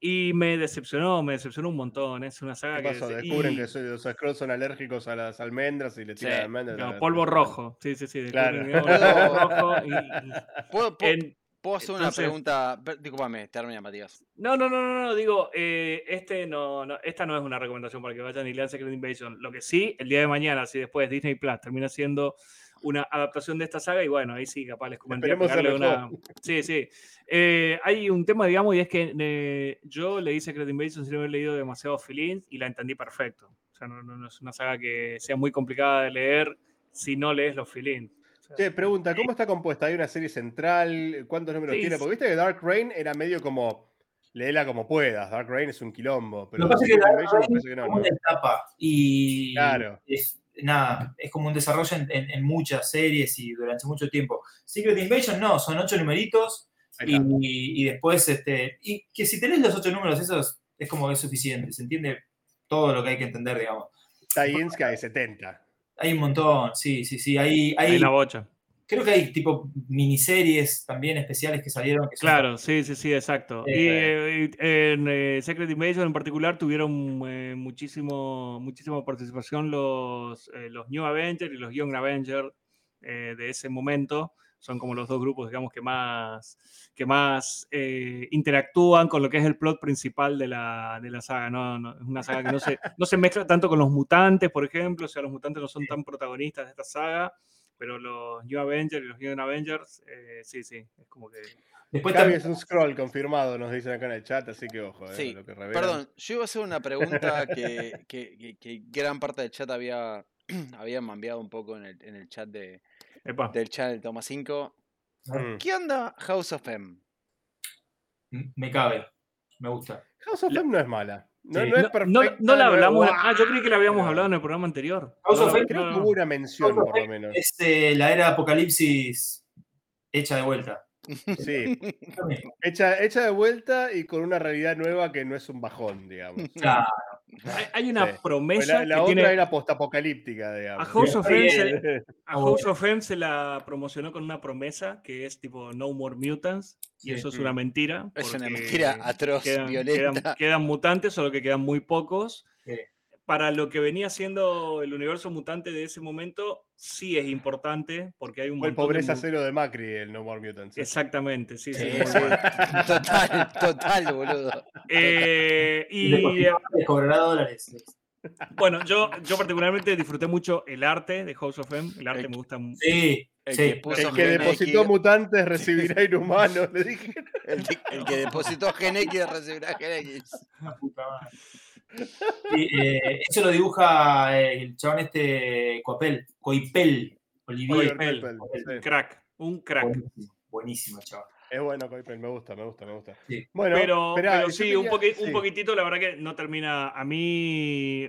Y me decepcionó, me decepcionó un montón. Es una saga
¿Qué
que.
pasó?
y-
Descubren que soy- los Scrolls son alérgicos a las almendras y le tiran
Sí,
almendras.
no, polvo rojo. Sí, sí, sí.
Claro.
descubren que es polvo rojo y- y-
¿Puedo, puedo-
en-
puedo hacer una
entonces-
pregunta? Discúlpame, termina, Matías.
No, no, no, no, no, digo, eh, este no, no, esta no es una recomendación para que vayan y lean Secret Invasion. Lo que sí, el día de mañana, si después Disney Plus termina siendo una adaptación de esta saga, y bueno, ahí sí, capaz les pegarle una. Sí, sí. Eh, hay un tema, digamos, y es que eh, yo leí Secret Invasion sin haber leído demasiado feelings y la entendí perfecto. O sea, no, no- no es una saga que sea muy complicada de leer si no lees los sea,
Che, pregunta, ¿cómo está compuesta? ¿Hay una serie central? ¿Cuántos números
Sí,
tiene? Porque viste que Dark Reign era medio como. Léela como puedas. Dark Reign es un quilombo. Pero
Lo que pasa es que Dark Reign es etapa y
Claro.
es, nada, es como un desarrollo en, en- en muchas series y durante mucho tiempo. Secret Invasion no, son ocho numeritos y, y después, este, y que si tenés los ocho números esos es como que es suficiente, se entiende todo lo que hay que entender, digamos.
Tie-ins que hay 70.
Hay un montón, sí, sí, sí, hay, hay,
hay una bocha.
Creo que hay tipo miniseries también especiales que salieron. Que son-
Claro, sí, sí, sí, exacto. Y
Eh,
eh, en eh, Secret Invasion en particular tuvieron eh, muchísimo, muchísima participación los, eh, los New Avengers y los Young Avengers de ese momento. Son como los dos grupos, digamos, que más, que más interactúan con lo que es el plot principal de la, de la saga. ¿no? No, es una saga que no se, no se mezcla tanto con los mutantes, por ejemplo. O sea, los mutantes no son tan protagonistas de esta saga. Pero los New Avengers y los Young Avengers, eh, sí, sí, es como que
Después también,
es un scroll confirmado, nos dicen acá en el chat, así que ojo, eh,
Sí,
lo que revelan.
Perdón, yo iba a hacer una pregunta que, que- que- que gran parte del chat había, había enviado un poco en el, en el chat de,
Epa.
del chat del Toma 5.
Mm.
¿Qué onda House of M?
me cabe, me gusta.
House of
La-
M no es mala. No,
Sí.
no es
No-
perfecta.
no, no la hablamos. Ah, yo creí que la habíamos hablado en el programa anterior.
House
No,
Creo que hubo una mención, por lo menos.
Es eh, la era de Apocalipsis hecha de vuelta.
Sí, hecha, hecha de vuelta y con una realidad nueva que no es un bajón, digamos.
Claro.
Hay, hay una
Sí. Pues
promesa
la la
que
otra
tiene.
era postapocalíptica, digamos.
A House of
bien.
se, a House of M se la promocionó con una promesa que es tipo No More Mutants. Y
Sí.
eso es una mentira.
Es una mentira atroz,
Quedan,
violenta.
quedan- quedan mutantes, solo que quedan muy pocos.
Sí.
Para lo que venía siendo el universo mutante de ese momento, sí es importante porque hay un
Fue el
montón de
pobreza cero de Macri, el No More Mutants. ¿eh?
Exactamente, sí, sí.
Total, total, boludo.
Eh,
Y cobrará dólares.
Bueno, yo, yo particularmente disfruté mucho el arte de House of M. El arte
El-
me gusta. mu-
Sí,
El
sí.
que
El que depositó mutantes recibirá inhumanos, le dije.
el, que- el que depositó Gen X recibirá Gen
Eh, eso lo dibuja eh, el chabón este Coapel, Coipel. Olivier.
Coipel.
Coipel, sí.
Crack, un crack.
Buenísimo, buenísimo, chaval.
Es bueno, Coipel, me gusta, me gusta, me gusta.
Sí.
Bueno,
pero,
esperá,
pero
yo
sí,
tenía-
un, poqui- un
sí.
poquitito, la verdad que no termina. A mí,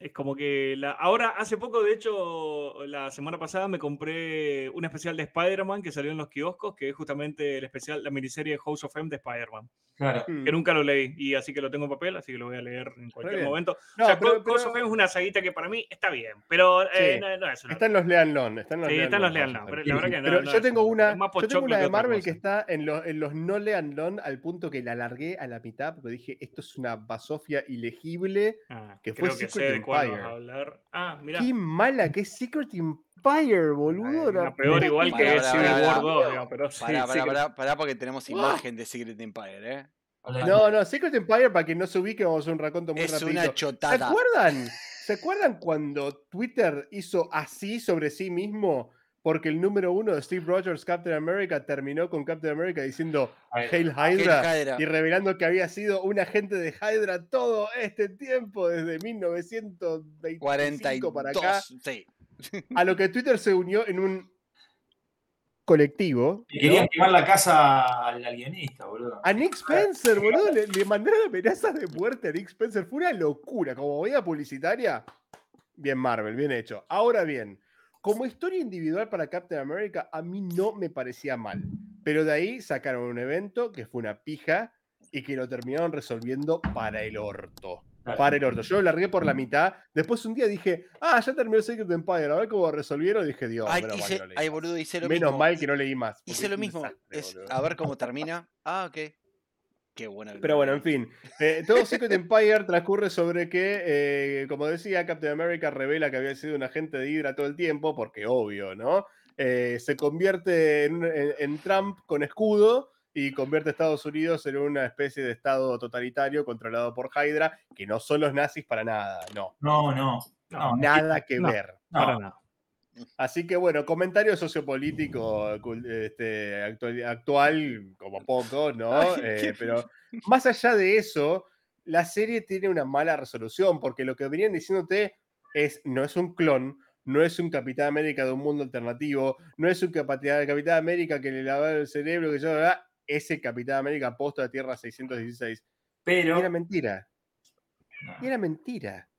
es como que la, ahora, hace poco, de hecho, la semana pasada me compré un especial de Spider-Man que salió en los kioscos, que es justamente el especial, la miniserie House of M de Spider-Man.
Claro.
Mm.
Que nunca lo leí, y así que lo tengo en papel, así que lo voy a leer en cualquier momento.
No,
o sea,
pero-
House
pero-
of M es una saguita que para mí está bien, pero eh,
Sí.
no, no es una-
Están los Leanlon. Están los
Sí, están
Leanlon,
los Leanlon, pero la verdad que no-
Pero
no
yo
es
tengo
una-
yo tengo una de Marvel que está en, los- en los no Leanlon al punto que la largué a la mitad porque dije, esto es una basofia ilegible.
Ah,
que fue
creo que sé de
Empire.
a hablar. Ah, mira.
Qué mala que es Secret Empire, boludo. la
Una peor igual
que
que
Pará,
es
pará,
Civil
pará,
War
pará.
2, digamos, pero sí,
Pará, pará,
Secret-
pará, pará, porque tenemos imagen de Secret Empire, ¿eh?
No, no, Secret Empire, para que no se ubique, vamos a hacer un raconto muy
Es
rapidito.
una
¿Se
chotada.
acuerdan? ¿Se acuerdan cuando Twitter hizo así sobre sí mismo? Porque el número uno de Steve Rogers, Captain America, terminó con Captain America diciendo Hail Hydra
Hail Hydra.
y revelando que había sido un agente de Hydra todo este tiempo, desde 1925
42.
para acá.
Sí.
A lo que Twitter se unió en un colectivo.
Y
¿no?
querían quemar la casa al alienista, boludo.
A Nick Spencer, boludo, le, le mandaron amenazas de muerte a Nick Spencer. Fue una locura. Como movida publicitaria, bien Marvel, bien hecho. Ahora bien, como historia individual para Captain America, a mí no me parecía mal. Pero de ahí sacaron un evento que fue una pija y que lo terminaron resolviendo para el orto.
Claro.
Para el orto. Yo lo largué por la mitad. Después un día dije, ah, ya terminó Secret Empire. A ver cómo resolvieron. Dije, Dios,
Ay,
menos mal
hice-
que no leí
ay,
más".
boludo, hice lo
Menos
mismo.
mal que no leí más.
Hice lo mismo.
desastre,
Es a ver cómo termina. Ah, ok. Qué buena.
Pero
no
bueno, en fin. Eh, todo Secret Empire transcurre sobre que, eh, como decía, Captain America revela que había sido un agente de Hydra todo el tiempo, porque obvio, ¿no? Eh, se convierte en, un- en- en Trump con escudo y convierte a Estados Unidos en una especie de estado totalitario controlado por Hydra, que no son los nazis para nada, no.
No, no. No,
Nada que
no.
ver.
no.
Para nada.
Así que bueno, comentario sociopolítico este, actual, actual, como poco, ¿no? Eh, pero más allá de eso, la serie tiene una mala resolución, porque lo que venían diciéndote es, no es un clon, no es un Capitán América de un mundo alternativo, no es un Capitán, Capitán América que le lava el cerebro, que yo, ¿verdad? es el Capitán América posto a Tierra 616. Y
Pero.
era mentira,
no.
y era mentira.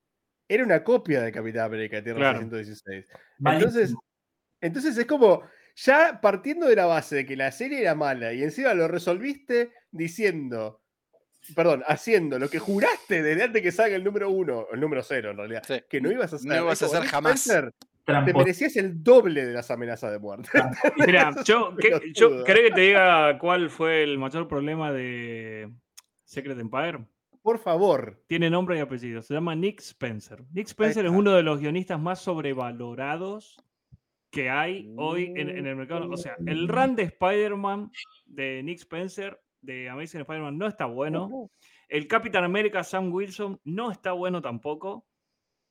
Era una copia de Capitán América de Tierra
Claro.
616.
Malísimo.
Entonces, entonces es como, ya partiendo de la base de que la serie era mala y encima lo resolviste diciendo, perdón, haciendo lo que juraste desde antes que salga el número uno, el número cero en realidad,
Sí.
que no ibas a hacer.
No ibas a hacer jamás.
Spencer, te merecías el doble de las amenazas de muerte.
Mira, yo,
un
¿qué-
pelotudo.
yo ¿querés que te diga cuál fue el mayor problema de Secret Empire?
Por favor.
Tiene nombre y apellido. Se llama Nick Spencer. Nick Spencer es uno de los guionistas más sobrevalorados que hay hoy en, en el mercado. O sea, el run de Spider-Man de Nick Spencer, de Amazing Spider-Man, no está bueno. El Capitán América Sam Wilson no está bueno tampoco.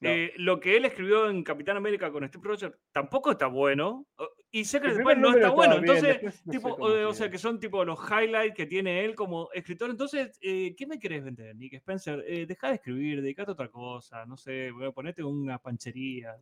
No.
Eh, lo que él escribió en Capitán América con Steve Rogers tampoco está bueno. O- Y Secret Empire no está bueno.
bien,
Entonces,
después no
tipo, o, o sea, que son tipo los highlights que tiene él como escritor. Entonces, eh, ¿qué me querés vender, Nick Spencer? Eh, deja de escribir, dedicate a otra cosa. No sé, bueno, ponete una panchería.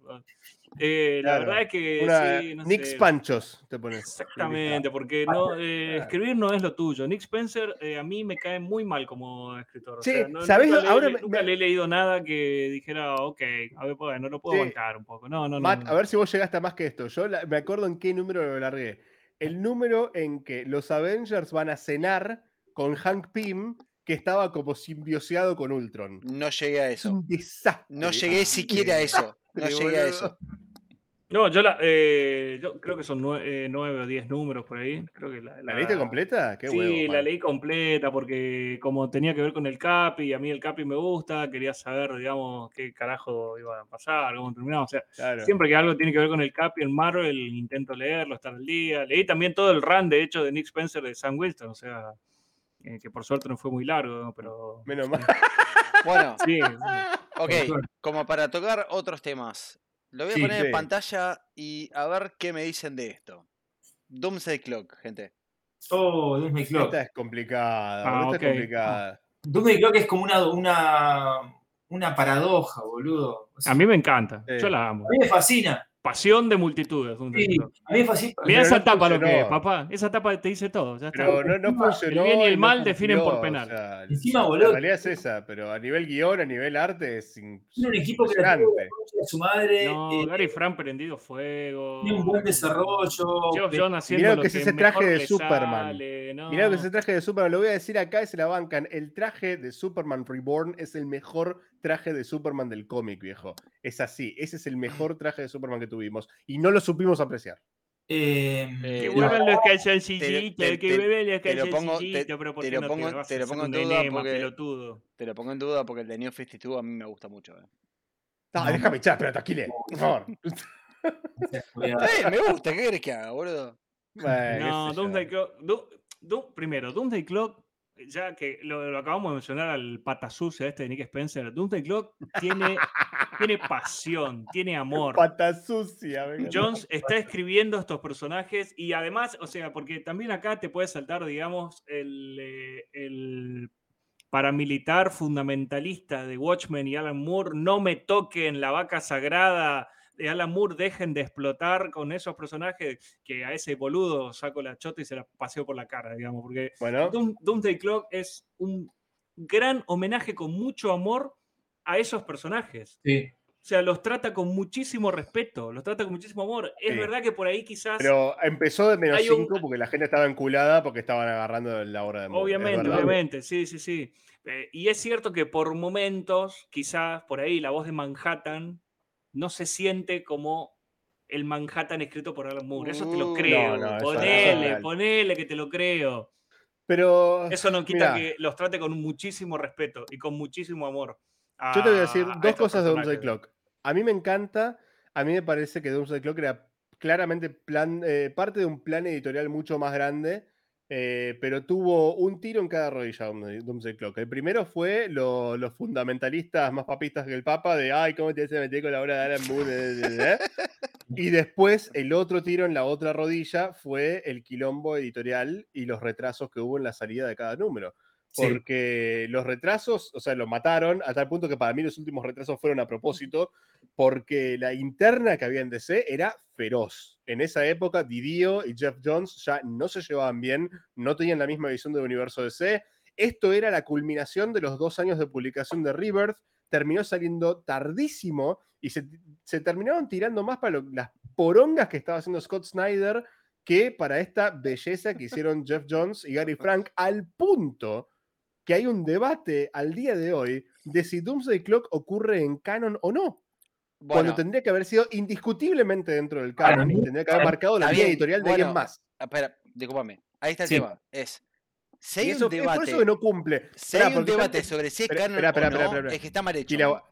La verdad es que
Una
sí, no
Nick
sé.
Panchos te pones.
Exactamente, porque no, escribir no es lo tuyo. Nick Spencer a mí me cae muy mal como escritor. o
Sí,
sea, no- le,
Ahora
le-
me-
nunca
me-
le he leído nada que dijera, ok, a ver, pues, no lo puedo
Sí.
bancar un poco. No, no, no.
Matt,
no.
a ver si vos llegaste a más que esto. Yo la- me acuerdo en qué número lo largué. El número en que los Avengers van a cenar con Hank Pym, que estaba como simbioseado con Ultron.
No llegué a
Es
eso.
un desastre.
No llegué siquiera a eso. No llegué a eso.
No, yo, la, eh, yo creo que son nue- eh, nueve o diez números por ahí. Creo que la,
¿La leíste completa? Qué
sí,
huevo,
la leí completa porque como tenía que ver con el Capi y a mí el Capi me gusta, quería saber, digamos, qué carajo iba a pasar, cómo terminaba. O sea,
Claro.
Siempre que algo tiene que ver con el Capi en Marvel, intento leerlo, estar al día. Leí también todo el run, de hecho, de Nick Spencer de Sam Wilson, o sea, eh, que por suerte no fue muy largo, ¿no? pero...
Menos mal.
Bueno,
Sí, sí.
ok. Como para tocar otros temas. Lo voy a
Sí,
poner
sí.
en pantalla y a ver qué me dicen de esto. Doomsday Clock, gente.
Oh, Doomsday Clock.
Esta es complicada.
Ah,
esta es complicada.
Doomsday Clock es como una, una, una paradoja, boludo. O sea,
A mí me encanta,
Sí.
yo la amo.
a mí me fascina.
Pasión de multitudes.
Sí, a mí fue así.
Mirá
Pero
esa
no
tapa lo que es,
funcionó.
papá. Esa tapa te dice todo. Ya está.
Pero no, no funcionó.
bien y el
no
mal definen por penal.
o sea,
Encima,
la
boludo,
realidad es esa, pero a nivel guion, a nivel arte, es
Tiene un equipo que la tuvo su madre.
No,
eh,
Gary Frank prendido fuego.
tiene un buen desarrollo.
Geoff
pe-
John haciendo
Mirá lo que es ese traje de Superman.
sale, no.
Mirá lo que ese traje de Superman, lo voy a decir acá y se la bancan. El traje de Superman Reborn es el mejor traje de Superman del cómic, viejo. Es así, ese es el mejor traje de Superman que tuvimos. Y no lo supimos apreciar.
eh,
Eh,
Que
no.
vuelvan los calzoncillitos,
te-
que vuelvan los
te lo pongo- te-
calzoncillitos, pero ¿por
te lo pongo-
te
te lo pongo en duda
enema,
porque-
pelotudo?
Te lo pongo en duda porque el de New 52 a mí me gusta mucho. eh.
No,
No.
déjame echar, pero tranquile, por favor.
Eh, me gusta, ¿qué querés que haga, boludo?
Bueno,
No. Doomsday Clock. Du- Du- primero, Doomsday Clock, ya que lo, lo acabamos de mencionar al pata sucia este de Nick Spencer, Doomsday Clock tiene, tiene pasión, tiene amor.
Pata sucia, venga.
Jones está escribiendo estos personajes y además, o sea, porque también acá te puede saltar, digamos, el, eh, el paramilitar fundamentalista de Watchmen y Alan Moore, no me toquen la vaca sagrada de Alan Moore, dejen de explotar con esos personajes que a ese boludo saco la chota y se la paseo por la cara, digamos, porque
Bueno,
Doom- Doomsday Clock es un gran homenaje con mucho amor a esos personajes.
Sí.
O sea, los trata con muchísimo respeto, los trata con muchísimo amor. Es
Sí.
verdad que por ahí quizás,
pero empezó de menos
Hay un-
5 porque la gente estaba enculada porque estaban agarrando la hora de
obviamente, obviamente, sí, sí, sí. Eh, y es cierto que por momentos, quizás por ahí la voz de Manhattan no se siente como el Manhattan escrito por Alan Moore. Eso te lo
Uh,
creo.
no, no, eso- eso es
ponele, ponele que te lo creo.
Pero
Eso no quita
mirá,
que los trate con muchísimo respeto y con muchísimo amor.
Yo te voy a
a-
decir dos cosas de Doomsday. Clock. A mí me encanta, a mí me parece que Doomsday Clock era claramente plan, eh, parte de un plan editorial mucho más grande, eh, pero tuvo un tiro en cada rodilla Doomsday, Clock. El primero fue lo- los fundamentalistas más papistas que el Papa, de ay, ¿cómo te a meter con la obra de Alan eh, eh". Y después el otro tiro en la otra rodilla fue el quilombo editorial y los retrasos que hubo en la salida de cada número Porque los retrasos, o sea, lo mataron a tal punto que para mí los últimos retrasos fueron a propósito, porque la interna que había en DC era feroz. En esa época, Didio y Jeff Jones ya no se llevaban bien, no tenían la misma visión del universo DC. Esto era la culminación de los dos años de publicación de Rebirth, terminó saliendo tardísimo y se, se terminaron tirando más para las porongas que estaba haciendo Scott Snyder que para esta belleza que hicieron Jeff Jones y Gary Frank, al punto que hay un debate al día de hoy de si Doomsday Clock ocurre en canon o no.
Bueno,
cuando tendría que haber sido indiscutiblemente dentro del canon y tendría que haber marcado la
bien,
editorial de
bueno,
alguien más.
espera, discúlpame. Ahí está el
Sí.
tema. Es, si hay
eso,
un
es por
debate,
eso que no cumple.
si
Esperá,
hay un debate sobre si es canon
espera, espera,
o no,
espera, espera.
es que está mal hecho.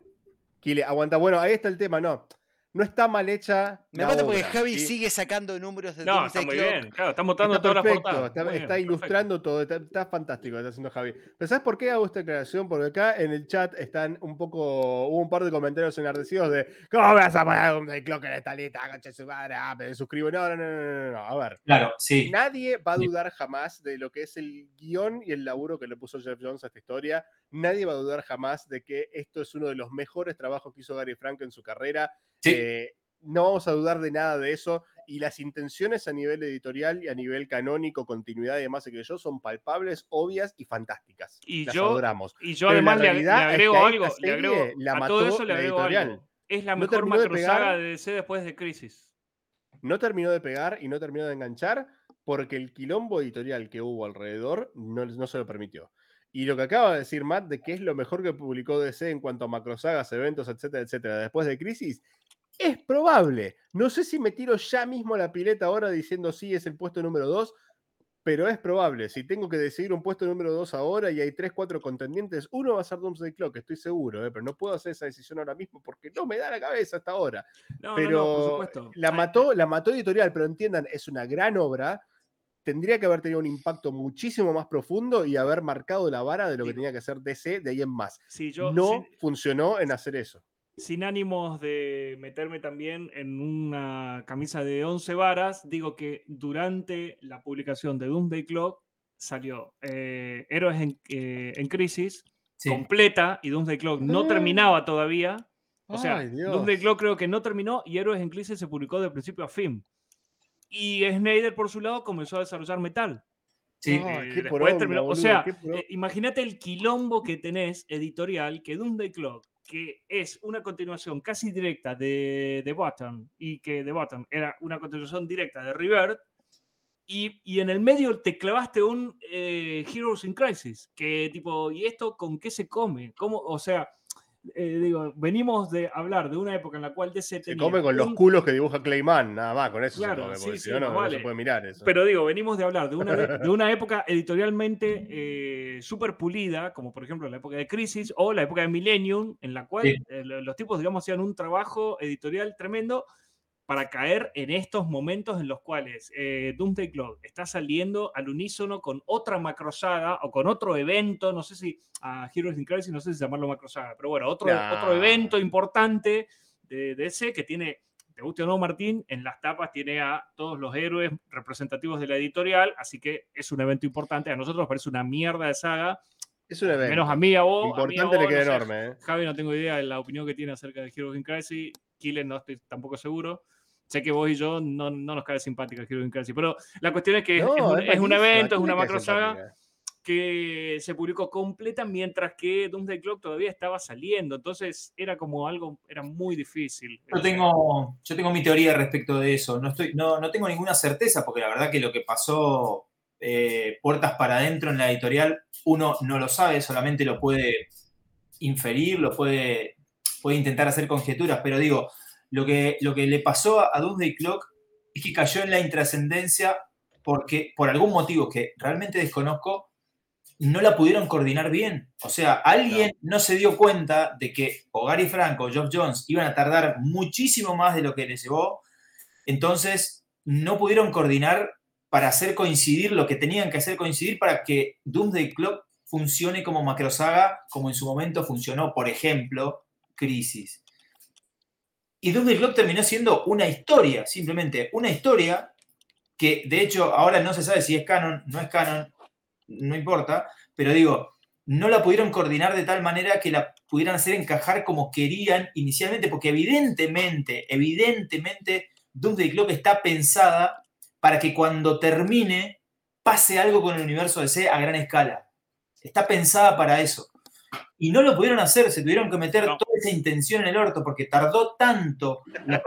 Kile, aguanta. Bueno, ahí está el tema, no. No está mal hecha.
Me
la
mata porque Javi
¿sí?
sigue sacando números de
No, está
Doomsday
muy
Clock.
bien. Claro, está mostrando todas las portadas.
está,
Muy bien,
está
perfecto.
ilustrando todo, está, está fantástico lo que está haciendo Javi. Pero ¿sabes por qué hago esta aclaración? Porque acá en el chat están un poco, hubo un par de comentarios enardecidos de ¿Cómo me vas a poner un clock en esta lista? Concha su madre, ah, me suscribo. No, no, no, no, no, no. A ver,
Claro, sí.
nadie va a
Sí.
dudar jamás de lo que es el guion y el laburo que le puso Jeff Jones a esta historia. Nadie va a dudar jamás de que esto es uno de los mejores trabajos que hizo Gary Frank en su carrera.
Sí.
Eh, no vamos a dudar de nada de eso. Y las intenciones a nivel editorial y a nivel canónico, continuidad y demás que yo son palpables, obvias y fantásticas.
Y
Las
yo-
adoramos.
Y yo
Pero
además le,
es
agrego
que
algo, le agrego,
la
a todo eso le
la
agrego
editorial.
algo. Es la
No
mejor
terminó de
de DC después de Crisis.
No terminó de pegar y no terminó de enganchar porque el quilombo editorial que hubo alrededor no, no se lo permitió. Y lo que acaba de decir Matt de que es lo mejor que publicó DC en cuanto a macrosagas, eventos, etcétera, etcétera, después de Crisis, es probable. No sé si me tiro ya mismo a la pileta ahora diciendo sí, es el puesto número 2, pero es probable. Si tengo que decidir un puesto número 2 ahora y hay 3, 4 contendientes, uno va a ser Doomsday Clock, estoy seguro, ¿eh? pero no puedo hacer esa decisión ahora mismo porque no me da la cabeza hasta ahora
No,
pero
no, no, por supuesto.
la mató, la mató editorial, pero entiendan, es una gran obra. Tendría que haber tenido un impacto muchísimo más profundo y haber marcado la vara de lo que tenía que hacer DC de ahí en más.
Sí, yo,
no funcionó en hacer eso.
Sin ánimos de meterme también en una camisa de 11 varas, digo que durante la publicación de Doomsday Clock salió eh, Héroes en, eh, en Crisis,
sí.
completa, y Doomsday Clock no
Ah.
terminaba todavía, O sea,
Ay.
Doomsday Clock creo que no terminó y Héroes en Crisis se publicó de principio a fin. Y Snyder, por su lado, comenzó a desarrollar Metal.
Sí.
Ay,
Eh, después terminó- o
boludo,
sea,
qué poronga.
eh, imagínate el quilombo que tenés editorial que Doomsday Clock, que es una continuación casi directa de The Button y que The Button era una continuación directa de Revert, y, y en el medio te clavaste un eh, Heroes in Crisis, que tipo, ¿y esto con qué se come? ¿Cómo? O sea, eh, digo, venimos de hablar de una época en la cual DC
Se
tenía
come con los culos que dibuja Clayman, nada más, con eso
Claro,
se come,
sí,
porque
sí,
si no, no,
más
no
vale.
se puede mirar eso.
Pero digo, venimos de hablar de una, de una época editorialmente eh, súper pulida, como por ejemplo la época de Crisis o la época de Millennium, en la cual
Sí.
eh, lo- los tipos, digamos, hacían un trabajo editorial tremendo para caer en estos momentos en los cuales eh, Doomsday Clock está saliendo al unísono con otra macrosaga o con otro evento, no sé si a Heroes in Crisis, no sé si llamarlo macrosaga, pero bueno, otro,
Nah.
otro evento importante de, de ese que tiene, te guste o no Martín, en las tapas tiene a todos los héroes representativos de la editorial, así que es un evento importante, a nosotros nos parece una mierda de saga,
es un evento.
menos a mí, a vos. a mí, a
Importante le
vos,
queda
no sé,
enorme, ¿eh?
Javi no tengo idea de la opinión que tiene acerca de Heroes in Crisis. Killen no estoy tampoco seguro. Sé que vos y yo no, no nos cae simpática Heroes in Crisis, pero la cuestión es que es-
No,
es, un, es un
malísima,
evento, es
¿quién
una macro saga que se publicó completa mientras que Doomsday Clock todavía estaba saliendo. Entonces era como algo, era muy difícil.
Yo tengo, yo tengo mi teoría respecto de eso. No, estoy, no, no tengo ninguna certeza, porque la verdad que lo que pasó eh, puertas para adentro en la editorial, uno no lo sabe, solamente lo puede inferir, lo puede, puede intentar hacer conjeturas, pero digo, lo que, lo que le pasó a, a Doomsday Clock es que cayó en la intrascendencia porque, por algún motivo que realmente desconozco, no la pudieron coordinar bien. O sea, alguien no, se dio cuenta de que o Gary Franco o Geoff Jones iban a tardar muchísimo más de lo que les llevó. Entonces, no pudieron coordinar para hacer coincidir lo que tenían que hacer coincidir para que Doomsday Clock funcione como macrosaga, como en su momento funcionó, por ejemplo, Crisis. Y Doomsday Clock terminó siendo una historia, simplemente una historia que de hecho ahora no se sabe si es canon, no es canon, no importa, pero digo, no la pudieron coordinar de tal manera que la pudieran hacer encajar como querían inicialmente, porque evidentemente, evidentemente, Doomsday Clock está pensada para que cuando termine pase algo con el universo DC a gran escala. Está pensada para eso. Y no lo pudieron hacer, se tuvieron que meter
No.
toda esa intención en el orto, porque tardó tanto, la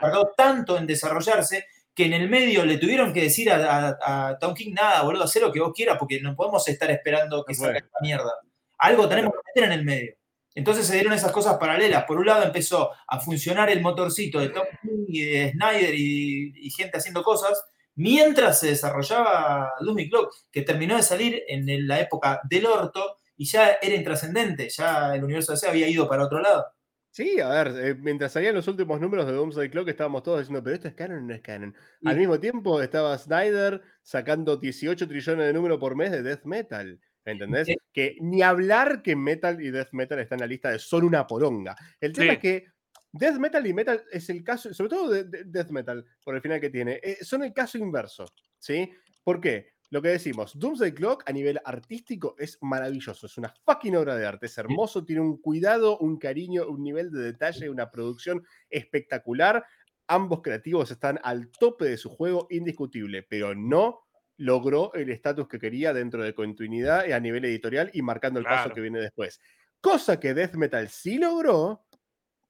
tardó tanto en desarrollarse, que en el medio le tuvieron que decir a, a, a Tom King, nada, boludo, haz lo que vos quieras, porque no podemos estar esperando que salga esta mierda. Algo tenemos que meter en el medio. Entonces se dieron esas cosas paralelas. Por un lado empezó a funcionar el motorcito de Tom King y de Snyder y, y gente haciendo cosas, mientras se desarrollaba Doomsday Clock, que terminó de salir en la época del orto y ya era intrascendente, ya el universo DC había ido para otro lado.
Sí, a ver, eh, mientras salían los últimos números de Doomsday Clock estábamos todos diciendo, pero esto es canon o no es canon. Al mismo tiempo estaba Snyder sacando 18 trillones de números por mes de Death Metal. ¿Entendés?
Sí.
Que ni hablar que Metal y Death Metal están en la lista de son una poronga. El tema
Sí.
es que Death Metal y Metal es el caso, sobre todo de, de- Death Metal, por el final que tiene, eh, son el caso inverso. ¿Sí? ¿Por qué? Lo que decimos, Doomsday Clock a nivel artístico es maravilloso, es una fucking obra de arte, es hermoso, tiene un cuidado, un cariño, un nivel de detalle, una producción espectacular. Ambos creativos están al tope de su juego, indiscutible, pero no logró el estatus que quería dentro de continuidad a nivel editorial y marcando el paso que viene después. Cosa que Death Metal sí logró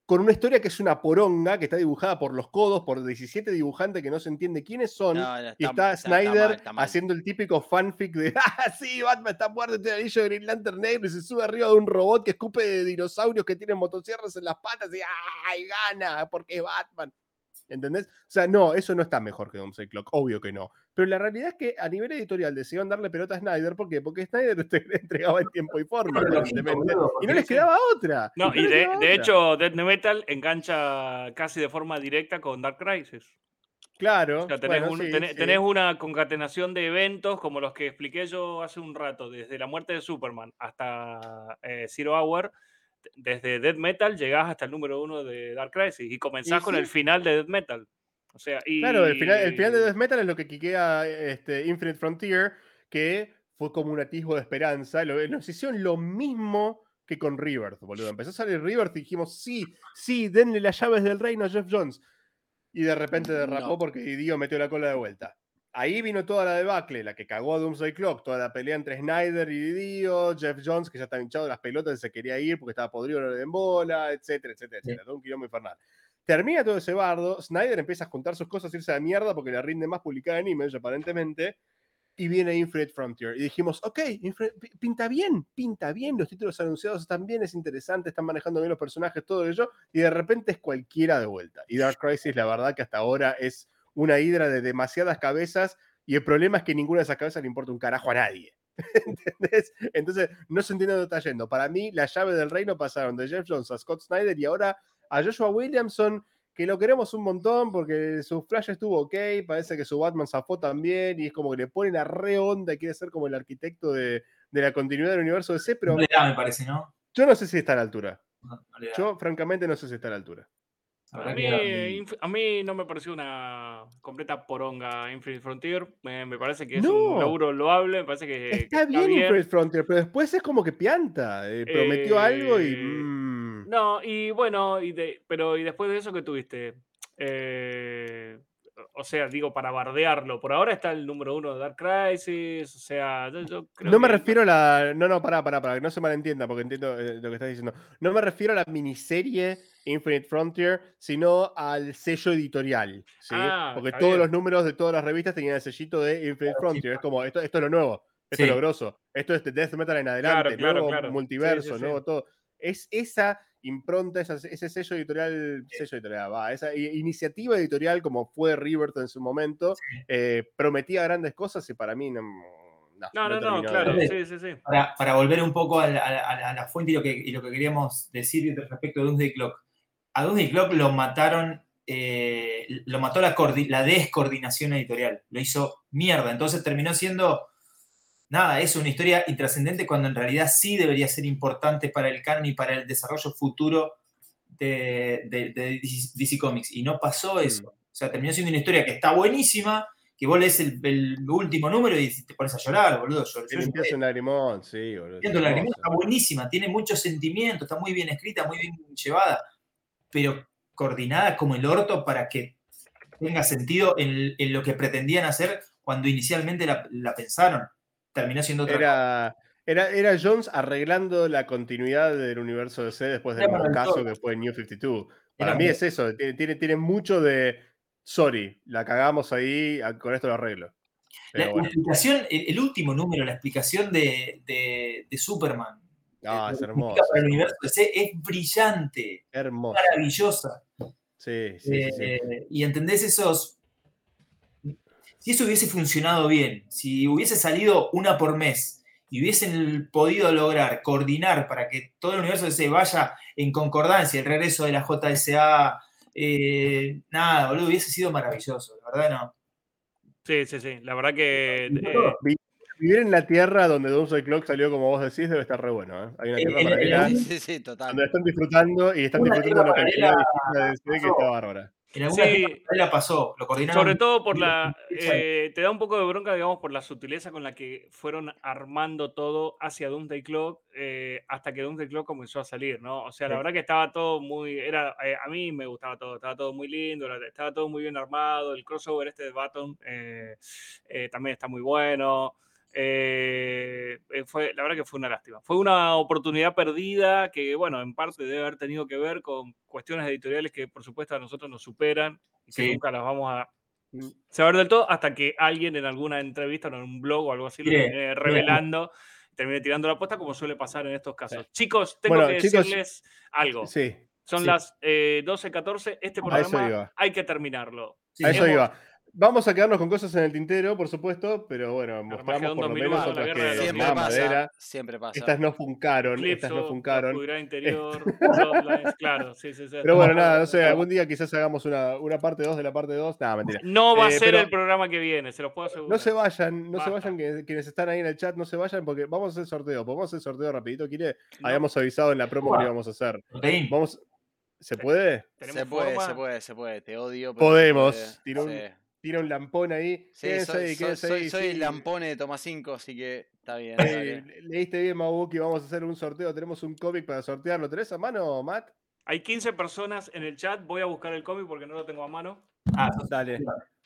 con una historia que es una poronga, que está dibujada por los codos, por 17 dibujantes que no se entiende quiénes son.
No, no,
Y está, Snyder
mal, está mal.
haciendo el típico fanfic de, ah, sí, Batman está muerto, tiene el anillo de Green Lantern negro y se sube arriba de un robot que escupe de dinosaurios que tienen motosierras en las patas y, ¡ay, gana! Porque es Batman. ¿Entendés? O sea, no, eso no está mejor que Doomsday Clock, obvio que no. Pero la realidad es que a nivel editorial decidieron darle pelota a Snyder, ¿por qué? Porque Snyder te entregaba en tiempo y forma, Y no les
sí.
quedaba otra.
No, y de, hecho, Death Metal engancha casi de forma directa con Dark Crisis.
claro.
O sea, tenés,
bueno,
un-
sí,
tenés-
sí.
tenés una concatenación de eventos como los que expliqué yo hace un rato, desde la muerte de Superman hasta eh, Zero Hour. Desde Death Metal llegás hasta el número uno de Dark Crisis y comenzás
Y
con
sí.
el final de Death Metal. O sea, y...
Claro, el final, el final de Death Metal es lo que quiquea este, Infinite Frontier, que fue como un atisbo de esperanza. Lo- nos hicieron lo mismo que con Rebirth, boludo. Empezó a salir Rebirth y dijimos, sí, sí, denle las llaves del reino a Jeff Jones. Y de repente derrapó
No.
porque Dio metió la cola de vuelta. Ahí vino toda la debacle, la que cagó a Doomsday Clock, toda la pelea entre Snyder y Dio, Jeff Jones, que ya estaba hinchado de las pelotas y se quería ir porque estaba podrido no le den bola, etcétera, etcétera,
Sí.
etcétera. Todo un quilombo infernal. Termina todo ese bardo, Snyder empieza a juntar sus cosas, irse a la mierda porque le rinde más publicar en Image, aparentemente, y viene Infinite Frontier. Y dijimos, ok, pinta bien, pinta bien, los títulos anunciados están bien, es interesante, están manejando bien los personajes, todo ello, y de repente es cualquiera de vuelta. Y Dark Crisis, la verdad que hasta ahora es una hidra de demasiadas cabezas, y el problema es que ninguna de esas cabezas le importa un carajo a nadie. ¿Entendés? Entonces, no se entiende dónde está yendo. Para mí, la llave del reino pasaron de Jeff Jones a Scott Snyder y ahora a Joshua Williamson, que lo queremos un montón porque su Flash estuvo ok, parece que su Batman zafó también y es como que le ponen a re onda y quiere ser como el arquitecto de, de la continuidad del universo DC, pero
No le da, me parece, ¿no?
yo no sé si está a la altura.
No, no.
Yo, francamente, no sé si está a la altura.
A mí, a mí no me pareció una completa poronga Infinite Frontier. Me, me parece que es
No.
un laburo loable. Me parece que que
Está bien Infinite Frontier, pero después es como que pianta. eh, prometió algo y.
Eh,
mm,
No, y bueno, y de, pero y después de eso que tuviste, Eh, o sea, digo, para bardearlo, por ahora está el número uno de Dark Crisis, o sea, yo, yo creo
No me
que-
refiero a la. No, no, pará, pará, pará, que no se malentienda, porque entiendo lo que estás diciendo. No me refiero a la miniserie Infinite Frontier, sino al sello editorial. ¿sí?
Ah,
porque todos
bien.
los números de todas las revistas tenían el sellito de Infinite
Claro, sí.
Frontier. Es como, esto, esto es lo nuevo, esto es lo grosso, esto es de Death Metal en adelante,
Claro,
nuevo
claro.
Multiverso,
sí, sí.
nuevo todo. Es esa impronta, esa- ese sello editorial, sello editorial, va, esa iniciativa editorial como fue Rebirth en su momento, eh, prometía grandes cosas y para mí no. No,
No, no,
de-
claro,
de-
sí, sí, sí.
para, para volver un poco a la, a la- a la fuente y lo, que, y lo que queríamos decir respecto a Doomsday Clock. A Doomsday Clock lo mataron, eh, lo mató la, coordi- la descoordinación editorial, lo hizo mierda. Entonces terminó siendo, nada, es una historia intrascendente cuando en realidad sí debería ser importante para el canon y para el desarrollo futuro de, de- de DC, Comics. Y no pasó eso. O sea, terminó siendo una historia que está buenísima, que vos lees el, el último número y te pones a llorar, boludo. Yo-
Te limpias un lagrimón, sí, boludo.
La Lagrimón está buenísima, tiene mucho sentimiento, está muy bien escrita, muy bien llevada, pero coordinada como el orto para que tenga sentido en, en lo que pretendían hacer cuando inicialmente la, la pensaron. Terminó siendo otra cosa.
Era, era, era Jones arreglando la continuidad del universo DC después del caso que fue New 52. Para
Era
mí es eso, tiene, tiene, tiene mucho de. Sorry, la cagamos ahí, con esto lo arreglo.
La,
Pero
la
bueno,
explicación, el, el último número, la explicación de, de- de Superman
no, es hermoso.
para el universo DC es brillante,
Hermoso.
maravillosa.
Sí, sí, sí, sí.
Eh, y entendés esos. Si eso hubiese funcionado bien, si hubiese salido una por mes y hubiesen podido lograr coordinar para que todo el universo se vaya en concordancia, el regreso de la JSA, eh, nada, boludo, hubiese sido maravilloso, la verdad no.
Sí, sí, sí. La verdad que. Eh,
Vi- Vivir en la tierra donde Doomsday Clock salió, como vos decís, debe estar re bueno. ¿eh? Hay una tierra paralela
Sí, sí, total.
donde están disfrutando y están
Una
disfrutando la cantidad
paralela
distinta de DC que está bárbara.
En alguna
Sí.
la pasó, lo coordinaron.
Sobre todo por la. Eh, te da un poco de bronca, digamos, por la sutileza con la que fueron armando todo hacia Doomsday Clock eh, hasta que Doomsday Clock comenzó a salir, ¿no? O sea, la
Sí.
verdad que estaba todo muy. Era, eh, a mí me gustaba todo, estaba todo muy lindo, la- estaba todo muy bien armado. El crossover este de Baton eh, eh, también está muy bueno. Eh, eh, fue, la verdad que fue una lástima. Fue una oportunidad perdida que, bueno, en parte debe haber tenido que ver con cuestiones editoriales que, por supuesto, a nosotros nos superan y que nunca las vamos a saber del todo hasta que alguien en alguna entrevista o en un blog o algo así lo termine revelando, termine tirando la apuesta, como suele pasar en estos casos. Chicos, tengo
Bueno,
que
chicos,
decirles algo.
Sí,
Son
sí.
las eh, 12.14. Este programa hay que terminarlo.
Sí,
a eso
hemos-
iba. Vamos a quedarnos con cosas en el tintero, por supuesto, pero bueno, mostramos por lo
2001,
menos
la
otras que
Siempre pasa.
madera.
Siempre pasa.
Estas no funcaron, estas no funcaron.
Interior, claro, sí, sí, sí.
Pero bueno, nada, no sé, algún día quizás hagamos una, una parte 2 de la parte 2. Nada, mentira.
No va a
Eh,
ser el programa que viene, se los puedo asegurar.
No se vayan, no se vayan, que- quienes están ahí en el chat, no se vayan porque vamos a hacer sorteo. ¿Podemos hacer sorteo rapidito, Kire?
No,
Habíamos avisado en la promo que lo íbamos a hacer. Vamos, ¿Se puede?
tenemos
Se puede,
forma.
se puede, se puede. Te odio.
Podemos.
puede.
Tiró un-
Sí.
Tira un lampón ahí.
Sí,
quédense
soy,
ahí,
soy-
quédense
soy-
ahí,
soy el
sí.
lampone de Toma 5, así que está bien.
Eh, leíste bien, Mabuki, vamos a hacer un sorteo. Tenemos un cómic para sortear. ¿Lo tenés a mano, Matt?
Hay 15 personas en el chat. Voy a buscar el cómic porque no lo tengo a mano.
Ah,
Dale.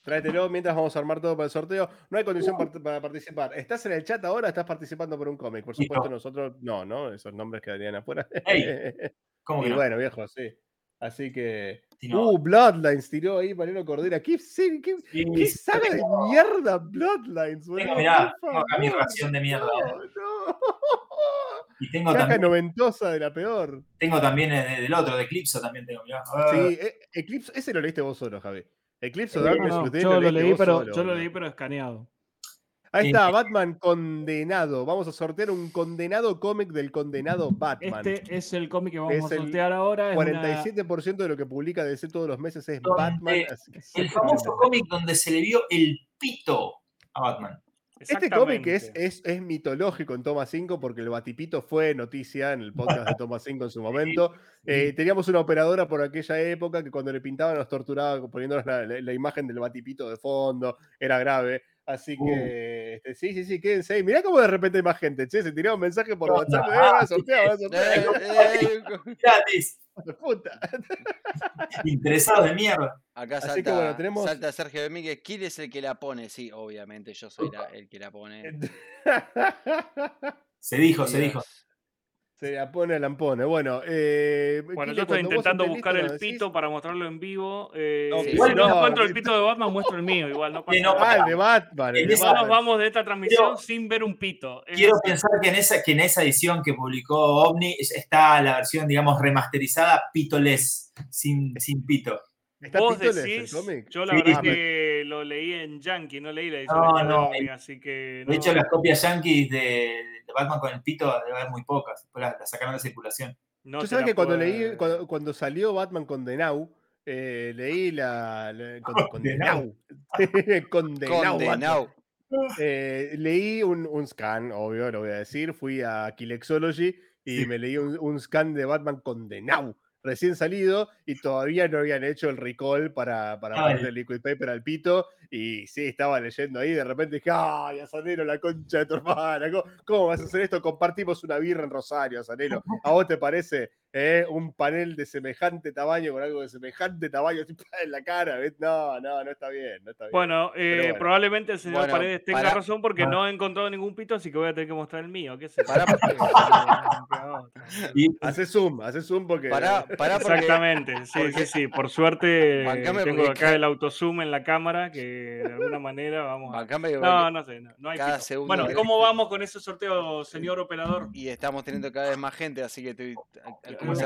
Tráetelo mientras vamos a armar todo para el sorteo. No hay condición para participar. ¿Estás en el chat ahora? ¿Estás participando por un cómic? Por supuesto,
no.
nosotros no, ¿no? Esos nombres quedarían afuera.
Ey, ¿Cómo que
y
no?
bueno, viejo, sí. Así que.
Si no-
Uh, Bloodlines tiró ahí Mariano Cordera. ¿Qué, sí, qué,
Sí,
qué
sí,
saga de mierda, Bloodlines, boludo?
Tengo, mirá, tengo acá mi ración de mierda.
No, no.
Y tengo
Caja
también,
noventosa de la peor.
tengo también eh, del otro, de Eclipse también tengo, mirá.
Sí, eh, Eclipse, ese lo leíste vos solo, Javi. Eclipse of
No,
Darkness,
yo lo leí,
vos
pero,
solo,
yo lo leí, pero escaneado.
Ahí está, Batman condenado. Vamos a sortear un condenado cómic del condenado Batman.
Este es el cómic que vamos
Es
a sortear ahora. es una-
47% de lo que publica DC todos los meses es
Donde
Batman. así que
El famoso cómic donde se le vio el pito a Batman.
Este cómic es, es, es mitológico en Toma 5 porque el Batipito fue noticia en el podcast de Toma 5 en su momento. Eh, teníamos una operadora por aquella época que cuando le pintaban nos torturaba poniéndonos la, la- la imagen del Batipito de fondo. Era grave. Así
Uh.
que este, sí, sí, sí, quédense ahí. Mirá cómo de repente hay más gente. Che, se tiraba un mensaje por WhatsApp. Eh.
Eh, eh,
Gratis.
hijo de puta.
Interesados de mierda.
acá
Así
salta,
que bueno, tenemos-
salta Sergio Domínguez. ¿Quién es el que la pone? Sí, obviamente, yo soy la- el que la pone.
Se dijo, se dijo.
Se la pone la pone. Bueno, eh,
Bueno, yo estoy intentando buscar el
decís.
pito para mostrarlo en vivo. eh, si no,
no,
encuentro el pito de Batman, muestro el mío. Igual no pasa
no,
nada.
Ah, el de Batman. el de
nos vamos de esta transmisión
Quiero-
sin ver un pito.
Quiero pensar que en, esa, que en esa edición que publicó OVNI es- está la versión, digamos, remasterizada pitoless, sin, sin pito.
¿Está
Vos decís,
cómic?
yo la
Sí,
verdad
sí.
que lo leí en Yankee, no leí la edición
No,
de
no,
así que
De hecho, las copias yankees de, de Batman con el pito debe haber muy pocas. Después las, las sacaron de circulación.
no
Yo sabes
la
que cuando leí, cuando, cuando salió Batman con Denau, eh, leí la. la- con, con
Condenau.
Denau. con.
Condenado.
Eh, leí un, un scan, obvio, lo voy a decir. Fui a Kilexology y
Sí.
me leí un, un scan de Batman con Denau. Recién salido y todavía no habían hecho el recall para, para
Ay.
ponerle liquid paper al pito. Y sí, estaba leyendo ahí. De repente dije, ¡ay, Azanero, la concha de tu hermana! ¿Cómo, cómo vas a hacer esto? Compartimos una birra en Rosario, Azanero. ¿A vos te parece eh, un panel de semejante tamaño con algo de semejante tamaño tipo, en la cara? ¿ves? No, no, no está bien. No está bien.
Bueno, eh,
bueno.
probablemente el señor
Bueno,
Paredes tenga
para-
razón porque
Ah.
no he encontrado ningún pito, así que voy a tener que mostrar el mío. ¿Qué sé?
Pará,
Y
Hace zoom, hace zoom porque.
Pará, pará porque
Exactamente, sí, sí,
porque-
sí. Por suerte
Bancame
tengo
porque
acá el autozoom en la cámara que de alguna manera vamos a... No, no sé, no, no hay
cada
pito. Bueno, ¿cómo vamos con ese sorteo, señor operador?
y estamos teniendo cada vez más gente, así que estoy.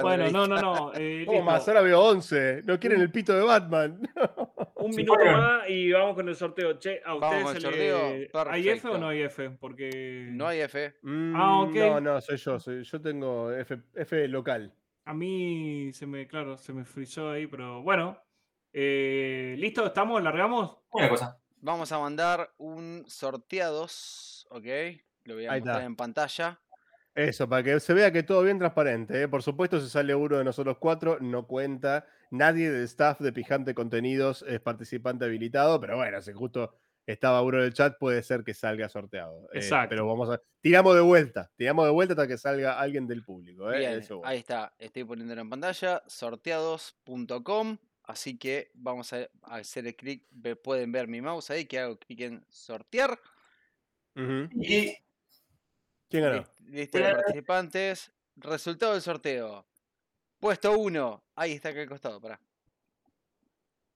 Bueno, no, no, no. eh,
¿Cómo
listo.
más? Ahora veo 11. No quieren el pito de Batman.
Un
Sí,
minuto
bueno.
más y vamos con el sorteo. Che, ¿a ustedes se
sorteo,
le... ¿Hay F o no hay F? Porque
No hay F.
Mm,
Ah, ok.
No, no, soy yo. soy- yo tengo F, F local.
a mí se me, claro, se me frizó ahí, pero bueno. Eh, ¿Listo? ¿Estamos? ¿Largamos?
una cosa.
Vamos a mandar un sorteados, ¿ok? Lo voy a
Ahí
mostrar
está.
en pantalla.
Eso, para que se vea que todo bien transparente. ¿eh? Por supuesto, si sale uno de nosotros cuatro, no cuenta. Nadie del staff de Pijante Contenidos es participante habilitado, pero bueno, si justo estaba uno en el chat, puede ser que salga sorteado. Eh,
Exacto.
pero vamos a. Tiramos de vuelta. Tiramos de vuelta hasta que salga alguien del público. ¿eh?
Bien,
Eso bueno.
ahí está. Estoy poniéndolo en pantalla. Sorteados.com. Así que vamos a hacer el clic. Pueden ver mi mouse ahí, que hago clic en sortear.
Y
¿Quién ganó?
List- Lista de participantes. Resultado del sorteo. Puesto 1. Ahí está acá al costado, pará.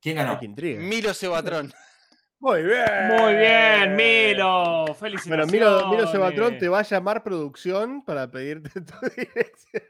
¿quién ganó?
qué intriga.
Milo Cebatrón.
Muy bien.
Muy bien, Milo. Felicitaciones.
Bueno, Milo, Milo Sebatrón te va a llamar producción para pedirte tu dirección.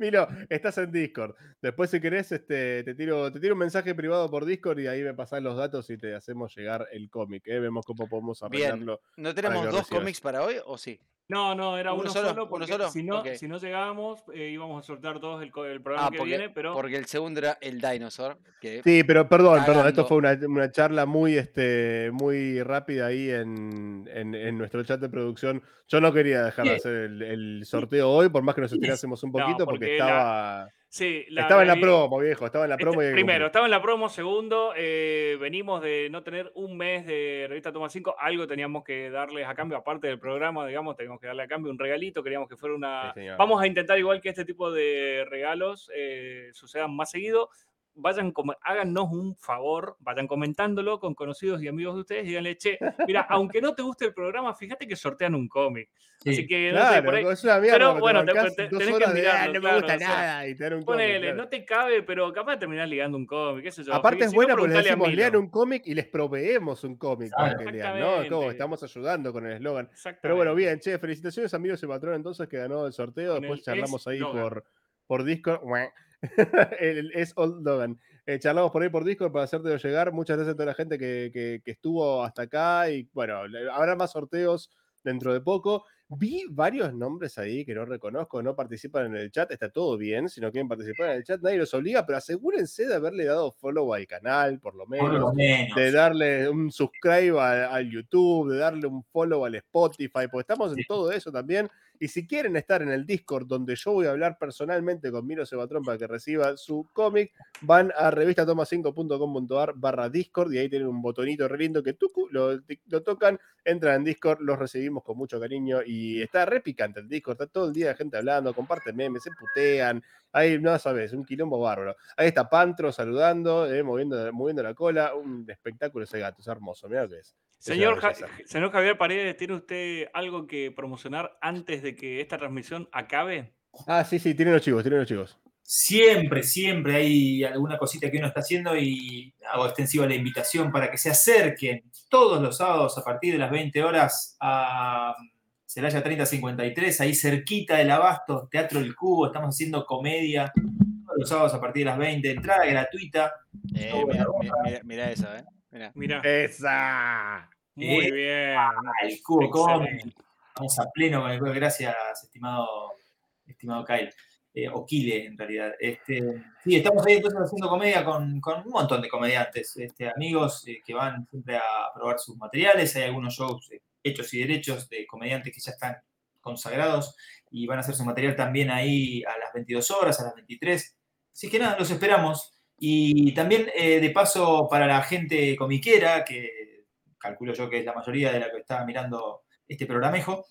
Milo, estás en Discord. Después, si querés, este, te, tiro, te tiro un mensaje privado por Discord y ahí me pasás los datos y te hacemos llegar el cómic. ¿eh? Vemos cómo podemos
Bien.
arreglarlo.
¿No tenemos dos cómics para hoy o sí?
No, no, era
¿Uno
uno,
solo?
solo,
¿Uno
porque
solo?
Si, no, si no llegábamos, eh, íbamos a soltar todos el, co- el programa
Ah,
que
porque,
viene, pero
porque el segundo era el Dinosaur. Que
Sí, pero perdón, perdón, esto fue una, una charla muy, este, muy rápida ahí en, en- en nuestro chat de producción. Yo no quería dejar de hacer el, el sorteo hoy, por más que nos estirásemos un
No,
poquito, porque,
la-
estaba. En la promo, viejo. Estaba en la
Este-
promo. y
primero, estaba en la promo. Segundo, eh, venimos de no tener un mes de revista Toma 5. Algo teníamos que darles a cambio, aparte del programa, digamos, teníamos que darle a cambio un regalito. Queríamos que fuera una.
Sí.
Vamos a intentar, igual que este tipo de regalos eh, sucedan más seguido. Vayan, háganos un favor, vayan comentándolo con conocidos y amigos de ustedes. Díganle, che, mira, aunque no te guste el programa, fíjate que sortean un cómic.
Sí.
Así que no sé,
Claro,
por ahí.
es una mierda.
Pero, bueno, te- te- tenés que
de,
mirarlo,
"Ah, no me
claro,
gusta
o sea,
nada. Y te dan un cómic, claro.
no te cabe, pero capaz de terminar ligando un cómic, qué sé yo.
Aparte es
Si no,
buena porque les decimos, lean un cómic y les proveemos un cómic para que lean, ¿no? Como estamos ayudando con el eslogan. Pero bueno, bien, che, felicitaciones amigos y patrón entonces que ganó el sorteo. Después charlamos ahí por, por Discord. es Old Logan. Eh, charlamos por ahí por Discord para hacértelo llegar. Muchas gracias a toda la gente que, que- que estuvo hasta acá. Y bueno, habrá más sorteos dentro de poco. Vi varios nombres ahí que no reconozco, no participan en el chat. Está todo bien. Si no quieren participar en el chat, nadie los obliga, pero asegúrense de haberle dado follow al canal, por lo
Por lo
menos
menos.
de darle un subscribe al, al YouTube, de darle un follow al Spotify, porque estamos en
Sí.
todo eso también. Y si quieren estar en el Discord, donde yo voy a hablar personalmente con Miro Sebatrón para que reciba su cómic, van a revistatoma5.com.ar barra Discord y ahí tienen un botonito re lindo que tucu, lo, lo tocan, entran en Discord, los recibimos con mucho cariño y está re picante el Discord, está todo el día gente hablando, comparten memes, se putean, ahí no sabes, un quilombo bárbaro. Ahí está Pantro saludando, eh, moviendo, moviendo la cola, un espectáculo ese gato, es hermoso, mira lo que es.
Señor, Ja-
belleza.
señor Javier Paredes, ¿tiene usted algo que promocionar antes de que esta transmisión acabe?
Ah, sí, sí, tienen los chivos, tienen los chivos.
Siempre, siempre hay alguna cosita que uno está haciendo y hago extensiva la invitación para que se acerquen todos los sábados a partir de las 20 horas a Celaya 3053, ahí cerquita del Abasto, Teatro El Cubo, estamos haciendo comedia todos los sábados a partir de las 20, entrada gratuita.
Eh, mira esa, ¿eh? Mira.
Mira,
¡Esa!
muy
eh,
bien.
El Cubo Comedy. Estamos a pleno con el juego. Gracias, estimado, estimado Kyle. Eh, o Kile, en realidad. Este, sí, estamos ahí entonces haciendo comedia con, con un montón de comediantes, este, amigos eh, que van siempre a probar sus materiales. Hay algunos shows eh, hechos y derechos de comediantes que ya están consagrados y van a hacer su material también ahí a las 22 horas, a las 23. Así que nada, los esperamos. Y también, eh, de paso, para la gente comiquera, que calculo yo que es la mayoría de la que está mirando este programejo,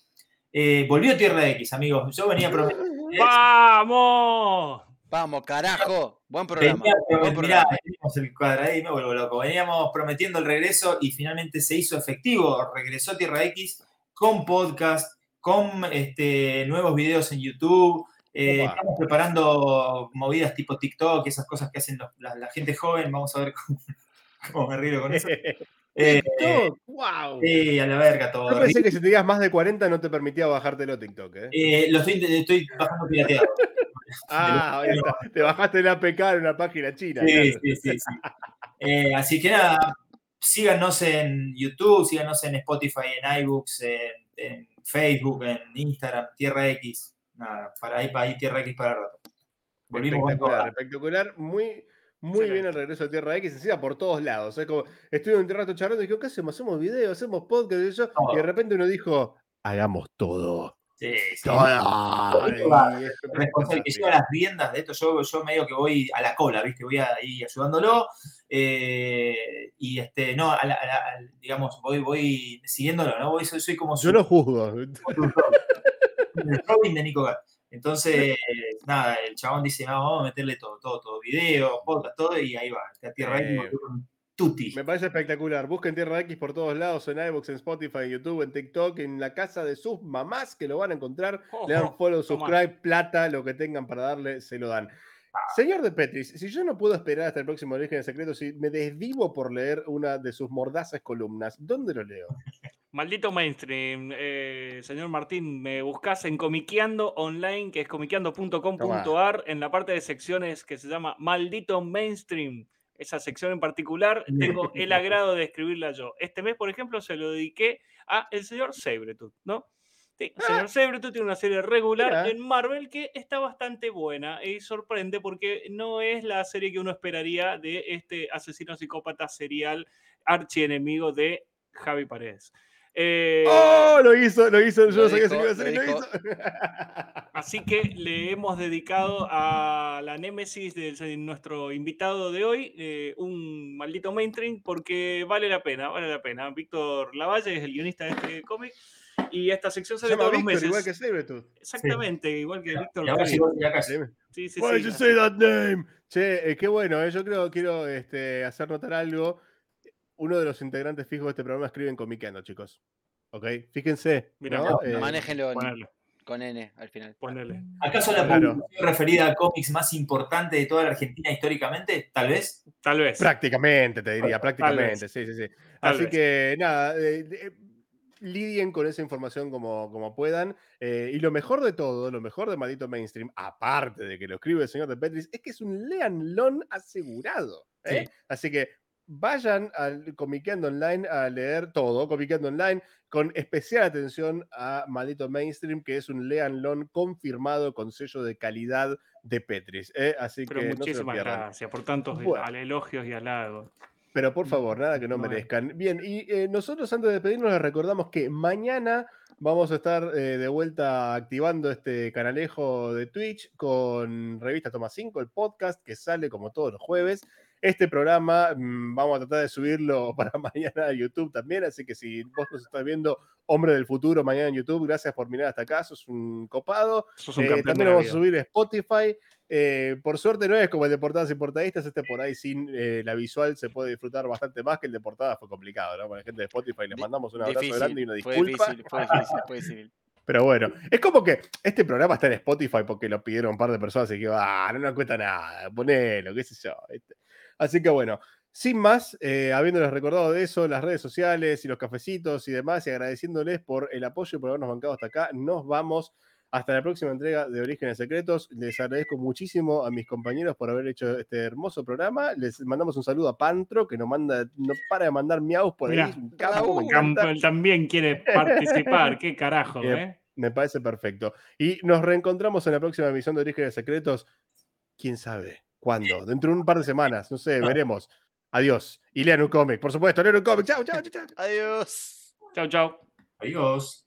eh, volvió Tierra X, amigos. Yo venía prometiendo.
¡Vamos!
Vamos, carajo. Buen programa.
Venía,
Buen
mirá, tenemos el me vuelvo loco. Veníamos prometiendo el regreso y finalmente se hizo efectivo. Regresó Tierra X con podcast, con este, nuevos videos en YouTube. Eh, estamos preparando movidas tipo TikTok, esas cosas que hacen los- la, la gente joven. Vamos a ver cómo, cómo me río con eso. Eh,
TikTok, wow.
sí, a la verga todo.
Yo pensé que si tenías más de 40 no te permitía bajártelo TikTok, ¿eh?
Eh, lo estoy, estoy bajando pirateado.
Ah, ahí está. Te bajaste el APK en una página china.
Sí,
claro.
sí, sí, sí. Eh, así que nada, síganos en YouTube, síganos en Spotify, en iBooks, en, en Facebook, en Instagram, Tierra X. Nada, para ahí, para ahí Tierra X para rato. Volvimos
espectacular, espectacular. Muy, muy bien el regreso de Tierra X, encima por todos lados. Es como, estuve un rato charlando y dije, ¿qué hacemos? Hacemos videos, hacemos podcast y eso.
Todo.
Y de repente uno dijo, hagamos todo.
Sí, sí. El que lleva las riendas de esto, yo, yo medio que voy a la cola, ¿viste? Voy ahí ayudándolo. eh, y este, no, a la- a la- al- digamos, voy, voy siguiéndolo, ¿no? Voy, soy, soy como su-
Yo no juzgo.
el Robin de Nico Gat. Entonces, nada, el chabón dice, no, vamos a meterle todo, todo, todo, video, podcast, todo, y ahí va, esta tierra
Eh,
con tutti.
Me parece espectacular. Busquen Tierra X por todos lados, en iVoox, en Spotify, en YouTube, en TikTok, en la casa de sus mamás, que lo van a encontrar. Le dan
Ojo,
follow,
toma.
subscribe, plata, lo que tengan para darle, se lo dan. Señor de Petris, si yo no puedo esperar hasta el próximo Origen Secreto, si me desvivo por leer una de sus mordazas columnas, ¿dónde lo leo?
Maldito mainstream, eh, señor Martín, me buscas en Comiqueando Online, que es comiqueando.com.ar, en la parte de secciones que se llama Maldito Mainstream. Esa sección en particular tengo el agrado de escribirla yo. Este mes, por ejemplo, se lo dediqué a el señor Sabretooth, ¿no? Sí, el señor Sabretooth tiene una serie regular
Mira.
en Marvel que está bastante buena y sorprende porque no es la serie que uno esperaría de este asesino psicópata serial archienemigo de Javi Paredes. Eh,
¡Oh! Lo hizo, lo hizo. Yo no sabía lo iba a hacer
lo
lo hizo.
Así que le hemos dedicado a la némesis de nuestro invitado de hoy eh, un maldito mainstream porque vale la pena, vale la pena. Víctor Lavalle es el guionista de este cómic y esta sección
Se
sale
llama
todos los
Víctor,
meses.
igual que Sabretooth.
Exactamente, igual que Víctor.
Ya casi.
Sí, sí,
Why
sí.
you say that name? Che, eh, qué bueno, eh, yo creo quiero este, hacer notar algo. Uno de los integrantes fijos de este programa escriben comiqueando, chicos. ¿Ok? Fíjense.
Mira,
¿no? Eh,
Manéjenlo
Ponele,
con N al final.
ponele.
¿Acaso la
Claro.
publicación referida a cómics más importante de toda la Argentina históricamente? Tal vez.
Tal vez.
Prácticamente, te diría, prácticamente, sí, sí, sí.
Tal
Así
vez.
que nada, eh, eh, lidien con esa información como, como puedan. eh, y lo mejor de todo, lo mejor de Maldito Mainstream, aparte de que lo escribe el señor de Petris, es que es un leanlon asegurado. ¿eh?
Sí.
Así que vayan al Comiqueando Online a leer todo, Comiqueando Online, con especial atención a Maldito Mainstream, que es un leanlon confirmado con sello de calidad de Petris. ¿eh? Así
Pero
que
muchísimas gracias por tantos
Bueno.
al- elogios y halagos.
Pero por favor, nada que no merezcan. Bien, y eh, nosotros antes de despedirnos les recordamos que mañana vamos a estar eh, de vuelta activando este canalejo de Twitch con Revista Toma 5, el podcast que sale como todos los jueves. Este programa mm, vamos a tratar de subirlo para mañana a YouTube también, así que si vos nos estás viendo Hombre del Futuro mañana en YouTube, gracias por mirar hasta acá, sos un copado.
Sos un
Eh, también lo vamos a subir a Spotify. Eh, por suerte no es como el de portadas y portadistas, este por ahí sin eh, la visual se puede disfrutar bastante más que el de portadas fue complicado, ¿no? Para la gente de Spotify les mandamos un abrazo
Difícil,
grande y una
fue
disculpa.
difícil, fue difícil, fue difícil.
Pero bueno, es como que este programa está en Spotify porque lo pidieron un par de personas y que, ah, no nos cuesta nada, ponelo, qué sé yo. Así que bueno, sin más, eh, habiéndoles recordado de eso, las redes sociales y los cafecitos y demás, y agradeciéndoles por el apoyo y por habernos bancado hasta acá, nos vamos hasta la próxima entrega de Orígenes Secretos. Les agradezco muchísimo a mis compañeros por haber hecho este hermoso programa. Les mandamos un saludo a Pantro, que nos manda, no para de mandar miaus por ahí.
Mirá,
es un capo, me
Cam-
encanta.
También quiere participar, qué carajo,
Bien.
¿eh?
Me parece perfecto. Y nos reencontramos en la próxima emisión de Orígenes Secretos. ¿Quién sabe? ¿Cuándo? Dentro de un par de semanas, no sé, veremos. Adiós. Y lean un cómic, por supuesto, lean un cómic. Chao, chao, chao.
Adiós.
Chao, chao.
Adiós.